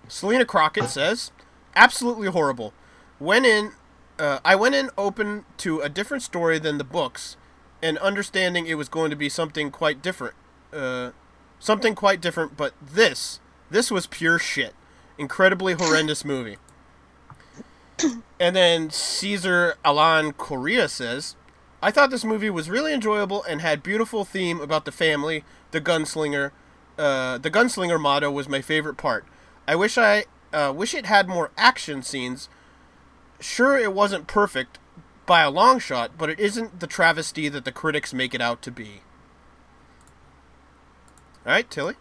Selena Crockett says, "Absolutely horrible. Went in, uh, I went in open to a different story than the books, and understanding it was going to be something quite different. Uh, something quite different. But this, this was pure shit. Incredibly horrendous movie." And then Caesar Alan Correa says, I thought this movie was really enjoyable and had beautiful theme about the family, the gunslinger. Uh, the gunslinger motto was my favorite part. I wish I uh, wish it had more action scenes. Sure, it wasn't perfect by a long shot, but it isn't the travesty that the critics make it out to be. All right, Tilly.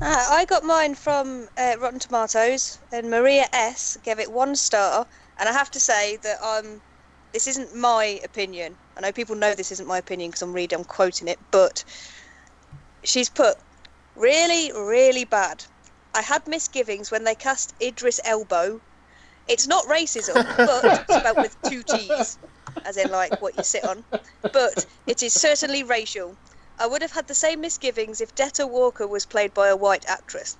Uh, I got mine from uh, Rotten Tomatoes, and Maria S gave it one star. And I have to say that um, this isn't my opinion. I know people know this isn't my opinion because I'm reading, I'm quoting it, but she's put really, really bad. I had misgivings when they cast Idris Elbow. It's not racism, but it's about with two T's, as in like what you sit on. But it is certainly racial. I would have had the same misgivings if Detta Walker was played by a white actress.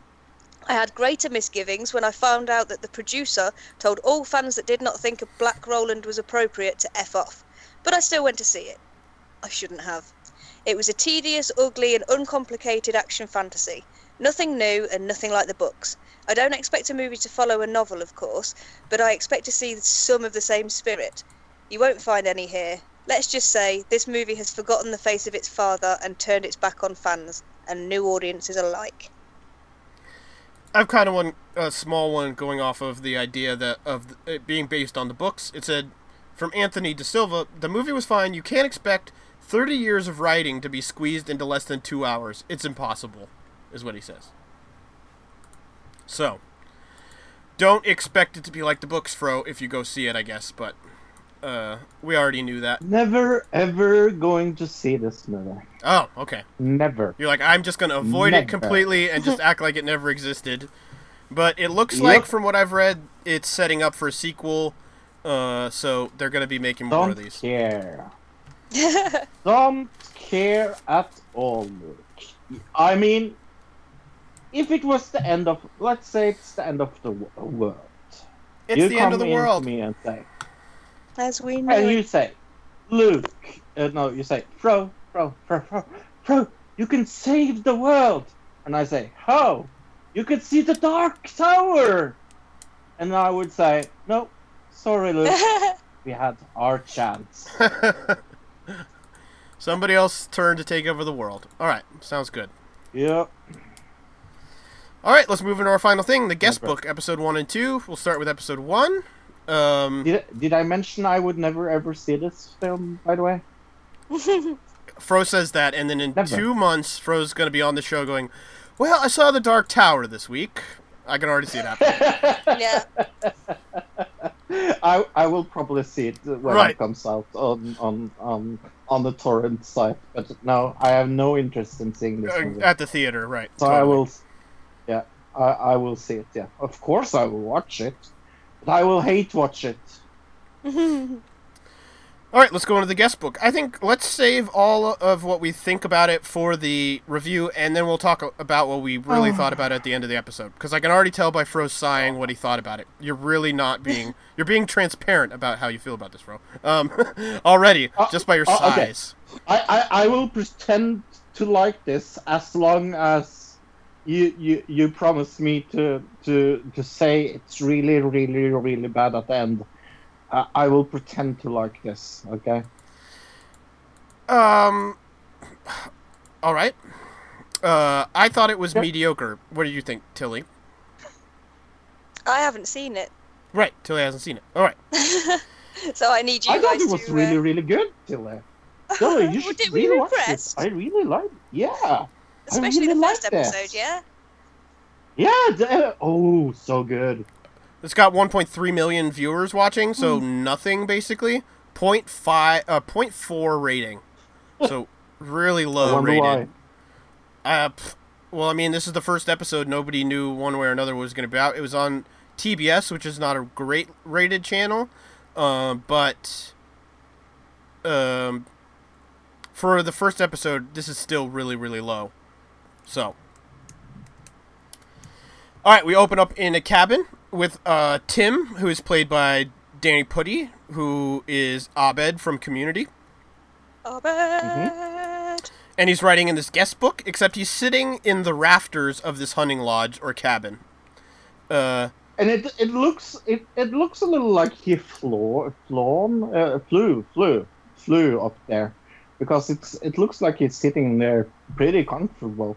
I had greater misgivings when I found out that the producer told all fans that did not think a Black Roland was appropriate to F off, but I still went to see it. I shouldn't have. It was a tedious, ugly, and uncomplicated action fantasy. Nothing new and nothing like the books. I don't expect a movie to follow a novel, of course, but I expect to see some of the same spirit. You won't find any here. Let's just say this movie has forgotten the face of its father and turned its back on fans and new audiences alike. I've kind of one a small one going off of the idea that of it being based on the books. It said from Anthony De Silva, the movie was fine. You can't expect 30 years of writing to be squeezed into less than 2 hours. It's impossible, is what he says. So, don't expect it to be like the books, Fro, if you go see it, I guess, but uh, we already knew that. Never ever going to see this movie. Oh, okay. Never. You're like, I'm just going to avoid it completely and just act like it never existed. But it looks Yep. like, from what I've read, it's setting up for a sequel. Uh, so they're going to be making more of Don't these. care. Don't care at all. Luke. I mean, if it was the end of, let's say it's the end of the wo- world. It's you the end of come the in to world. me and say, As we know. and you it. say, Luke, uh, no, you say, Fro, Fro, Fro, Fro, Fro, you can save the world. And I say, how? You can see the Dark Tower. And I would say, no, sorry, Luke, we had our chance. Somebody else turn to take over the world. All right, sounds good. Yep. All right, let's move into our final thing, the guest book, episode one and two. We'll start with episode one. Um, Did, did I mention I would never ever see this film, by the way? Fro says that, and then in Never. two months, Fro's going to be on the show going, "Well, I saw the Dark Tower this week. I can already see it happening." yeah. I I will probably see it when Right. it comes out on on on on the torrent site, but no, I have no interest in seeing this Uh, movie. at the theater, right? So I will, yeah, I, I will see it. Yeah, of course I will watch it, but I will hate watch it. All right, let's go into the guest book. I think let's save all of what we think about it for the review, and then we'll talk about what we really Oh. thought about it at the end of the episode. Because I can already tell by Fro sighing what he thought about it. You're really not being you're being transparent about how you feel about this, Fro. Um, already just by your uh, okay. I, I I will pretend to like this as long as you you you promise me to to to say it's really really really bad at the end. Uh, I will pretend to like this. Okay. Um. All right. Uh, I thought it was mediocre. What did you think, Tilly? I haven't seen it, Right, Tilly hasn't seen it. All right. so I need you I thought guys it was to. really uh, really good, Tilly. Tilly, you should did- really watch it. I really like. Yeah. I especially really the first liked episode, yeah. Yeah. oh, so good. It's got 1.3 million viewers watching, so Hmm. nothing basically. 0.5, uh, 0.4 rating. So really low wonder rated. Uh, pff, well, I mean, this is the first episode. Nobody knew one way or another what was going to be out. It was on TBS, which is not a great rated channel, um, but um, for the first episode, this is still really, really low. So, all right, we open up in a cabin with uh, Tim, who is played by Danny Pudi, who is Abed from Community. Abed. And he's writing in this guest book, except he's sitting in the rafters of this hunting lodge or cabin. Uh, And it it looks it, it looks a little like he flew flown uh, flew flew flew up there because it's it looks like he's sitting there pretty comfortable.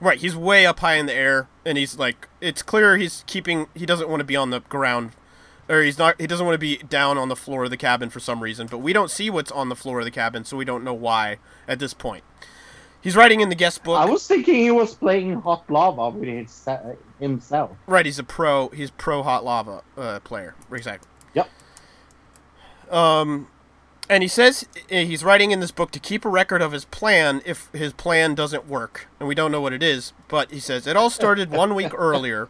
Right, he's way up high in the air, and he's like, it's clear he's keeping, he doesn't want to be on the ground, or he's not, he doesn't want to be down on the floor of the cabin for some reason, but we don't see what's on the floor of the cabin, so we don't know why at this point. He's writing in the guest book. I was thinking he was playing hot lava with his, himself. Right, he's a pro. He's pro hot lava uh, player. Exactly. Yep. Um, and he says uh, he's writing in this book to keep a record of his plan if his plan doesn't work, and we don't know what it is. But he says it all started one week earlier,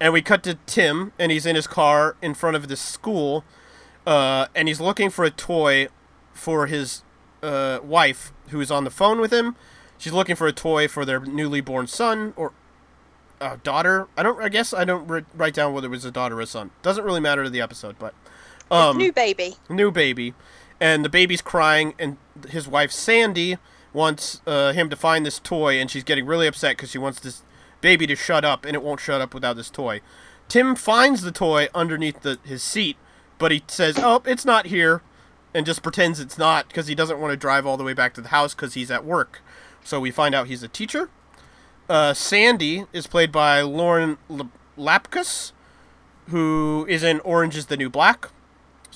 and we cut to Tim, and he's in his car in front of this school, uh, and he's looking for a toy for his uh, wife, who is on the phone with him. She's looking for a toy for their newly born son or uh, daughter. I don't. I guess I don't ri- write down whether it was a daughter or a son. Doesn't really matter to the episode, but um, New baby. new baby, and the baby's crying, and his wife Sandy wants uh, him to find this toy, and she's getting really upset because she wants this baby to shut up, and it won't shut up without this toy. Tim finds the toy underneath the, his seat, but he says, "Oh, it's not here," and just pretends it's not because he doesn't want to drive all the way back to the house because he's at work. So we find out he's a teacher. Uh, Sandy is played by Lauren Lapkus, who is in Orange is the New Black.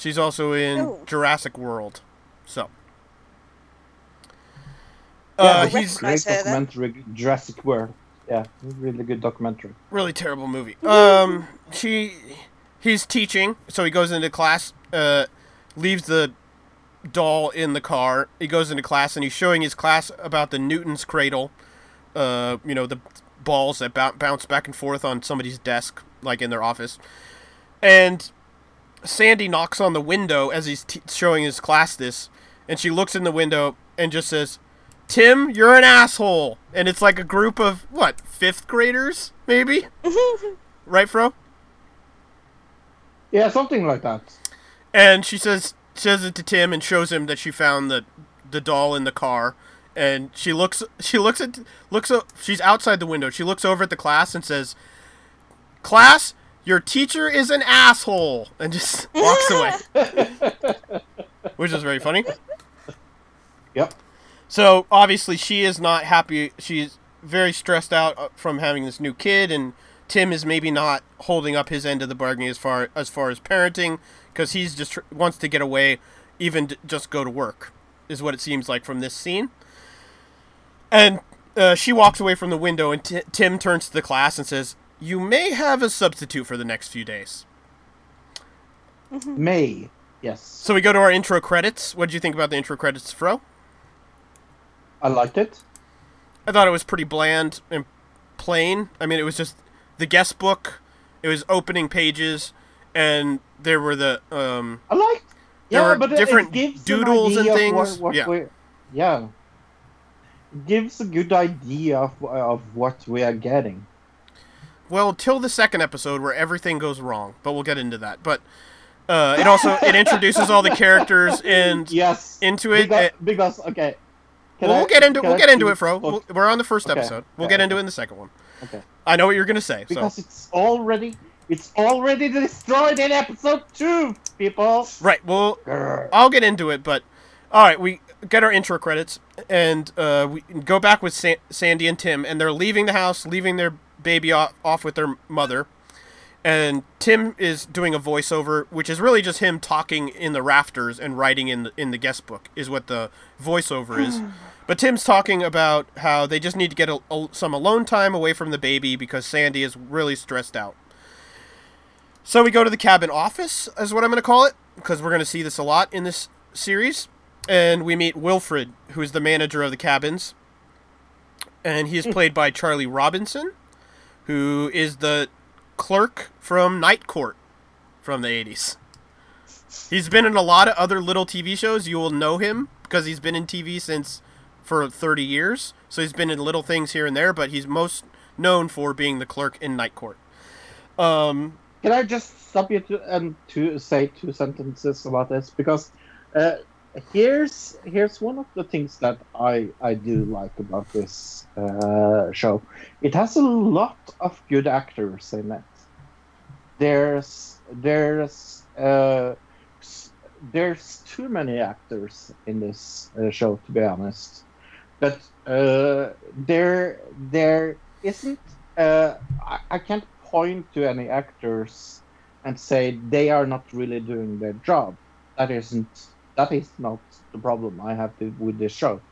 She's also in Oh. Jurassic World. So. Yeah, Uh, he's great documentary, Jurassic World. Yeah, really good documentary. really terrible movie. Um, she, he's teaching, so he goes into class. Uh, leaves the doll in the car. He goes into class and he's showing his class about the Newton's cradle. Uh, you know the balls that bou- bounce back and forth on somebody's desk, like in their office. And Sandy knocks on the window as he's t- showing his class this, and she looks in the window and just says, "Tim, you're an asshole." And it's like a group of what fifth graders, maybe, right, Fro? Yeah, something like that. And she says says it to Tim and shows him that she found the the doll in the car. And she looks she looks at looks o- she's outside the window. She looks over at the class and says, "Class, your teacher is an asshole," and just walks away. Which is very funny. Yep. So obviously she is not happy. She's very stressed out uh, from having this new kid, and Tim is maybe not holding up his end of the bargain as far as far as parenting because he's just wants to get away, even to just go to work, is what it seems like from this scene. And uh, she walks away from the window, and Ti Tim turns to the class and says, "You may have a substitute for the next few days." May. Yes. So we go to our intro credits. What did you think about the intro credits, Fro? I liked it. I thought it was pretty bland and plain. I mean, it was just the guest book. It was opening pages, and there were the um. I liked. There yeah, were but different gives an doodles and of what- things. what yeah. yeah. It gives a good idea of of what we are getting. Well, till the second episode where everything goes wrong, but we'll get into that. But uh, it also it introduces all the characters and yes into it. Because, because okay. Can we'll get into we'll I get into it, Fro. what- We'll, we're on the first Okay, episode. We'll okay, get into okay. it in the second one. Okay. I know what you're gonna say. Because so it's already it's already destroyed in episode two, people. right, well, Grr. I'll get into it, but all right, we get our intro credits and uh, we go back with Sa- Sandy and Tim, and they're leaving the house, leaving their baby off, off with their mother, and Tim is doing a voiceover, which is really just him talking in the rafters and writing in the, in the guest book, is what the voiceover is. But Tim's talking about how they just need to get a, a- some alone time away from the baby because Sandy is really stressed out. So we go to the cabin office, is what I'm going to call it, because we're going to see this a lot in this series. And we meet Wilfred, who is the manager of the cabins. And he is hmm. played by Charlie Robinson, who is the clerk from Night Court from the 80s. He's been in a lot of other little TV shows. You will know him because he's been in TV since for 30 years. So he's been in little things here and there, but he's most known for being the clerk in Night Court. Um, Can I just stop you to and to say two sentences about this because uh, here's here's one of the things that I I do like about this uh, show. It has a lot of good actors in it. There's there's uh, there's too many actors in this uh, show to be honest, but uh, there there isn't. Uh, I, I can't point to any actors and say they are not really doing their job. That isn't that is not the problem I have to, with this show.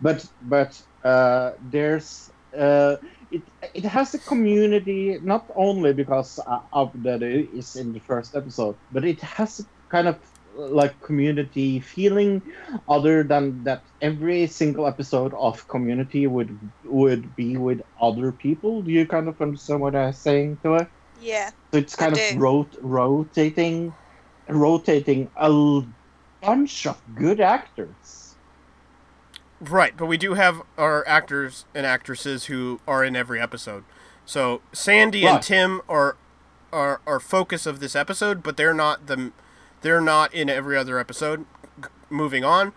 But but uh, there's uh, it it has a community not only because uh, of that it is in the first episode, but it has a kind of like community feeling other than that every single episode of community would would be with other people do you kind of understand what i'm saying to it Yeah. so it's kind I of do. rot- rotating rotating a bunch of good actors Right, but we do have our actors and actresses who are in every episode. So Sandy and Tim are are are focus of this episode, but they're not the they're not in every other episode. Moving on,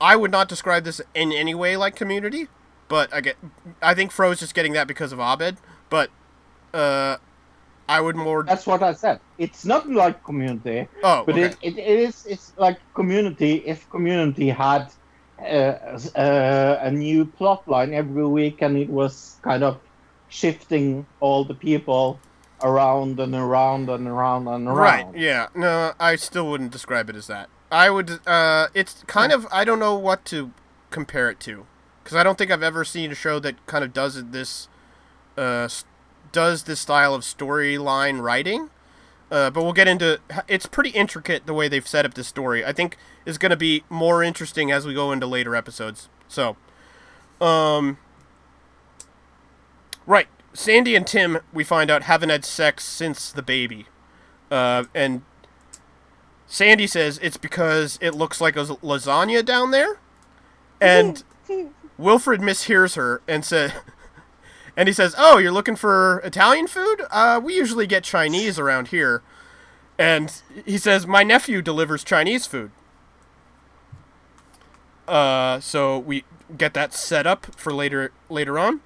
I would not describe this in any way like Community, but I get I think Fro's just getting that because of Abed, but uh, I would more. that's what i said it's not like community Oh, but okay. it, it, it is it's like community if community had uh, uh, a new plot line every week and it was kind of shifting all the people around and around and around and around Right. Yeah. No, I still wouldn't describe it as that. I would. Uh, it's kind of. I don't know what to compare it to, because I don't think I've ever seen a show that kind of does it this, uh, does this style of storyline writing. Uh, but we'll get into. It's pretty intricate the way they've set up this story. I think is going to be more interesting as we go into later episodes. So, um, right. Sandy and Tim, we find out, haven't had sex since the baby. Uh, and Sandy says it's because it looks like a lasagna down there. And Wilfred mishears her and said, and he says, "Oh, you're looking for Italian food? Uh, we usually get Chinese around here." And he says, "My nephew delivers Chinese food." Uh, so we get that set up for later later on.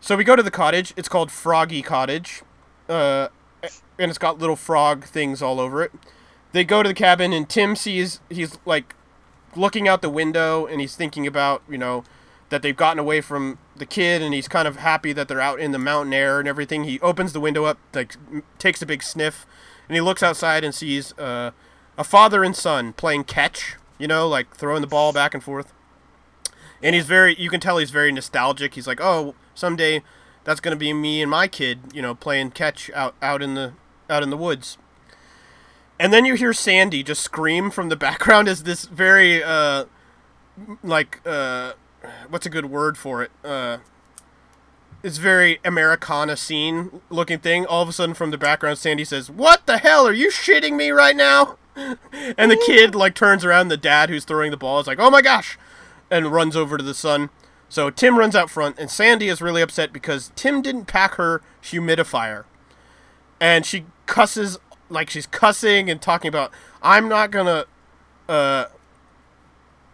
So we go to the cottage. It's called Froggy Cottage, uh, and it's got little frog things all over it. They go to the cabin, and Tim sees he's like looking out the window, and he's thinking about you know that they've gotten away from the kid, and he's kind of happy that they're out in the mountain air and everything. He opens the window up, like takes a big sniff, and he looks outside and sees uh, a father and son playing catch. You know, like throwing the ball back and forth and he's very you can tell he's very nostalgic he's like oh someday that's going to be me and my kid you know playing catch out out in the out in the woods and then you hear Sandy just scream from the background as this very uh like uh what's a good word for it? Uh it's very Americana scene looking thing. All of a sudden from the background Sandy says, "What the hell are you shitting me right now?" and the kid like turns around the dad who's throwing the ball is like, "Oh my gosh." and runs over to the son. So Tim runs out front and Sandy is really upset because Tim didn't pack her humidifier. And she cusses like she's cussing and talking about I'm not to uh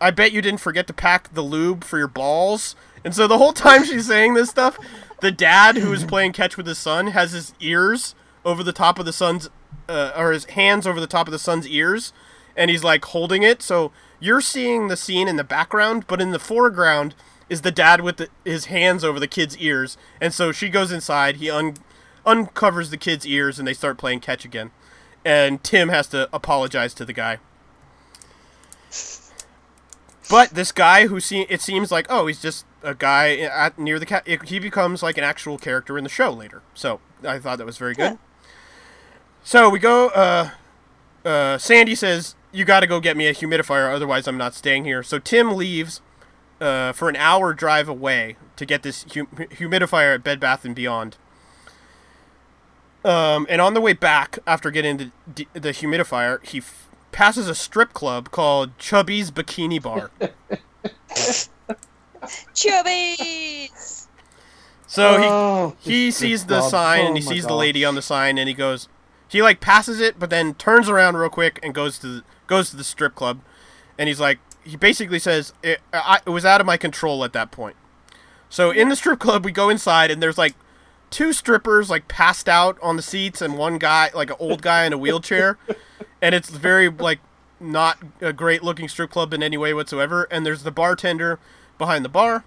I bet you didn't forget to pack the lube for your balls. And so the whole time she's saying this stuff, the dad who is playing catch with his son has his ears over the top of the son's uh, or his hands over the top of the son's ears and he's like holding it. So you're seeing the scene in the background, but in the foreground is the dad with the, his hands over the kid's ears. And so she goes inside, he un- uncovers the kid's ears and they start playing catch again. And Tim has to apologize to the guy. But this guy who see it seems like oh he's just a guy at near the cat he becomes like an actual character in the show later. So I thought that was very good. So we go uh uh Sandy says you got to go get me a humidifier otherwise I'm not staying here. So Tim leaves uh, for an hour drive away to get this hum- humidifier at Bed Bath and Beyond. Um, and on the way back, after getting the, the humidifier, he f- passes a strip club called Chubby's Bikini Bar. Chubby's. So Oh, he he sees the club. sign Oh and he my sees the lady on the sign and he goes, he like passes it, but then turns around real quick and goes to the, goes to the strip club, and he's like, he basically says it, I, it was out of my control at that point. So in the strip club, we go inside and there's like two strippers like passed out on the seats and one guy like an old guy in a wheelchair, and it's very like not a great looking strip club in any way whatsoever. And there's the bartender behind the bar.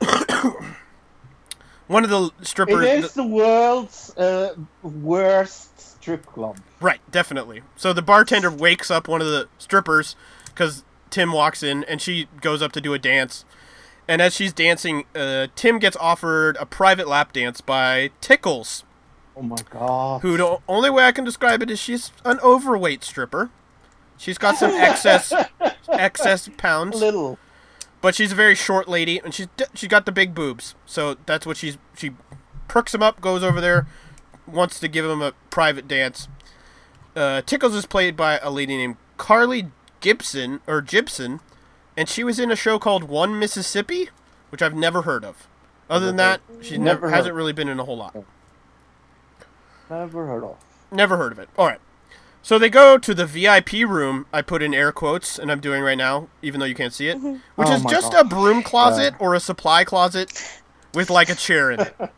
One of the strippers. It is the world's uh, worst strip club. Right, definitely. So the bartender wakes up one of the strippers because Tim walks in and she goes up to do a dance. And as she's dancing, uh, Tim gets offered a private lap dance by Tickles, Oh my god. who the only way I can describe it is she's an overweight stripper. She's got some excess excess pounds, Little. but she's a very short lady and she's she got the big boobs. So that's what she's she perks him up, goes over there, wants to give him a private dance. Uh, Tickles is played by a lady named Carly Gibson or Gibson, and she was in a show called One Mississippi, which I've never heard of. Other than that, she never, Never hasn't really been in a whole lot. Never heard of. Never heard of it. All right. So they go to the VIP room. I put in air quotes, and I'm doing right now, even though you can't see it, mm-hmm. which Oh is just gosh. a broom closet or a supply closet with like a chair in it.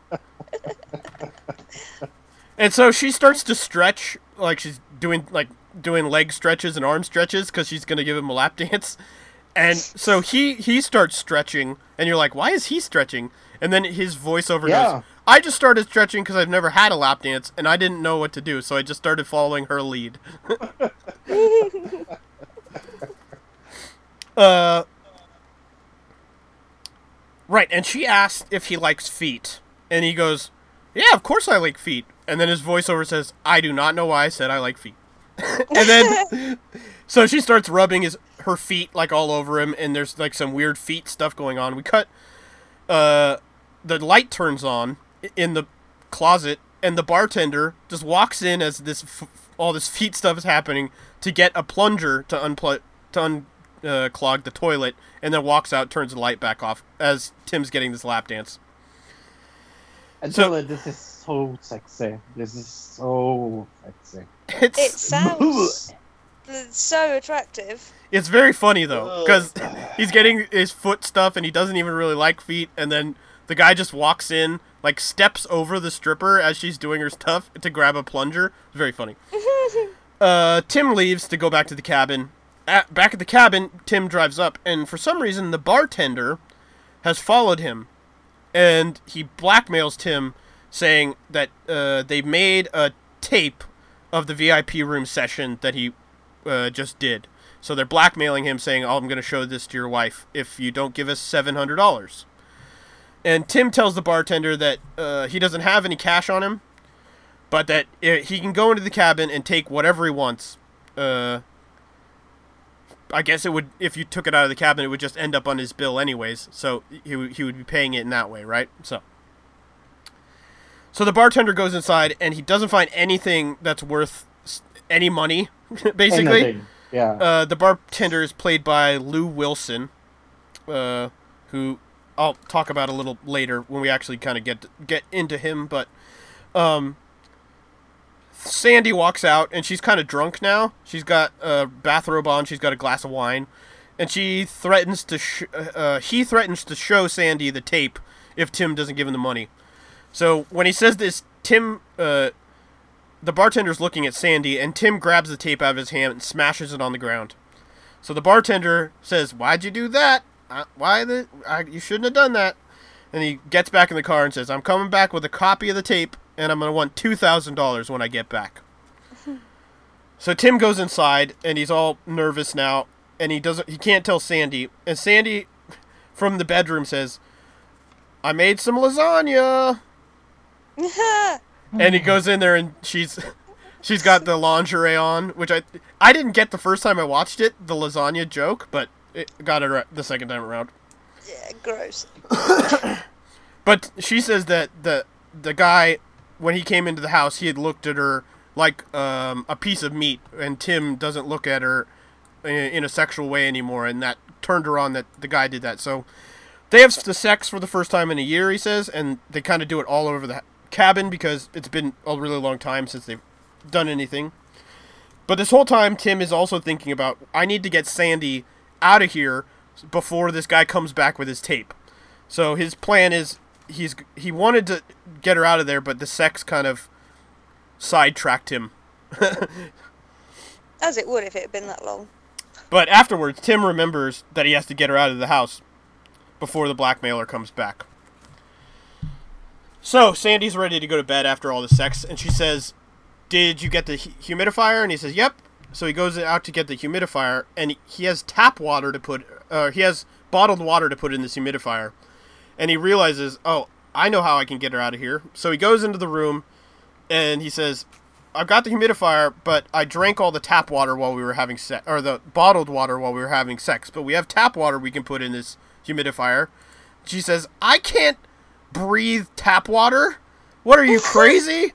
and so she starts to stretch, like she's doing like doing leg stretches and arm stretches because she's gonna give him a lap dance. And so he he starts stretching, and you're like, why is he stretching? And then his voiceover Yeah. goes, I just started stretching because I've never had a lap dance and I didn't know what to do, so I just started following her lead. uh, right, and she asked if he likes feet, and he goes, "Yeah, of course I like feet." And then his voiceover says, "I do not know why I said I like feet." and then, so she starts rubbing his her feet like all over him, and there's like some weird feet stuff going on. We cut uh, the light turns on in the closet, and the bartender just walks in as this f- all this feet stuff is happening to get a plunger to unplug to un uh, clog the toilet, and then walks out, turns the light back off as Tim's getting this lap dance. And So- tell her this is so sexy. This is so sexy. It sounds so attractive. It's very funny though, because he's getting his foot stuff and he doesn't even really like feet, and then the guy just walks in, like steps over the stripper as she's doing her stuff to grab a plunger. It's very funny. uh, Tim leaves to go back to the cabin. At, back at the cabin, Tim drives up, and for some reason, the bartender has followed him, and he blackmails Tim, saying that uh, they made a tape of the VIP room session that he uh, just did. So they're blackmailing him, saying, "Oh, I'm going to show this to your wife if you don't give us seven hundred dollars." And Tim tells the bartender that uh, he doesn't have any cash on him, but that uh, he can go into the cabin and take whatever he wants. Uh, I guess it would if you took it out of the cabin, it would just end up on his bill anyways. So he he would be paying it in that way, right? So. So the bartender goes inside and he doesn't find anything that's worth any money, basically. Yeah. Uh, the bartender is played by Lou Wilson, uh, who I'll talk about a little later when we actually kind of get get into him. But um, Sandy walks out and she's kind of drunk now. She's got a bathrobe on. She's got a glass of wine, and she threatens to sh- uh, he threatens to show Sandy the tape if Tim doesn't give him the money. So when he says this, Tim, uh, the bartender's looking at Sandy, and Tim grabs the tape out of his hand and smashes it on the ground. So the bartender says, "Why'd you do that? Uh, why the? I, you shouldn't have done that." And he gets back in the car and says, "I'm coming back with a copy of the tape, and I'm gonna want two thousand dollars when I get back." so Tim goes inside, and he's all nervous now, and he doesn't. He can't tell Sandy, and Sandy, from the bedroom, says, "I made some lasagna." and he goes in there and she's she's got the lingerie on, which I I didn't get the first time I watched it, the lasagna joke, but it got it right the second time around. Yeah, gross. But she says that the the guy when he came into the house, he had looked at her like um, a piece of meat, and Tim doesn't look at her in, in a sexual way anymore, and that turned her on that the guy did that. So they have the sex for the first time in a year, he says, and they kind of do it all over the cabin because it's been a really long time since they've done anything. But this whole time, Tim is also thinking about I need to get Sandy out of here before this guy comes back with his tape. So his plan is he's he wanted to get her out of there, but the sex kind of sidetracked him. As it would if it had been that long. But afterwards, Tim remembers that he has to get her out of the house before the blackmailer comes back. So Sandy's ready to go to bed after all the sex, and she says, "Did you get the humidifier?" And he says, "Yep." So he goes out to get the humidifier, and he- has tap water to put, uh, he has bottled water to put in this humidifier, and he realizes, "Oh, I know how I can get her out of here." So he goes into the room, and he says, "I've got the humidifier, but I drank all the tap water while we were having sex, or the bottled water while we were having sex. But we have tap water we can put in this humidifier." She says, "I can't breathe tap water. What are you crazy?"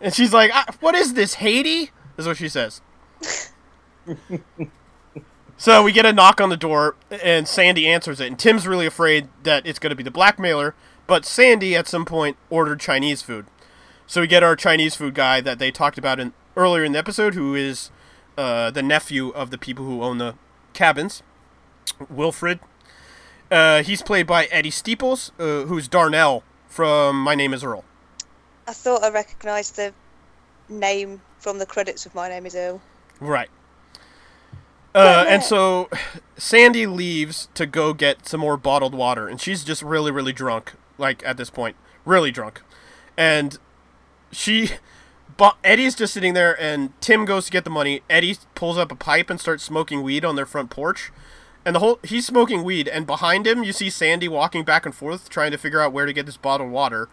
and she's like, "I- "What is this, Haiti?" Is what she says. So we get a knock on the door, and Sandy answers it. And Tim's really afraid that it's going to be the blackmailer, but Sandy at some point ordered Chinese food. So we get our Chinese food guy that they talked about in earlier in the episode, who is uh, the nephew of the people who own the cabins, Wilfred. Uh, he's played by Eddie Steeples, uh, who's Darnell from My Name Is Earl. I thought I recognised the name from the credits of My Name Is Earl. Right. Uh, and so Sandy leaves to go get some more bottled water, and she's just really, really drunk. Like at this point, really drunk, and she, but Eddie's just sitting there, and Tim goes to get the money. Eddie pulls up a pipe and starts smoking weed on their front porch, and the whole he's smoking weed, and behind him you see Sandy walking back and forth trying to figure out where to get this bottled water,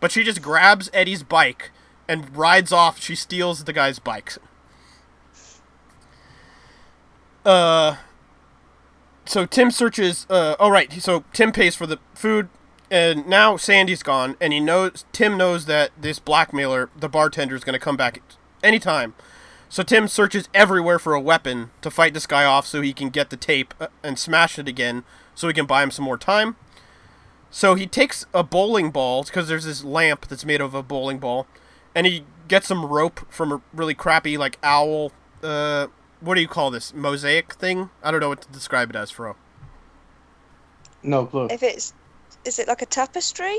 but she just grabs Eddie's bike and rides off. She steals the guy's bike. Uh, so Tim searches. Uh, oh right. So Tim pays for the food, and now Sandy's gone, and he knows Tim knows that this blackmailer, the bartender, is going to come back anytime. So Tim searches everywhere for a weapon to fight this guy off, so he can get the tape uh, and smash it again, so he can buy him some more time. So he takes a bowling ball because there's this lamp that's made of a bowling ball, and he gets some rope from a really crappy like owl. Uh, what do you call this mosaic thing? I don't know what to describe it as, Fro. No clue. If it's, is it like a tapestry?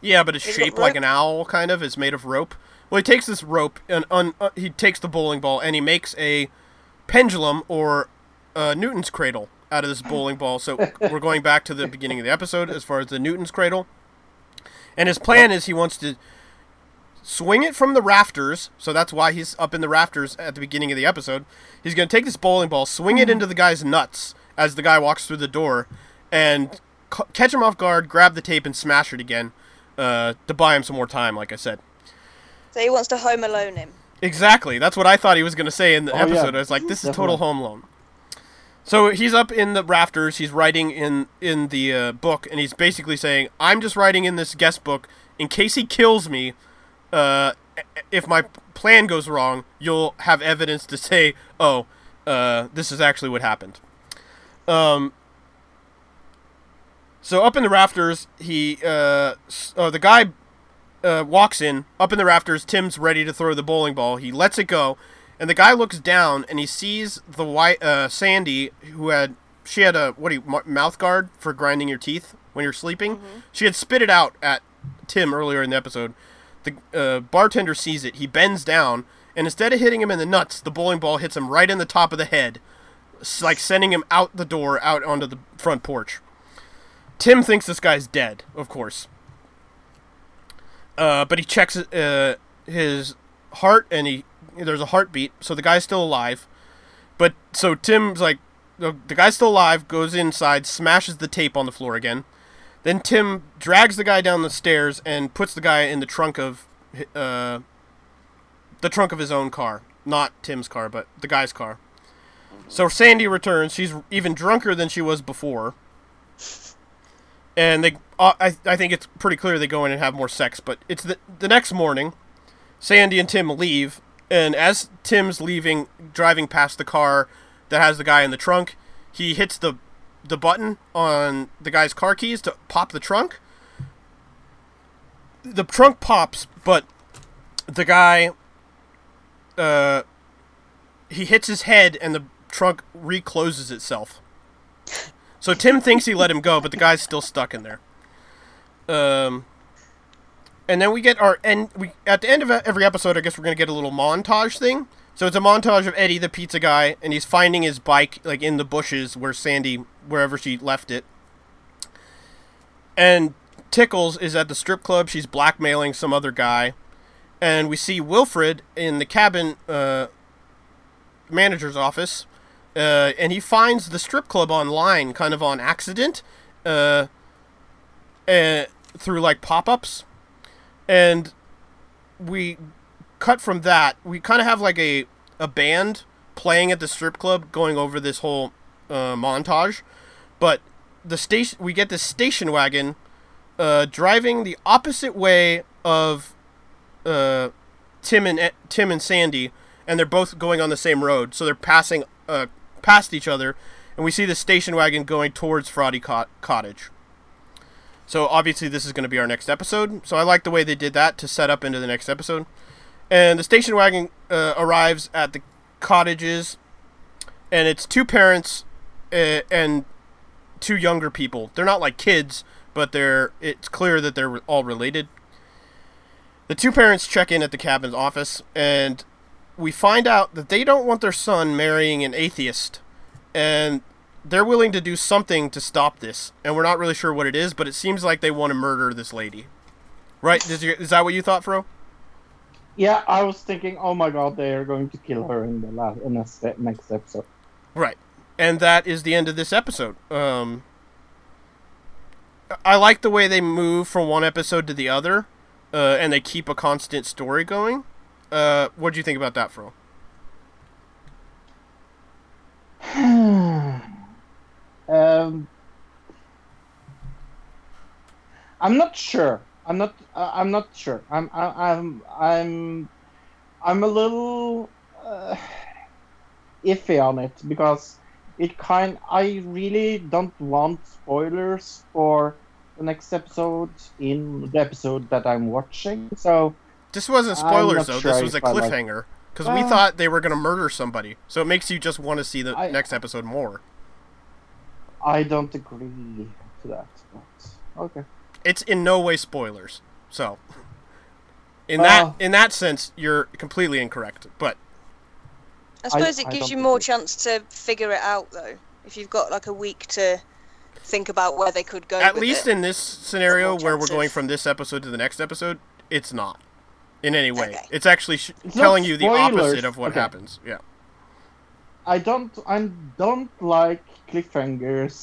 Yeah, but it's Is it shaped like an owl, kind of. It's made of rope. Well, he takes this rope and un- uh, he takes the bowling ball and he makes a pendulum or uh, Newton's cradle out of this bowling ball. So we're going back to the beginning of the episode as far as the Newton's cradle. And his plan is he wants to swing it from the rafters. So that's why he's up in the rafters at the beginning of the episode. He's going to take this bowling ball, swing it into the guy's nuts as the guy walks through the door, and c- catch him off guard, grab the tape, and smash it again uh, to buy him some more time, like I said. So he wants to home alone him. Exactly. That's what I thought he was going to say in the Oh, yeah. episode. I was like, this is total home alone. So he's up in the rafters. He's writing in in the uh, book, and he's basically saying, "I'm just writing in this guest book in case he kills me. Uh, if my plan goes wrong, you'll have evidence to say, oh, uh, this is actually what happened." Um. So up in the rafters, he uh, s- oh, the guy uh, walks in up in the rafters. Tim's ready to throw the bowling ball. He lets it go, and the guy looks down and he sees the white uh, Sandy who had she had a what do you mouth guard for grinding your teeth when you're sleeping. She had spit it out at Tim earlier in the episode. The uh, bartender sees it. He bends down, and instead of hitting him in the nuts, the bowling ball hits him right in the top of the head, like sending him out the door, out onto the front porch. Tim thinks this guy's dead, of course. Uh, but he checks uh, his heart, and he there's a heartbeat, so the guy's still alive. But so Tim's like, the, guy's still alive. Goes inside, smashes the tape on the floor again. Then Tim drags the guy down the stairs and puts the guy in the trunk of uh, the trunk of his own car, not Tim's car, but the guy's car. So Sandy returns. She's even drunker than she was before and they uh, I, I think it's pretty clear they go in and have more sex but it's the, the next morning sandy and tim leave and as tim's leaving driving past the car that has the guy in the trunk he hits the the button on the guy's car keys to pop the trunk. The trunk pops but the guy uh he hits his head and the trunk recloses itself so Tim thinks he let him go, but the guy's still stuck in there. Um, and then we get our end. We at the end of every episode, I guess we're gonna get a little montage thing. So it's a montage of Eddie, the pizza guy, and he's finding his bike like in the bushes where Sandy, wherever she left it. And Tickles is at the strip club. She's blackmailing some other guy, and we see Wilfred in the cabin uh, manager's office uh, and he finds the strip club online kind of on accident uh, uh, through like pop-ups. And we cut from that we kind of have like a, a band playing at the strip club going over this whole uh, montage. But the station we get this station wagon uh, driving the opposite way of uh, Tim and Tim and Sandy, and they're both going on the same road, so they're passing uh, past each other, and we see the station wagon going towards Froggy Cot- Cottage. So obviously this is going to be our next episode. So I like the way they did that to set up into the next episode. And the station wagon uh, arrives at the cottages, and it's two parents uh, and two younger people. They're not like kids, but they're it's clear that they're all related. The two parents check in at the cabin's office, and we find out that they don't want their son marrying an atheist, and they're willing to do something to stop this. And we're not really sure what it is, but it seems like they want to murder this lady. Right? Is, your, is that what you thought, Fro? Yeah, I was thinking, oh my god, they are going to kill her in the last, in the next episode. Right. And that is the end of this episode. Um, I like the way they move from one episode to the other, uh, and they keep a constant story going. Uh, what do you think about that, Fro? um, I'm not sure. I'm not. Uh, I'm not sure. I'm. I, I'm. I'm. I'm a little uh, iffy on it because it kind. I really don't want spoilers for the next episode in the episode that I'm watching. So This wasn't spoilers not though. sure this was a if I like- cliffhanger because we Uh, thought they were going to murder somebody. So it makes you just want to see the I- next episode more. I don't agree to that. But okay. It's in no way spoilers. So in Well- that in that sense, you're completely incorrect. But I suppose it gives you more agree. chance to figure it out, though. If you've got like a week to think about where they could go. at with least it. in this scenario where we're going from this episode to the next episode, it's not in any way. Okay. It's actually sh- It's telling you the opposite of what Okay. happens. Yeah. I don't I don't like cliffhangers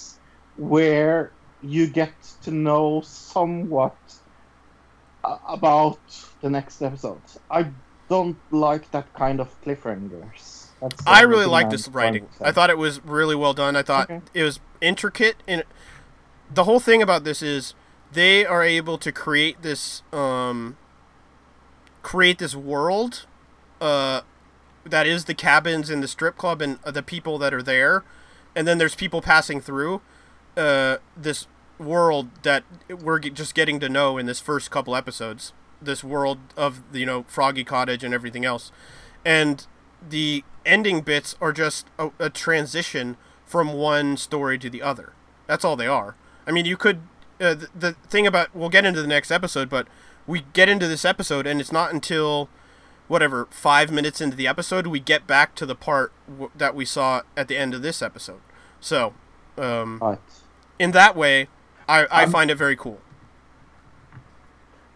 where you get to know somewhat uh, about the next episode. I don't like that kind of cliffhangers. That's I really everything like this writing. to. I thought it was really well done. I thought Okay. it was intricate and the whole thing about this is they are able to create this um create this world uh that is the cabins and the strip club and the people that are there. And then there's people passing through uh this world that we're just getting to know in this first couple episodes. This world of you know froggy cottage and everything else. And the ending bits are just a, a transition from one story to the other. That's all they are. I mean you could uh, the, the thing about we'll get into the next episode but we get into this episode and it's not until whatever five minutes into the episode we get back to the part w- that we saw at the end of this episode so um, Right. in that way i, I Um, find it very cool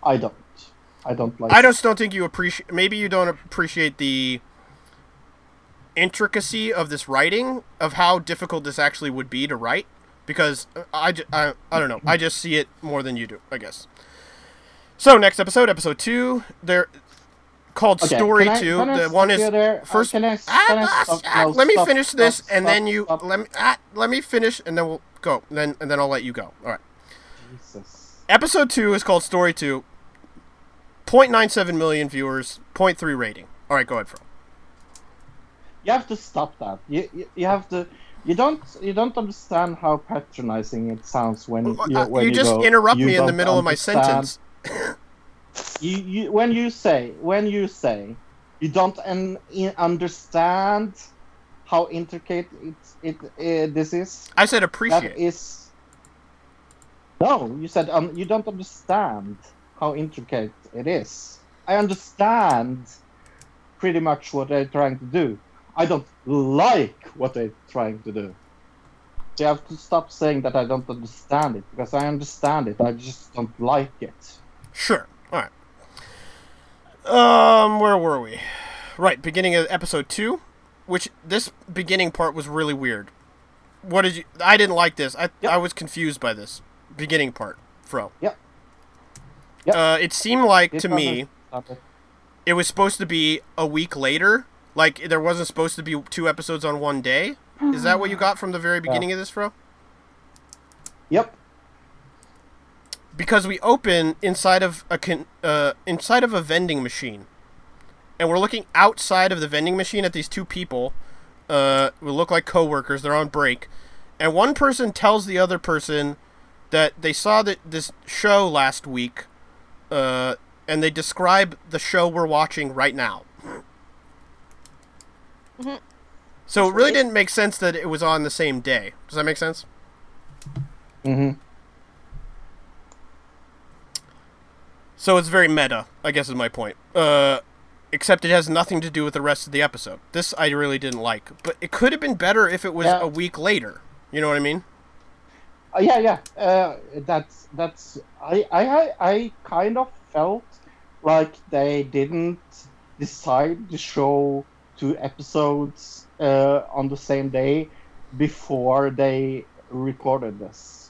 I don't. I don't like. I just don't think you appreciate. Maybe you don't appreciate the intricacy of this writing of how difficult this actually would be to write because I, ju- I, I don't know. I just see it more than you do, I guess. So next episode, episode two, they're called Okay, Story I- Two. can I the one is you there? Uh, first. can I- Ah, can I ah, stop- ah, no, let me stop, finish stop, this, and stop, then you stop. let me ah, let me finish, and then we'll go. Then and then I'll let you go. All right. Jesus. Episode two is called Story Two. 0.97 million viewers, 0.3 rating. All right, go ahead, Fro. You have to stop that. You, you, you have to. You don't. You don't understand how patronizing it sounds when you. Uh, when you just go, interrupt "You me in the don't middle of my sentence. You, you when you say when you say you don't un, understand how intricate it it uh, this is. I said appreciate. is. No, you said um, you don't understand how intricate it is. I understand pretty much what they're trying to do. I don't like what they're trying to do. You have to stop saying that I don't understand it because I understand it. I just don't like it. Sure. All right. Um, where were we? Right, beginning of episode two, which this beginning part was really weird. What did you? I didn't like this. I I was confused by this beginning part, Fro. Yep. Uh, it seemed like to me it. it was supposed to be a week later. Like there wasn't supposed to be two episodes on one day. Is that what you got from the very beginning of this, Fro? Yep. Because we open inside of a con- uh, inside of a vending machine, and we're looking outside of the vending machine at these two people, uh, who look like coworkers. They're on break, and one person tells the other person that they saw that this show last week, uh, and they describe the show we're watching right now. Mhm. So it really didn't make sense that it was on the same day. Does that make sense? Mm-hmm. So it's very meta, I guess is my point. Uh, except it has nothing to do with the rest of the episode. This I really didn't like, but it could have been better if it was Yeah. a week later. You know what I mean? Uh, yeah, yeah. Uh, that's that's. I, I I kind of felt like they didn't decide to show two episodes uh, on the same day before they recorded this.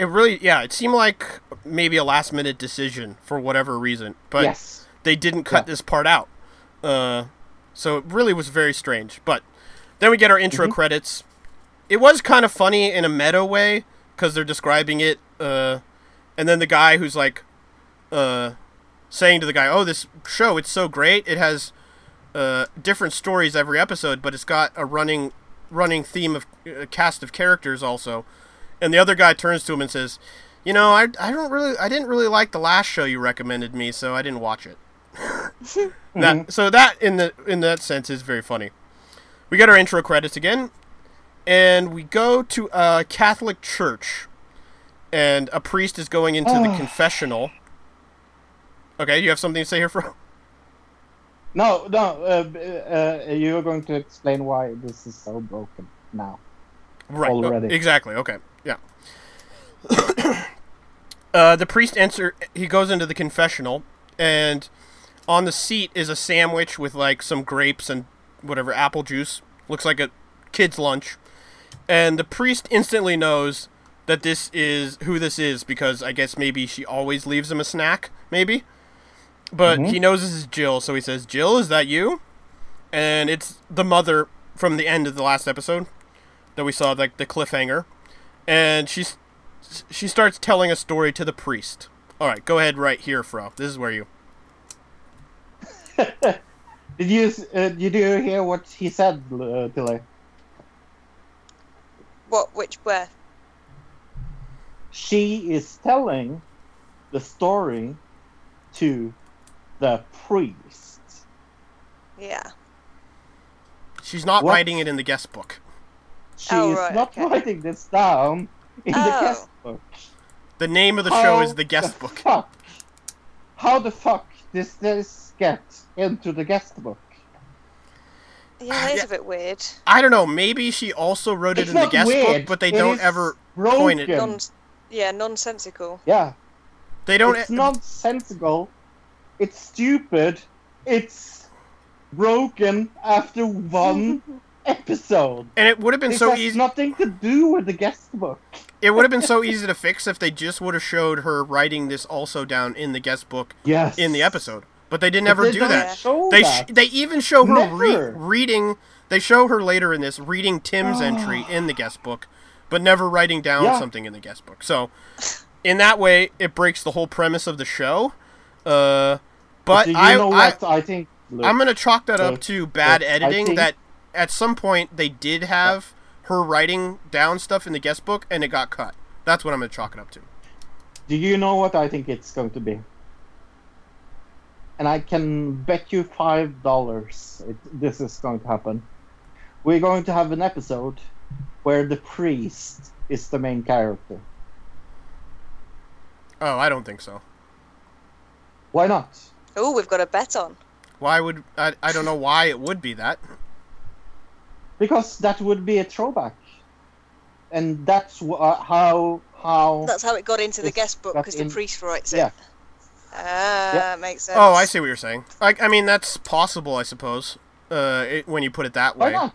It really, yeah, it seemed like maybe a last minute decision for whatever reason, but Yes. they didn't cut Yeah. this part out. Uh, so it really was very strange. But then we get our intro Mhm. credits. It was kind of funny in a meta way because they're describing it, uh, and then the guy who's like, uh, saying to the guy, "Oh, this show, it's so great. It has uh, different stories every episode, but it's got a running running theme of uh, cast of characters also." And the other guy turns to him and says, "You know, I, I don't really I didn't really like the last show you recommended me, so I didn't watch it." that, so that in the in that sense is very funny. We get our intro credits again, and we go to a Catholic church, and a priest is going into the Ah. confessional. Okay, you have something to say here, Fro? No, no. Uh, uh, you're going to explain why this is so broken now. Right. uh, Already. exactly. Okay. Yeah. uh, the priest enter. He goes into the confessional, and on the seat is a sandwich with like some grapes and whatever apple juice. Looks like a kid's lunch. And the priest instantly knows that this is who this is because I guess maybe she always leaves him a snack, maybe. But Mhm. he knows this is Jill, so he says, "Jill, is that you?" And it's the mother from the end of the last episode that we saw, like the cliffhanger, and she's she starts telling a story to the priest. All right, go ahead right here, Fro. This is where you. Did you uh, did you hear what he said, uh, Tilly? What? Which? Where? She is telling the story to the priest. Yeah. She's not What? writing it in the guest book. She Oh, is right, not okay. writing this down in the Oh. guest book. The name of the show is the guest book. Fuck. How the fuck does this get into the guest book? Yeah, that is Yeah. a bit weird. I don't know. Maybe she also wrote it It's in the not guest book, but they it don't is ever point it. Non. Yeah, nonsensical. Yeah, They don't. e- it's nonsensical. It's stupid. It's broken after one episode. and it would have been This so easy. nothing to do with the guest book. It would have been so easy to fix if they just would have showed her writing this also down in the guest book Yes. in the episode. But they didn't But ever they do that. They that. sh- they even show her re- reading. They show her later in this reading Tim's entry in the guest book, but never writing down Yeah. something in the guest book. So, in that way, it breaks the whole premise of the show. Uh, but you I, know I what I think? Luke? I'm gonna chalk that up to bad I editing. think- That at some point they did have her writing down stuff in the guest book, and it got cut. That's what I'm gonna chalk it up to. Do you know what I think it's going to be? And I can bet you five dollars this is going to happen. We're going to have an episode where the priest is the main character. Oh, I don't think so. Why not? Oh, we've got a bet on. Why would I? I don't know why it would be that. Because that would be a throwback, and that's wh- uh, how how. That's how it got into the guest book got because the priest writes it. yeah. Ah, Yeah. makes sense. Oh, I see what you're saying. I, I mean, that's possible, I suppose. Uh, it, when you put it that Why way. not?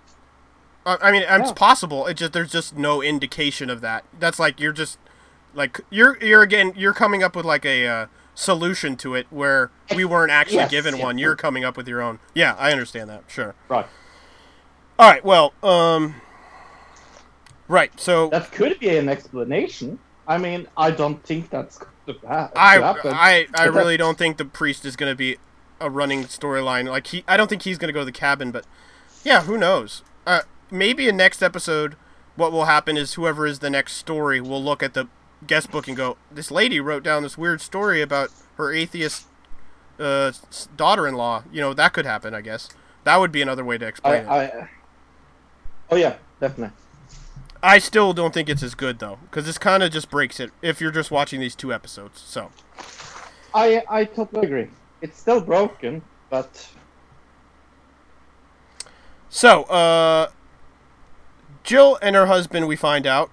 I I mean, it's Yeah. possible. It just there's just no indication of that. That's like you're just like you're you're again you're coming up with like a uh, solution to it where we weren't actually Yes, given yeah. one. You're coming up with your own. Yeah, I understand that. Sure. Right. All right. Well, um, right. So That could be an explanation. I mean, I don't think that's going to ha- I. I I really don't think the priest is going to be a running storyline. Like he, I don't think he's going to go to the cabin. But yeah, who knows? Uh, maybe in next episode, what will happen is whoever is the next story will look at the guest book and go, "This lady wrote down this weird story about her atheist uh, daughter-in-law." You know, that could happen. I guess that would be another way to I, explain it. I, oh yeah, definitely. I still don't think it's as good though, because this kind of just breaks it if you're just watching these two episodes. So. I I totally agree. It's still broken, but So, uh, Jill and her husband, we find out,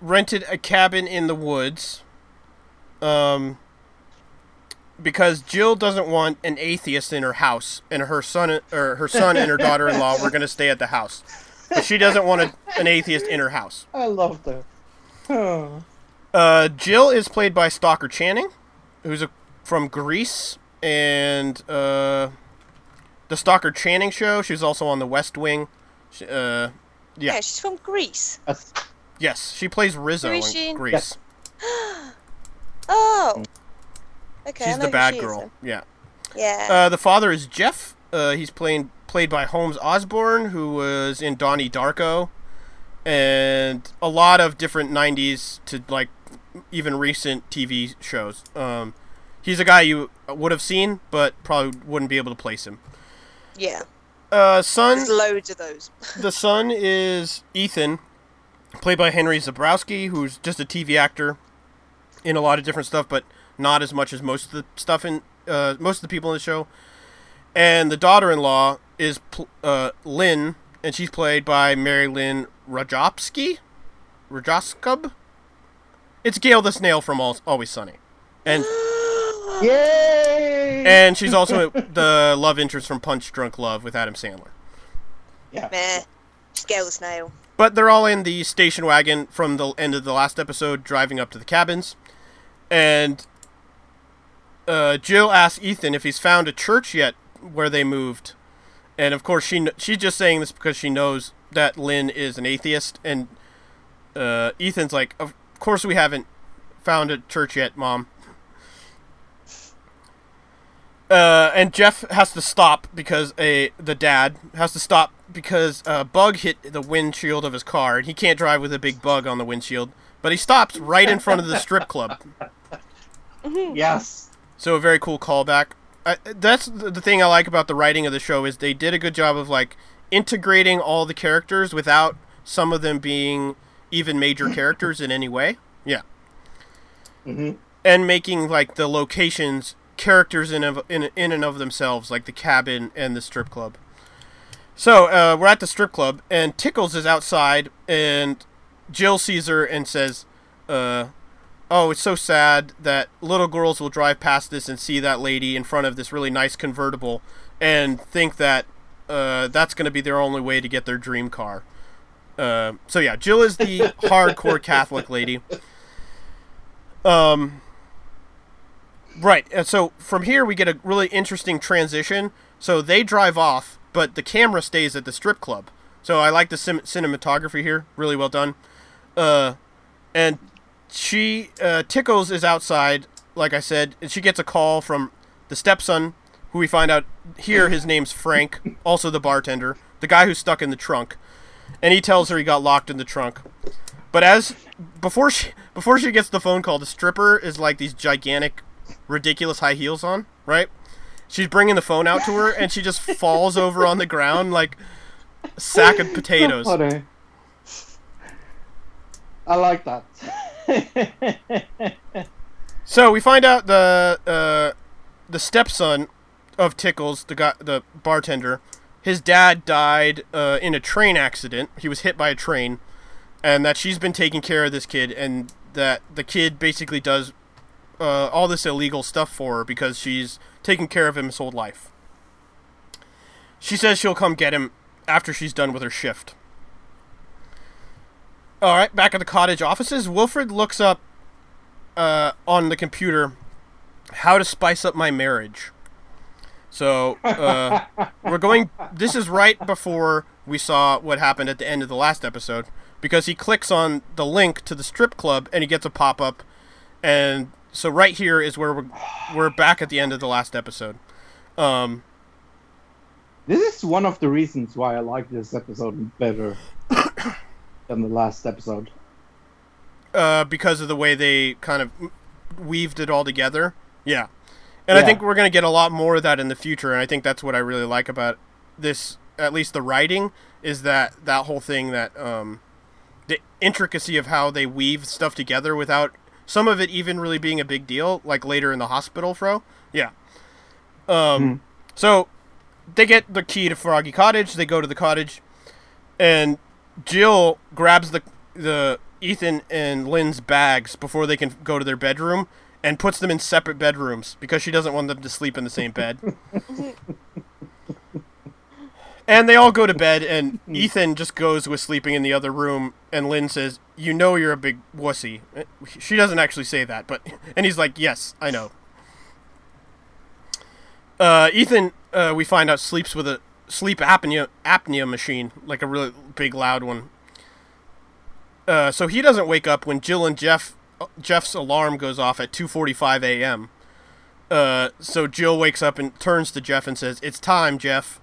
rented a cabin in the woods. Um, because Jill doesn't want an atheist in her house, and her son or her son and her daughter-in-law were going to stay at the house. But she doesn't want a, an atheist in her house. I love that. Oh. Uh, Jill is played by Stockard Channing, who's a, from Grease, and uh, the Stockard Channing show. She's also on The West Wing. She, uh, Yeah. yeah. she's from Grease. That's, Yes, she plays Rizzo Who is in in? Grease. Oh. Okay. I She's know the who bad she is girl. then. Yeah. Yeah. Uh, the father is Jeff. Uh, he's playing played by Holmes Osborne, who was in Donnie Darko, and a lot of different '90s to like even recent TV shows. Um, he's a guy you would have seen, but probably wouldn't be able to place him. yeah. Uh, son. There's loads of those. the son is Ethan, played by Henry Zebrowski, who's just a TV actor in a lot of different stuff, but not as much as most of the stuff in uh, most of the people in the show. And the daughter-in-law is pl- uh, Lynn, and she's played by Mary Lynn Rajopski. Rajoskub. It's Gail the Snail from Al- Always Sunny, and Yay! and she's also the love interest from Punch Drunk Love with Adam Sandler. yeah. Meh. Scale the snail. But they're all in the station wagon from the end of the last episode, driving up to the cabins, and uh, Jill asks Ethan if he's found a church yet where they moved, and of course she she's just saying this because she knows that Lynn is an atheist, and uh, Ethan's like, of course we haven't found a church yet, Mom. Uh, and Jeff has to stop because a the dad has to stop because a bug hit the windshield of his car, and he can't drive with a big bug on the windshield. But he stops right in front of the strip club. Yes. So a very cool callback. I, that's the the thing I like about the writing of the show is they did a good job of like integrating all the characters without some of them being even major characters in any way. Yeah. hmm And making like the locations characters in of, in in and of themselves, like the cabin and the strip club. So uh, we're at the strip club, and Tickles is outside, and Jill sees her and says, uh, "Oh, it's so sad that little girls will drive past this and see that lady in front of this really nice convertible, and think that uh, that's going to be their only way to get their dream car." Uh, so yeah, Jill is the hardcore Catholic lady. Um, right. And so from here we get a really interesting transition. So they drive off, but the camera stays at the strip club. So I like the sim- cinematography here, really well done. Uh, and she uh, Tickles is outside, like I said, and she gets a call from the stepson, who we find out here his name's Frank, also the bartender, the guy who's stuck in the trunk, and he tells her he got locked in the trunk. But as before she before she gets the phone call, the stripper is like these gigantic, ridiculous high heels on, right? She's bringing the phone out to her, and she just falls over on the ground like a sack of potatoes. So funny. I like that. So we find out the uh, the stepson of Tickles, the guy, the bartender, his dad died uh, in a train accident. He was hit by a train, and that she's been taking care of this kid, and that the kid basically does uh, all this illegal stuff for her because she's taken care of him his whole life. She says she'll come get him after she's done with her shift. All right, back at the cottage offices, Wilfred looks up uh, on the computer how to spice up my marriage. So uh, we're going. This is right before we saw what happened at the end of the last episode because he clicks on the link to the strip club and he gets a pop up, and so right here is where we're we're back at the end of the last episode. Um, This is one of the reasons why I like this episode better than the last episode. uh, because of the way they kind of weaved it all together. Yeah. And I think we're going to get a lot more of that in the future. And I think that's what I really like about this, at least the writing, is that that whole thing that um, the intricacy of how they weave stuff together without some of it even really being a big deal, like later in the hospital, Fro. Yeah. Um, So they get the key to Froggy Cottage. They go to the cottage, and Jill grabs the the Ethan and Lynn's bags before they can go to their bedroom and puts them in separate bedrooms because she doesn't want them to sleep in the same bed. and they all go to bed, and Ethan just goes with sleeping in the other room. And Lynn says, "You know you're a big wussy." She doesn't actually say that, but and he's like, "Yes, I know." Uh, Ethan, uh, we find out sleeps with a sleep apnea apnea machine, like a really big loud one. Uh, so he doesn't wake up when Jill and Jeff Jeff's alarm goes off at 2:45 a.m. Uh, so Jill wakes up and turns to Jeff and says, "It's time, Jeff."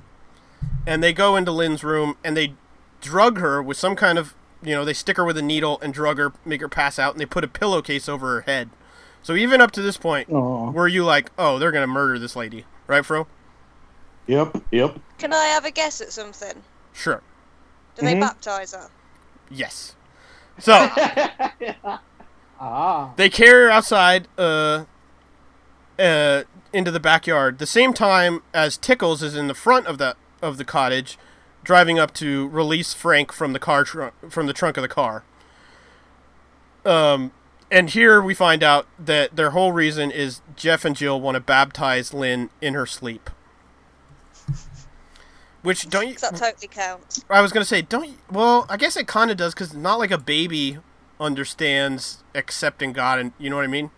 And they go into Lynn's room and they drug her with some kind of, you know, they stick her with a needle and drug her, make her pass out, and they put a pillowcase over her head. So even up to this point, Aw. were you like, "Oh, they're gonna murder this lady," right, Fro? Yep, yep. Can I have a guess at something? Sure. Do they Mhm. baptize her? Yes. So Ah. they carry her outside uh, uh, into the backyard. The same time as Tickles is in the front of the of the cottage, driving up to release Frank from the car tr- from the trunk of the car. Um, and here we find out that their whole reason is Jeff and Jill want to baptize Lynn in her sleep. Which don't you? that totally counts. I was gonna say, don't. You, well, I guess it kind of does because not like a baby understands accepting God, and you know what I mean.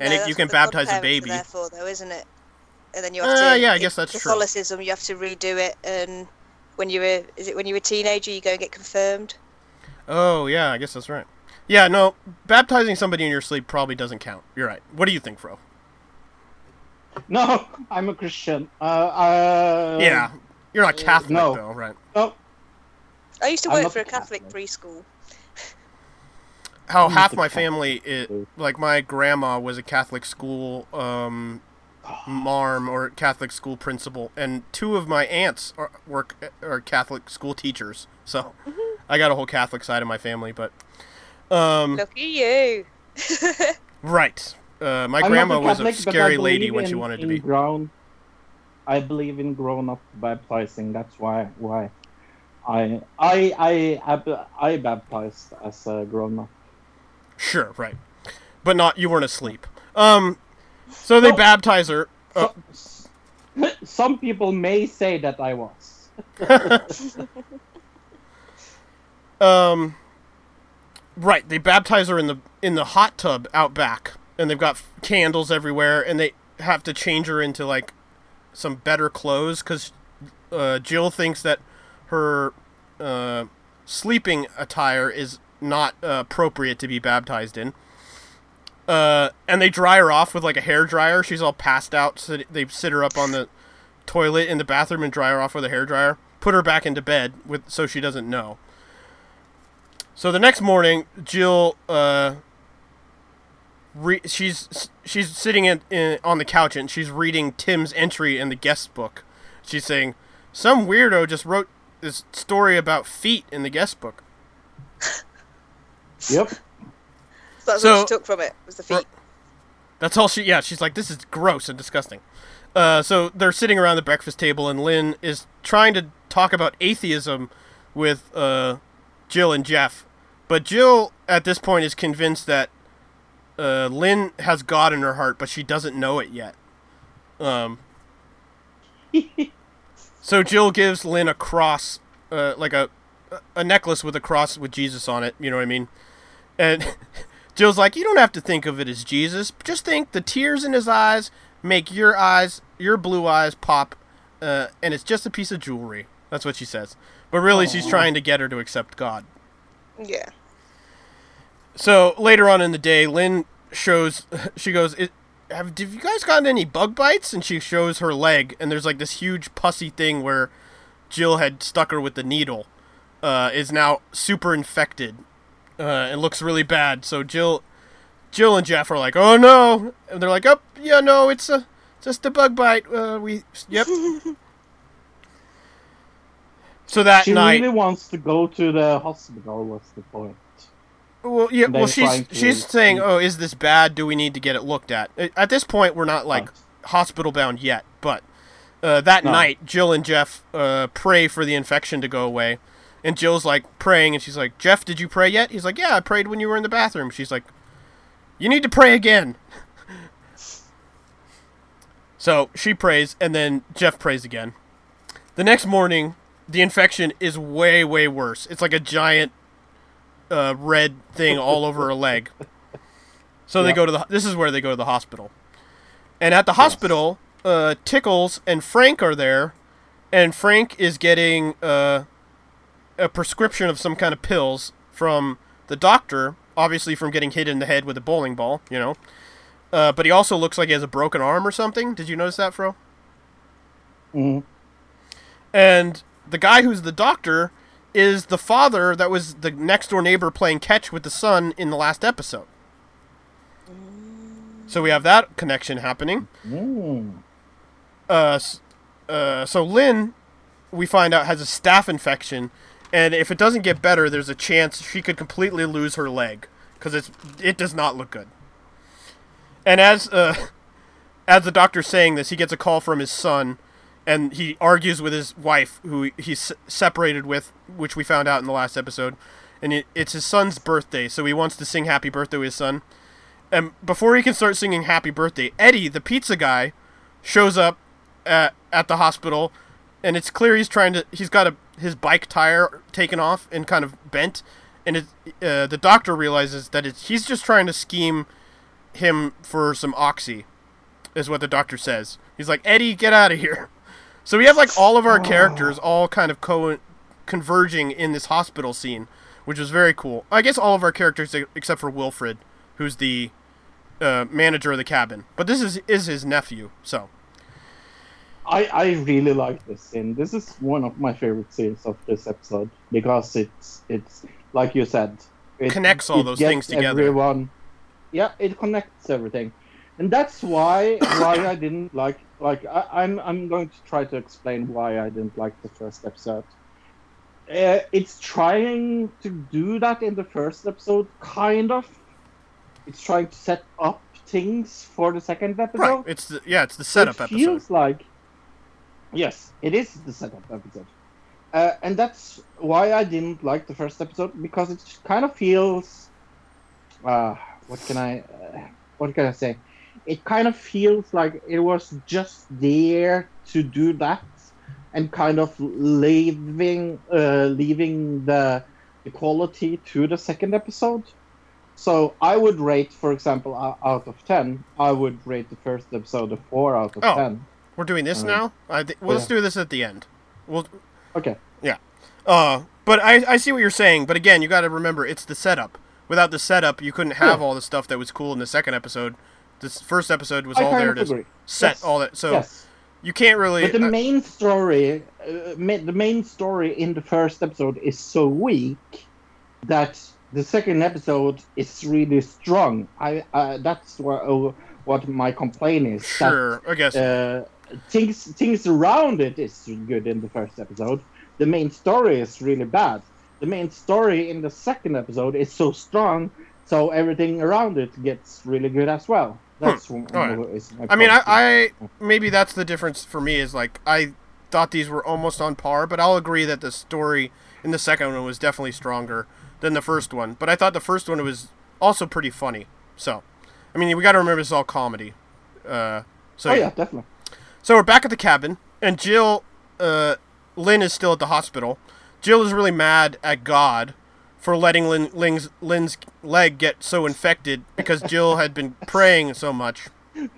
And No, it, you can baptize a baby. there for, though, isn't it? And then you have Uh, to. yeah, I guess that's true. Catholicism, you have to redo it, and when you were, is it when you were a teenager, you go and get confirmed? Oh yeah, I guess that's right. Yeah, no, baptizing somebody in your sleep probably doesn't count. You're right. What do you think, Fro? No, I'm a Christian. Uh, uh, yeah, you're not Catholic no. though, right? No. I used to work for a Catholic preschool. How I'm half my family, it, like my grandma was a Catholic school um, marm or Catholic school principal, and two of my aunts are work are Catholic school teachers. So I got a whole Catholic side of my family, but um, Lucky you. right. Uh, my I'm grandma not was a Catholic, but I scary lady believe when she wanted to be. Grown, I believe in grown-up baptizing. That's why why I I I I, I baptized as a grown-up. Sure, right. But not you weren't asleep. Um, so they baptize her. Oh, Some people may say that I was. um, right. They baptize her in the in the hot tub out back, and they've got f- candles everywhere, and they have to change her into like some better clothes because uh, Jill thinks that her uh, sleeping attire is not uh, appropriate to be baptized in. Uh, and they dry her off with like a hair dryer. She's all passed out, so they sit her up on the toilet in the bathroom and dry her off with a hair dryer. Put her back into bed with so she doesn't know. So the next morning, Jill, uh, re- she's she's sitting in, in on the couch and she's reading Tim's entry in the guest book. She's saying, "Some weirdo just wrote this story about feet in the guest book." Yep. So that's So- what she took from it, was the feet. That's all she. Yeah, she's like, this is gross and disgusting. Uh, so they're sitting around the breakfast table, and Lynn is trying to talk about atheism with uh, Jill and Jeff, but Jill at this point is convinced that uh, Lynn has God in her heart, but she doesn't know it yet. Um. so Jill gives Lynn a cross, uh, like a a necklace with a cross with Jesus on it. You know what I mean? And Jill's like, you don't have to think of it as Jesus. Just think the tears in his eyes make your eyes, your blue eyes pop, uh, and it's just a piece of jewelry. That's what she says. But really, she's trying to get her to accept God. Yeah. So later on in the day, Lynn shows, she goes, it, have, have you guys gotten any bug bites? And she shows her leg, and there's like this huge pussy thing where Jill had stuck her with the needle, uh, is now super infected, uh, and looks really bad. So Jill, Jill and Jeff are like, oh no, and they're like, oh yeah, no, it's a just a bug bite. Uh, we, yep. so that she night, really wants to go to the hospital. What's the point? Well, yeah. Well, she's to- she's saying, "Oh, is this bad? Do we need to get it looked at?" Uh, At this point, we're not like hospital bound yet, but uh, that No. night, Jill and Jeff uh, pray for the infection to go away, and Jill's like praying, and she's like, "Jeff, did you pray yet?" He's like, "Yeah, I prayed when you were in the bathroom." She's like, "You need to pray again." So she prays, and then Jeff prays again. The next morning, the infection is way, way worse. It's like a giant uh, red thing all over her leg. So they go to the. This is where they go to the hospital, and at the hospital, uh, Tickles and Frank are there, and Frank is getting uh, a prescription of some kind of pills from the doctor, obviously from getting hit in the head with a bowling ball, you know. Uh, but he also looks like he has a broken arm or something. Did you notice that, Fro? Mhm. And the guy who's the doctor is the father that was the next door neighbor playing catch with the son in the last episode. So we have that connection happening. Mm. Uh, uh, so Lynn, we find out, has a staph infection, and if it doesn't get better, there's a chance she could completely lose her leg because it's it does not look good. And as uh, as the doctor's saying this, he gets a call from his son, and he argues with his wife, who he's separated with, which we found out in the last episode. And it, it's his son's birthday, so he wants to sing happy birthday with his son. And before he can start singing happy birthday, Eddie, the pizza guy, shows up at, at the hospital and it's clear he's trying to. He's got a his bike tire taken off and kind of bent, and it, uh, the doctor realizes that he's just trying to scheme him for some oxy, is what the doctor says. He's like, Eddie, get out of here. So we have like all of our characters all kind of co- converging in this hospital scene, which was very cool. I guess all of our characters except for Wilfred, who's the uh, manager of the cabin. But this is is his nephew, so I, I really like this scene. This is one of my favorite scenes of this episode because it's it's like you said, it Connects all it those things together. Everyone, yeah, it connects everything, and that's why why I didn't like like I, I'm I'm going to try to explain why I didn't like the first episode. Uh, it's trying to do that in the first episode, kind of. It's trying to set up things for the second episode. right. It's the yeah, it's the setup it episode. feels like yes it is the setup episode uh, and that's why i didn't like the first episode because it kind of feels uh, what can i uh, what can i say it kind of feels like it was just there to do that and kind of leaving uh, leaving the the quality to the second episode so I would rate, for example, out of ten, I would rate the first episode a four out of Oh. ten. We're doing this Uh, now. I th- well, let's do this at the end. We'll Okay. yeah. Uh, but I I see what you're saying. But again, you got to remember it's the setup. Without the setup, you couldn't have Yeah. all the stuff that was cool in the second episode. This first episode was I all there to agree. set Yes. all that. So Yes. you can't really. But the uh, main story, uh, ma- the main story in the first episode is so weak that the second episode is really strong. I uh, that's what uh, what my complaint is. that, Sure, I guess. uh, things things around it is good in the first episode. The main story is really bad. The main story in the second episode is so strong, so everything around it gets really good as well. That's All right. I mean, I. I maybe that's the difference for me is like I thought these were almost on par, but I'll agree that the story in the second one was definitely stronger than the first one. But I thought the first one was also pretty funny. So, I mean, we got to remember it's all comedy. Uh, so oh yeah, definitely. so we're back at the cabin, and Jill, uh, Lynn is still at the hospital. Jill is really mad at God for letting Lynn, Lynn's, Lynn's leg get so infected because Jill had been praying so much.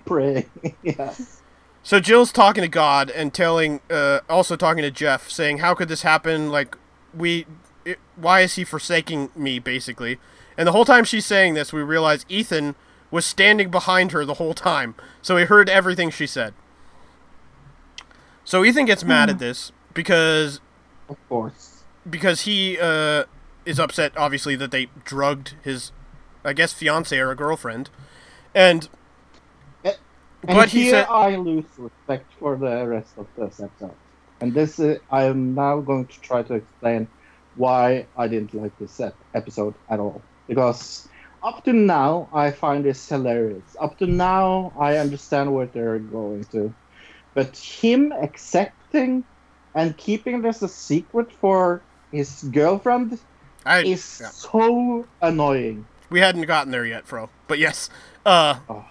Pray. yeah. So Jill's talking to God and telling, uh, also talking to Jeff, saying, "How could this happen? Like, we, it, why is he forsaking me, basically?" And the whole time she's saying this, we realize Ethan was standing behind her the whole time, so he heard everything she said. So Ethan gets mad at this because, of course, because he uh, is upset, obviously, that they drugged his, I guess, fiance or a girlfriend, and. And But he here said- I lose respect for the rest of the episode. And this, uh, I am now going to try to explain why I didn't like this ep- episode at all. Because up to now, I find this hilarious. Up to now, I understand what they're going to. But him accepting and keeping this a secret for his girlfriend I, is yeah. so annoying. We hadn't gotten there yet, Fro. But yes, uh, Oh.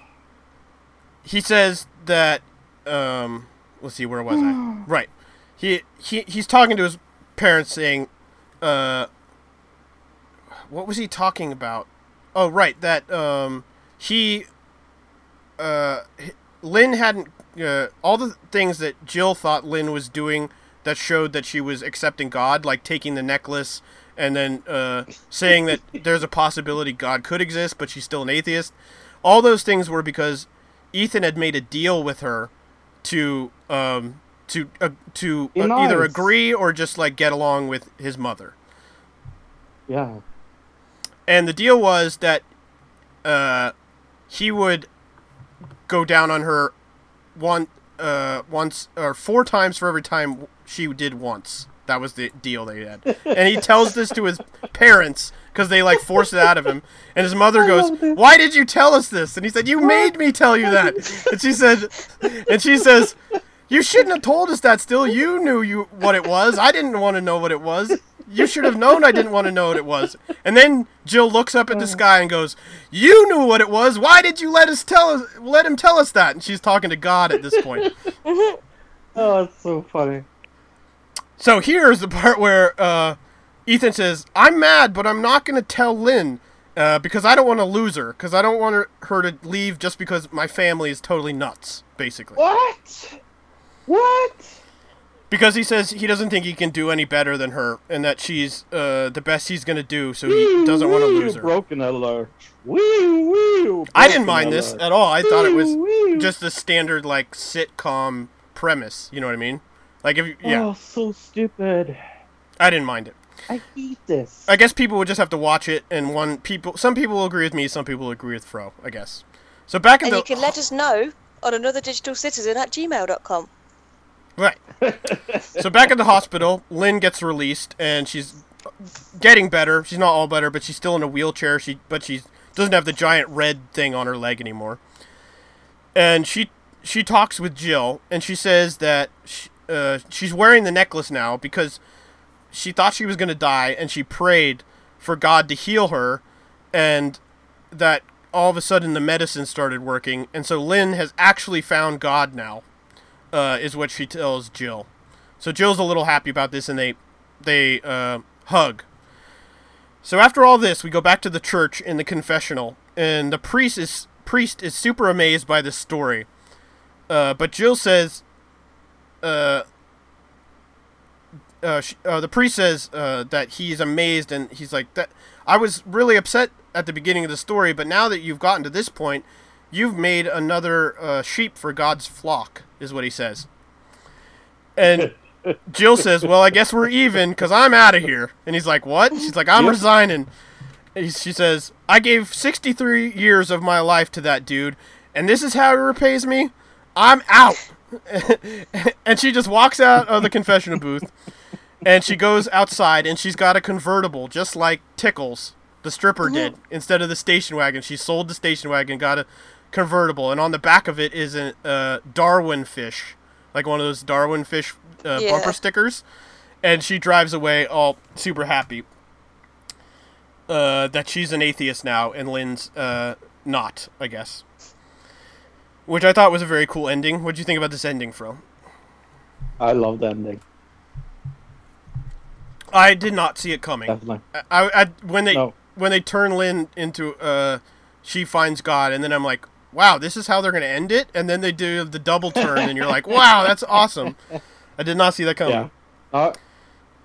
he says that. Um, let's see, where was I? Right. He he he's talking to his parents, saying, uh, what was he talking about? Oh, right, that um, he, uh, Lynn hadn't uh, all the things that Jill thought Lynn was doing that showed that she was accepting God, like taking the necklace and then uh, saying that there's a possibility God could exist, but she's still an atheist. All those things were because Ethan had made a deal with her to um, to uh, to uh, either agree or just like get along with his mother. Yeah. And the deal was that uh, he would go down on her one uh, once or four times for every time she did once. That was the deal they had. And he tells this to his parents because they like force it out of him. And his mother goes, "Why did you tell us this?" And he said, "You made me tell you that." And she said, and she says, "You shouldn't have told us that. Still, you knew you what it was. I didn't want to know what it was. You should have known I didn't want to know what it was." And then Jill looks up at the sky and goes, "You knew what it was. Why did you let us tell us let him tell us that?" And she's talking to God at this point. Oh, it's so funny. So here's the part where uh, Ethan says, "I'm mad, but I'm not going to tell Lynn uh, because I don't want to lose her. Because I don't want her, her to leave just because my family is totally nuts, basically." What? What? Because he says he doesn't think he can do any better than her, and that she's uh, the best he's going to do, so he doesn't want to lose her. Broken alert. Wee, wee, I didn't mind this alert. at all. I thought it was just the standard like sitcom premise. You know what I mean? Like if you- yeah, Oh, so stupid. I didn't mind it. I hate this. I guess people would just have to watch it, and one people, some people will agree with me, some people will agree with Fro. I guess. So back in And the you can let us know on another digital citizen at gmail.com. right. so back at the hospital, Lynn gets released, and she's getting better. She's not all better, but she's still in a wheelchair. She but she doesn't have the giant red thing on her leg anymore. And she she talks with Jill, and she says that she, uh, she's wearing the necklace now because she thought she was going to die, and she prayed for God to heal her, and that all of a sudden the medicine started working, and so Lynn has actually found God now, uh, is what she tells Jill. So Jill's a little happy about this, and they they uh, hug. So after all this, we go back to the church in the confessional, and the priest is priest is super amazed by this story. Uh, but Jill says, uh, uh, sh uh, the priest says uh, that he's amazed, and he's like that. I was really upset at the beginning of the story, but now that you've gotten to this point, you've made another uh, sheep for God's flock, is what he says. And Jill says, "Well, I guess we're even because I'm out of here." And he's like, "What?" She's like, "I'm Yep. resigning." And she says, "I gave 63 years of my life to that dude, and this is how he repays me. I'm out." and she just walks out of the confessional booth, and she goes outside, and she's got a convertible, just like Tickles, the stripper, did. Instead of the station wagon, she sold the station wagon, got a convertible, and on the back of it is a uh, Darwin fish, like one of those Darwin fish uh, Yeah. bumper stickers, and she drives away all super happy. Uh, that she's an atheist now, and Lynn's uh, not, I guess. Which I thought was a very cool ending. What do you think about this ending, Fro? I love the ending. I did not see it coming. Definitely. I, I, when they No. when they turn Lynn into uh, she finds God, and then I'm like, wow, this is how they're gonna end it, and then they do the double turn, and you're like, wow, that's awesome. I did not see that coming. Yeah. Uh,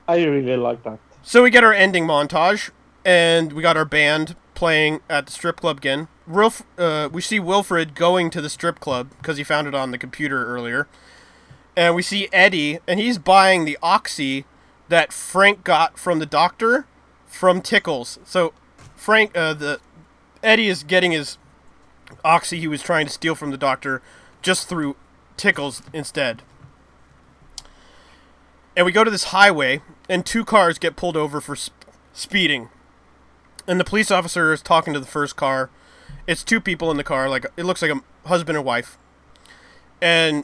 I really like that. So we get our ending montage, and we got our band playing at the strip club again. Wilf, uh, we see Wilfred going to the strip club because he found it on the computer earlier, and we see Eddie, and he's buying the oxy that Frank got from the doctor from Tickles. So Frank, uh, the Eddie is getting his oxy he was trying to steal from the doctor just through Tickles instead. And we go to this highway, and two cars get pulled over for sp- speeding. And the police officer is talking to the first car. It's two people in the car, like it looks like a husband and wife. And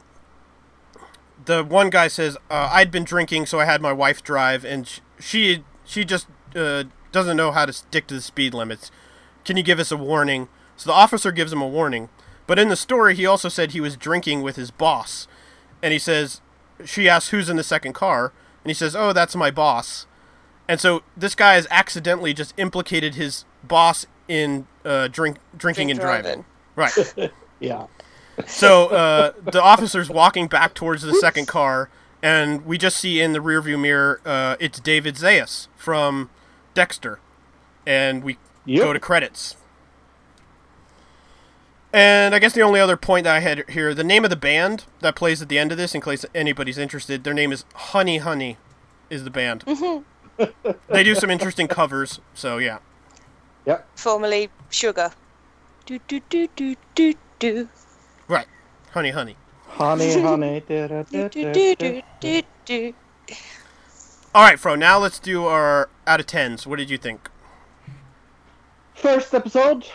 the one guy says, uh, "I'd been drinking, so I had my wife drive, and sh- she she just uh, doesn't know how to stick to the speed limits. Can you give us a warning?" So the officer gives him a warning. But in the story, he also said he was drinking with his boss, and he says, she asks who's in the second car, and he says, "Oh, that's my boss." And so this guy has accidentally just implicated his boss in uh, drink drinking Drink and driving. driving. Right. Yeah. So uh, the officer's walking back towards the second car, and we just see in the rearview mirror uh, it's David Zayas from Dexter, and we Yep. go to credits. And I guess the only other point that I had here, the name of the band that plays at the end of this, in case anybody's interested, their name is Honey Honey, is the band. they do some interesting covers, so yeah. Formerly Sugar. Do do do do do do. Right, Honey Honey. Honey, honey. da, da, Do da, do do do do do. All right, Fro. Now let's do our out of tens. What did you think? First episode,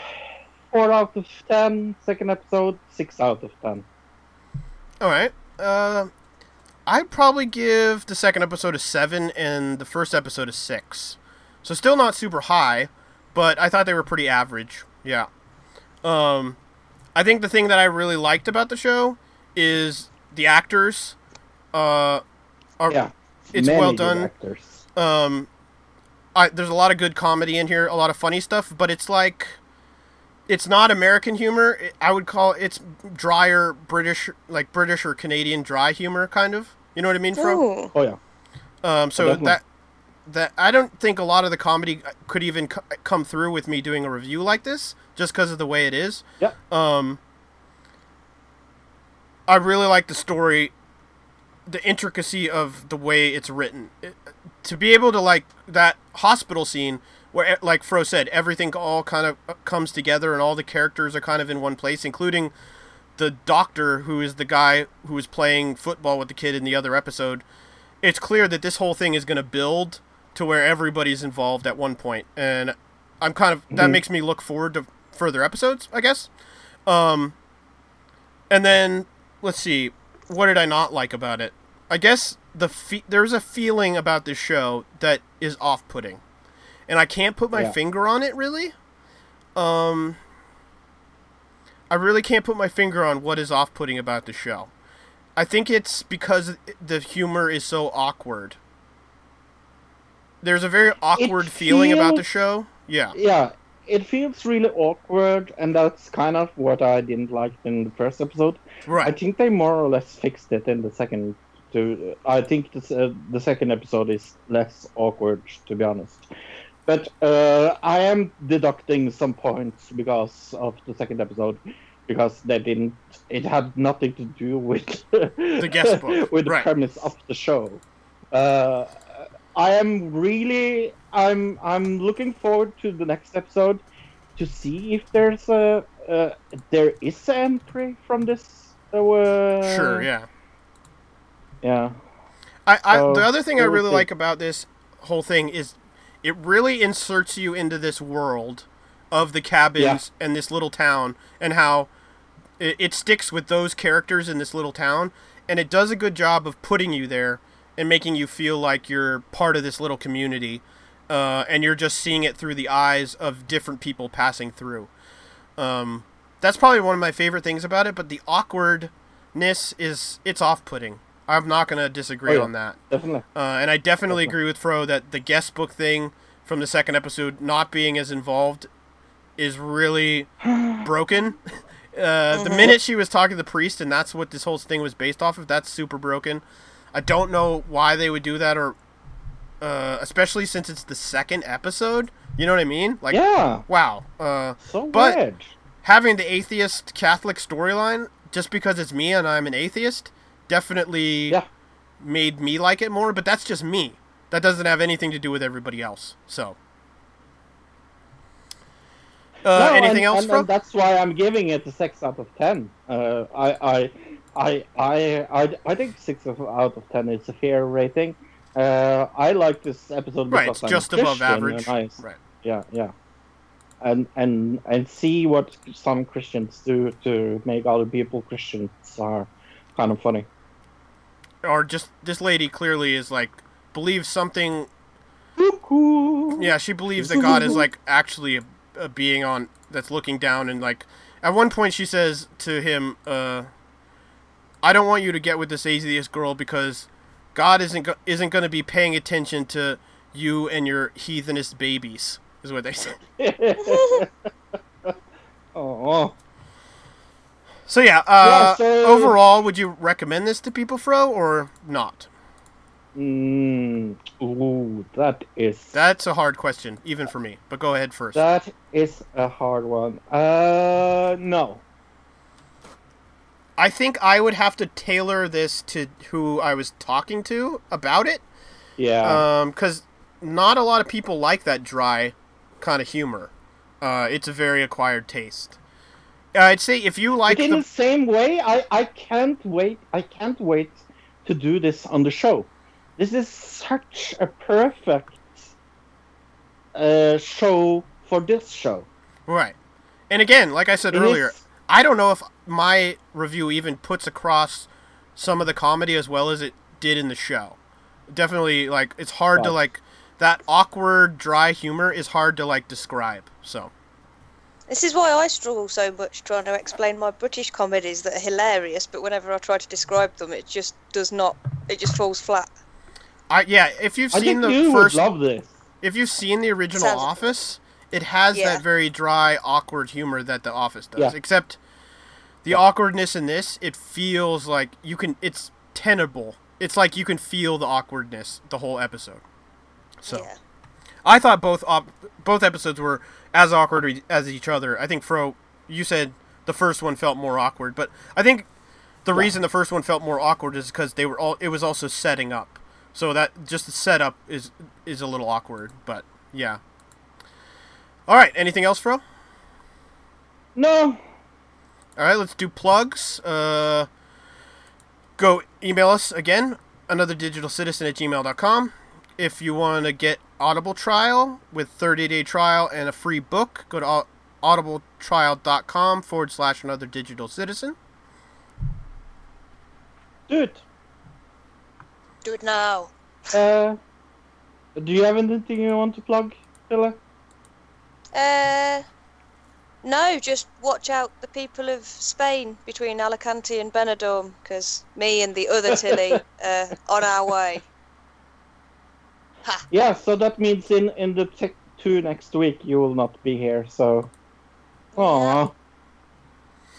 4 out of 10. Second episode, 6 out of 10. All right. Uh, I'd probably give the second episode a seven and the first episode a six. So still not super high, but I thought they were pretty average. Yeah. Um, I think the thing that I really liked about the show is the actors. Uh, are Yeah. it's well done. Um, I, there's a lot of good comedy in here, a lot of funny stuff, but it's like, it's not American humor. I would call it's drier British, like British or Canadian dry humor, kind of. You know what I mean, Fro Oh yeah. Um, so Definitely. that that I don't think a lot of the comedy could even co- come through with me doing a review like this, just because of the way it is. Yeah. Um, I really like the story, the intricacy of the way it's written. It- to be able to like that hospital scene where, like Fro said, everything all kind of uh, comes together and all the characters are kind of in one place, including the doctor who is the guy who was playing football with the kid in the other episode. It's clear that this whole thing is going to build to where everybody's involved at one point, and I'm kind of that Mhm. makes me look forward to further episodes, I guess. Um, and then let's see, what did I not like about it? I guess the fe- there's a feeling about this show that is off-putting, and I can't put my Yeah. finger on it really. Um, I really can't put my finger on what is off-putting about the show. I think it's because the humor is so awkward. There's a very awkward feeling about the show. Yeah. Yeah, it feels really awkward, and that's kind of what I didn't like in the first episode. Right. I think they more or less fixed it in the second. To I think this, uh, the second episode is less awkward, to be honest. But uh, I am deducting some points because of the second episode, because they didn't. It had nothing to do with The guest book, with the right. premise of the show. Uh, I am really I'm I'm looking forward to the next episode to see if there's a uh, there is an entry from this. Uh, Sure, yeah. Yeah. I, I So, the other thing I really like about this whole thing is it really inserts you into this world of the cabins and this little town and how it, it sticks with those characters in this little town and it does a good job of putting you there and making you feel like you're part of this little community uh, and you're just seeing it through the eyes of different people passing through um, that's probably one of my favorite things about it but the awkwardness is it's off-putting i'm not going to disagree Oh, yeah. on that Definitely. uh, and I definitely agree with Fro that the guest book thing from the second episode not being as involved is really broken. Uh, The Mhm. minute she was talking to the priest, and that's what this whole thing was based off of, that's super broken. I don't know why they would do that, or uh, especially since it's the second episode. You know what I mean? Like, Yeah. wow. Uh, So but weird. having the atheist Catholic storyline, just because it's me and I'm an atheist, definitely made me like it more. But that's just me. That doesn't have anything to do with everybody else. So, uh, No, anything and, else, and, Fro? and that's why I'm giving it a six out of ten. Uh, I, I, I, I, I, I think six of, out of ten is a fair rating. Uh, I like this episode Right, because I'm just above Christian average. I- Right. Yeah, yeah. And and and see what some Christians do to make other people Christians are kind of funny. Or just this lady clearly is like believes something. Yeah, she believes that God is like actually a, a being on that's looking down and like at one point she says to him, uh, "I don't want you to get with this atheist girl because God isn't go- isn't going to be paying attention to you and your heathenist babies." Is what they said. Oh. So yeah, uh, Yeah, so- overall, would you recommend this to people, Fro, or not? Mm, ooh, that is That's a hard question, even for me. But go ahead first. that is a hard one. Uh, no. I think I would have to tailor this to who I was talking to about it. Yeah. Um, because not a lot of people like that dry kind of humor. Uh, it's a very acquired taste. I'd say if you like but in the the same way, I, I can't wait. I can't wait to do this on the show. This is such a perfect uh, show for this show. Right. And again, like I said It earlier, is- I don't know if my review even puts across some of the comedy as well as it did in the show. Definitely, like it's hard to like that awkward, dry humor is hard to like describe. So This is why I struggle so much trying to explain my British comedies that are hilarious, but whenever I try to describe them, it just does not. It just falls flat. I yeah, if you've I seen think the you first, would love this. if you've seen the original Sounds- Office, it has Yeah. that very dry, awkward humor that the Office does. Yeah. Except the awkwardness in this, it feels like you can. It's tenable. It's like you can feel the awkwardness the whole episode. So Yeah. I thought both op- both episodes were as awkward as each other. I think Fro, you said the first one felt more awkward, but I think the reason the first one felt more awkward is because they were all. It was also setting up, so that just the setup is is a little awkward. But yeah. All right. Anything else, Fro? No. All right. Let's do plugs. Uh, go email us again. Another digital citizen at gmail.com. If you want to get Audible trial with 30 day trial and a free book, go to audibletrial.com forward slash another digital citizen. Do it. Do it now. Uh, do you have anything you want to plug, Stella? Uh, no, just watch out the people of Spain between Alicante and Benidorm, because me and the other Tilly are on our way. Yeah, so that means in in the Tech 2 next week you will not be here, so... Aww.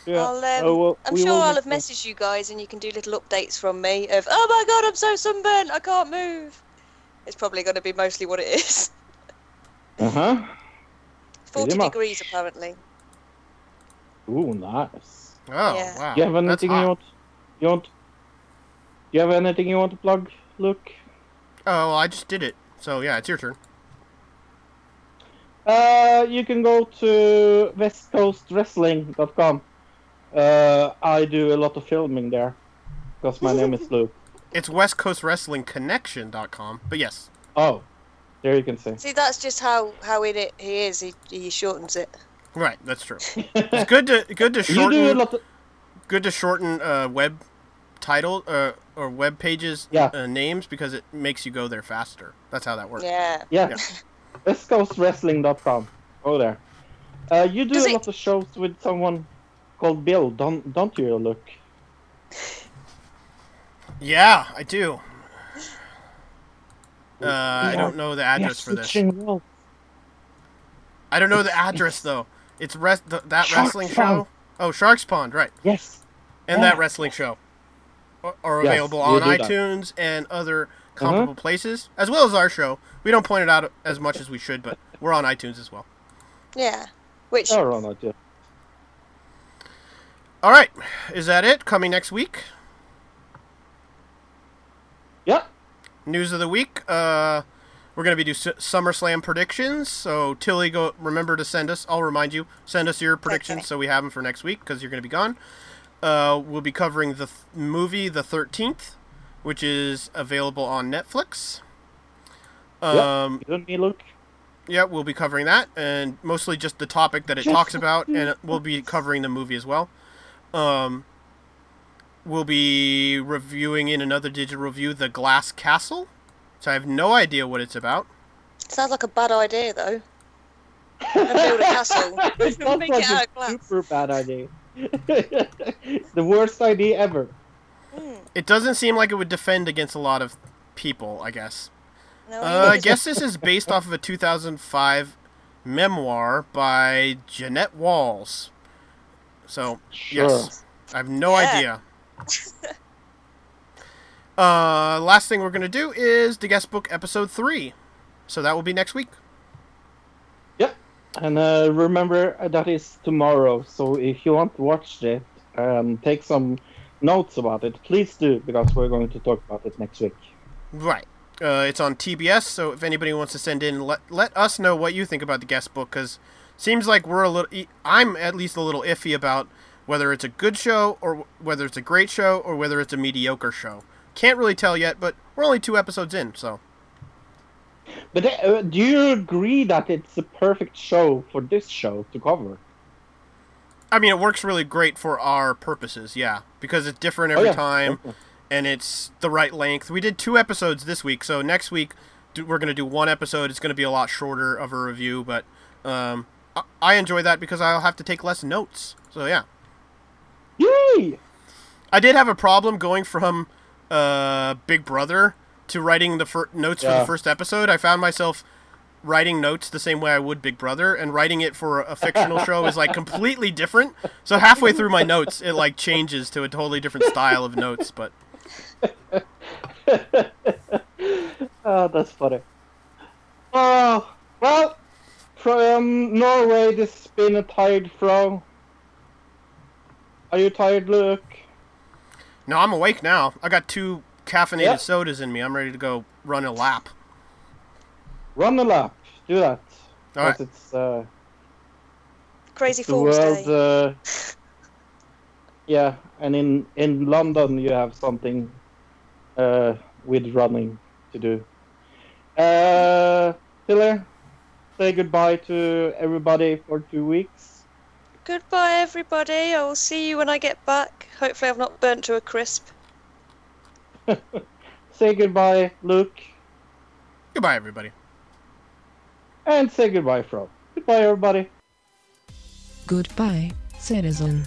Yeah. I'll, um, oh, well, I'm sure I'll have messaged you guys, and you can do little updates from me of, oh my god, I'm so sunburnt, I can't move. It's probably going to be mostly what it is. Uh-huh. 40 much. degrees apparently. Ooh, nice. Oh, Yeah. wow. Do you have That's anything you hot. want? You want? Do you have anything you want to plug, Luke? Oh, well, I just did it. So, yeah, it's your turn. Uh, you can go to westcoastwrestling.com. Uh, I do a lot of filming there because my name is Luke. It's westcoastwrestlingconnection.com. But yes. Oh, there you can see. See, that's just how, how in it he is, he, he shortens it. Right, that's true. It's good to good to You do a shorten lot of, good to shorten uh, web title uh, or web pages Yeah. uh, names because it makes you go there faster. That's how that works. Yeah. yeah, westcoastwrestling.com. Go there. Uh, you do Does a it- lot of shows with someone called Bill, don't don't you, Luke. Yeah, I do. Uh, I don't know the address Yes, for this. I don't know the address though. It's res- th- that Shark's wrestling Pond. show. Oh, Sharks Pond, right? Yes. And Yeah. that wrestling show are- are Yes, available on do that. iTunes and other comparable places, as well as our show. We don't point it out as much as we should, but we're on iTunes as well. Yeah. Which, Oh, Ronald, yeah. All right, is that it? Coming next week. Yeah. News of the week. Uh, we're gonna be do S- SummerSlam predictions. So Tilly, go remember to send us. I'll remind you. Send us your predictions Okay. so we have them for next week because you're gonna be gone. Uh, we'll be covering the th- movie The Thirteenth, which is available on Netflix. Yeah. Um, You and me, Luke. yeah, we'll be covering that, and mostly just the topic that it talks about, and we'll be covering the movie as well. Um, we'll be reviewing in another digital review the Glass Castle, so I have no idea what it's about. sounds like a bad idea, though. Build a castle. it sounds Make like it out a glass. super bad idea. the worst idea ever. It doesn't seem like it would defend against a lot of people, I guess. No, Uh, I guess this is based off of a 2005 memoir by Jeannette Walls. So, yes, I have no Yeah. idea. uh, last thing we're going to do is the guest book episode 3. So that will be next week. Yep. And uh, remember uh, that is tomorrow. So if you want to watch it, um, take some notes about it. Please do because we're going to talk about it next week. Right. Uh, it's on TBS, so if anybody wants to send in, let let us know what you think about the guest book, because seems like we're a little. I'm at least a little iffy about whether it's a good show or whether it's a great show or whether it's a mediocre show. Can't really tell yet, but we're only two episodes in, so But uh, do you agree that it's a perfect show for this show to cover? I mean it works really great for our purposes, yeah, because it's different Oh, every yeah. time, and it's the right length. We did two episodes this week, so next week we're gonna do one episode. It's gonna be a lot shorter of a review, but um, I enjoy that because I'll have to take less notes. So yeah. Yay! I did have a problem going from uh, Big Brother to writing the fir- notes for the first episode, I found myself writing notes the same way I would Big Brother, and writing it for a fictional show is like completely different. So halfway through my notes, it like changes to a totally different style of notes. But Oh, that's funny. Oh, well, from Norway, this has been a tired throw. Are you tired, Luke? no, I'm awake now. I got two caffeinated Yep. sodas in me. I'm ready to go run a lap. Run a lap. Do that. All right. Because it's uh, Crazy the Fool's world. Day. Uh, yeah, and in in London you have something uh, with running to do. Uh, Tilly, say goodbye to everybody for two weeks. Goodbye, everybody. I will see you when I get back. Hopefully, I've not burnt to a crisp. Say goodbye, Luke, Goodbye, everybody. and say goodbye, Fro. Goodbye, everybody. Goodbye, citizen.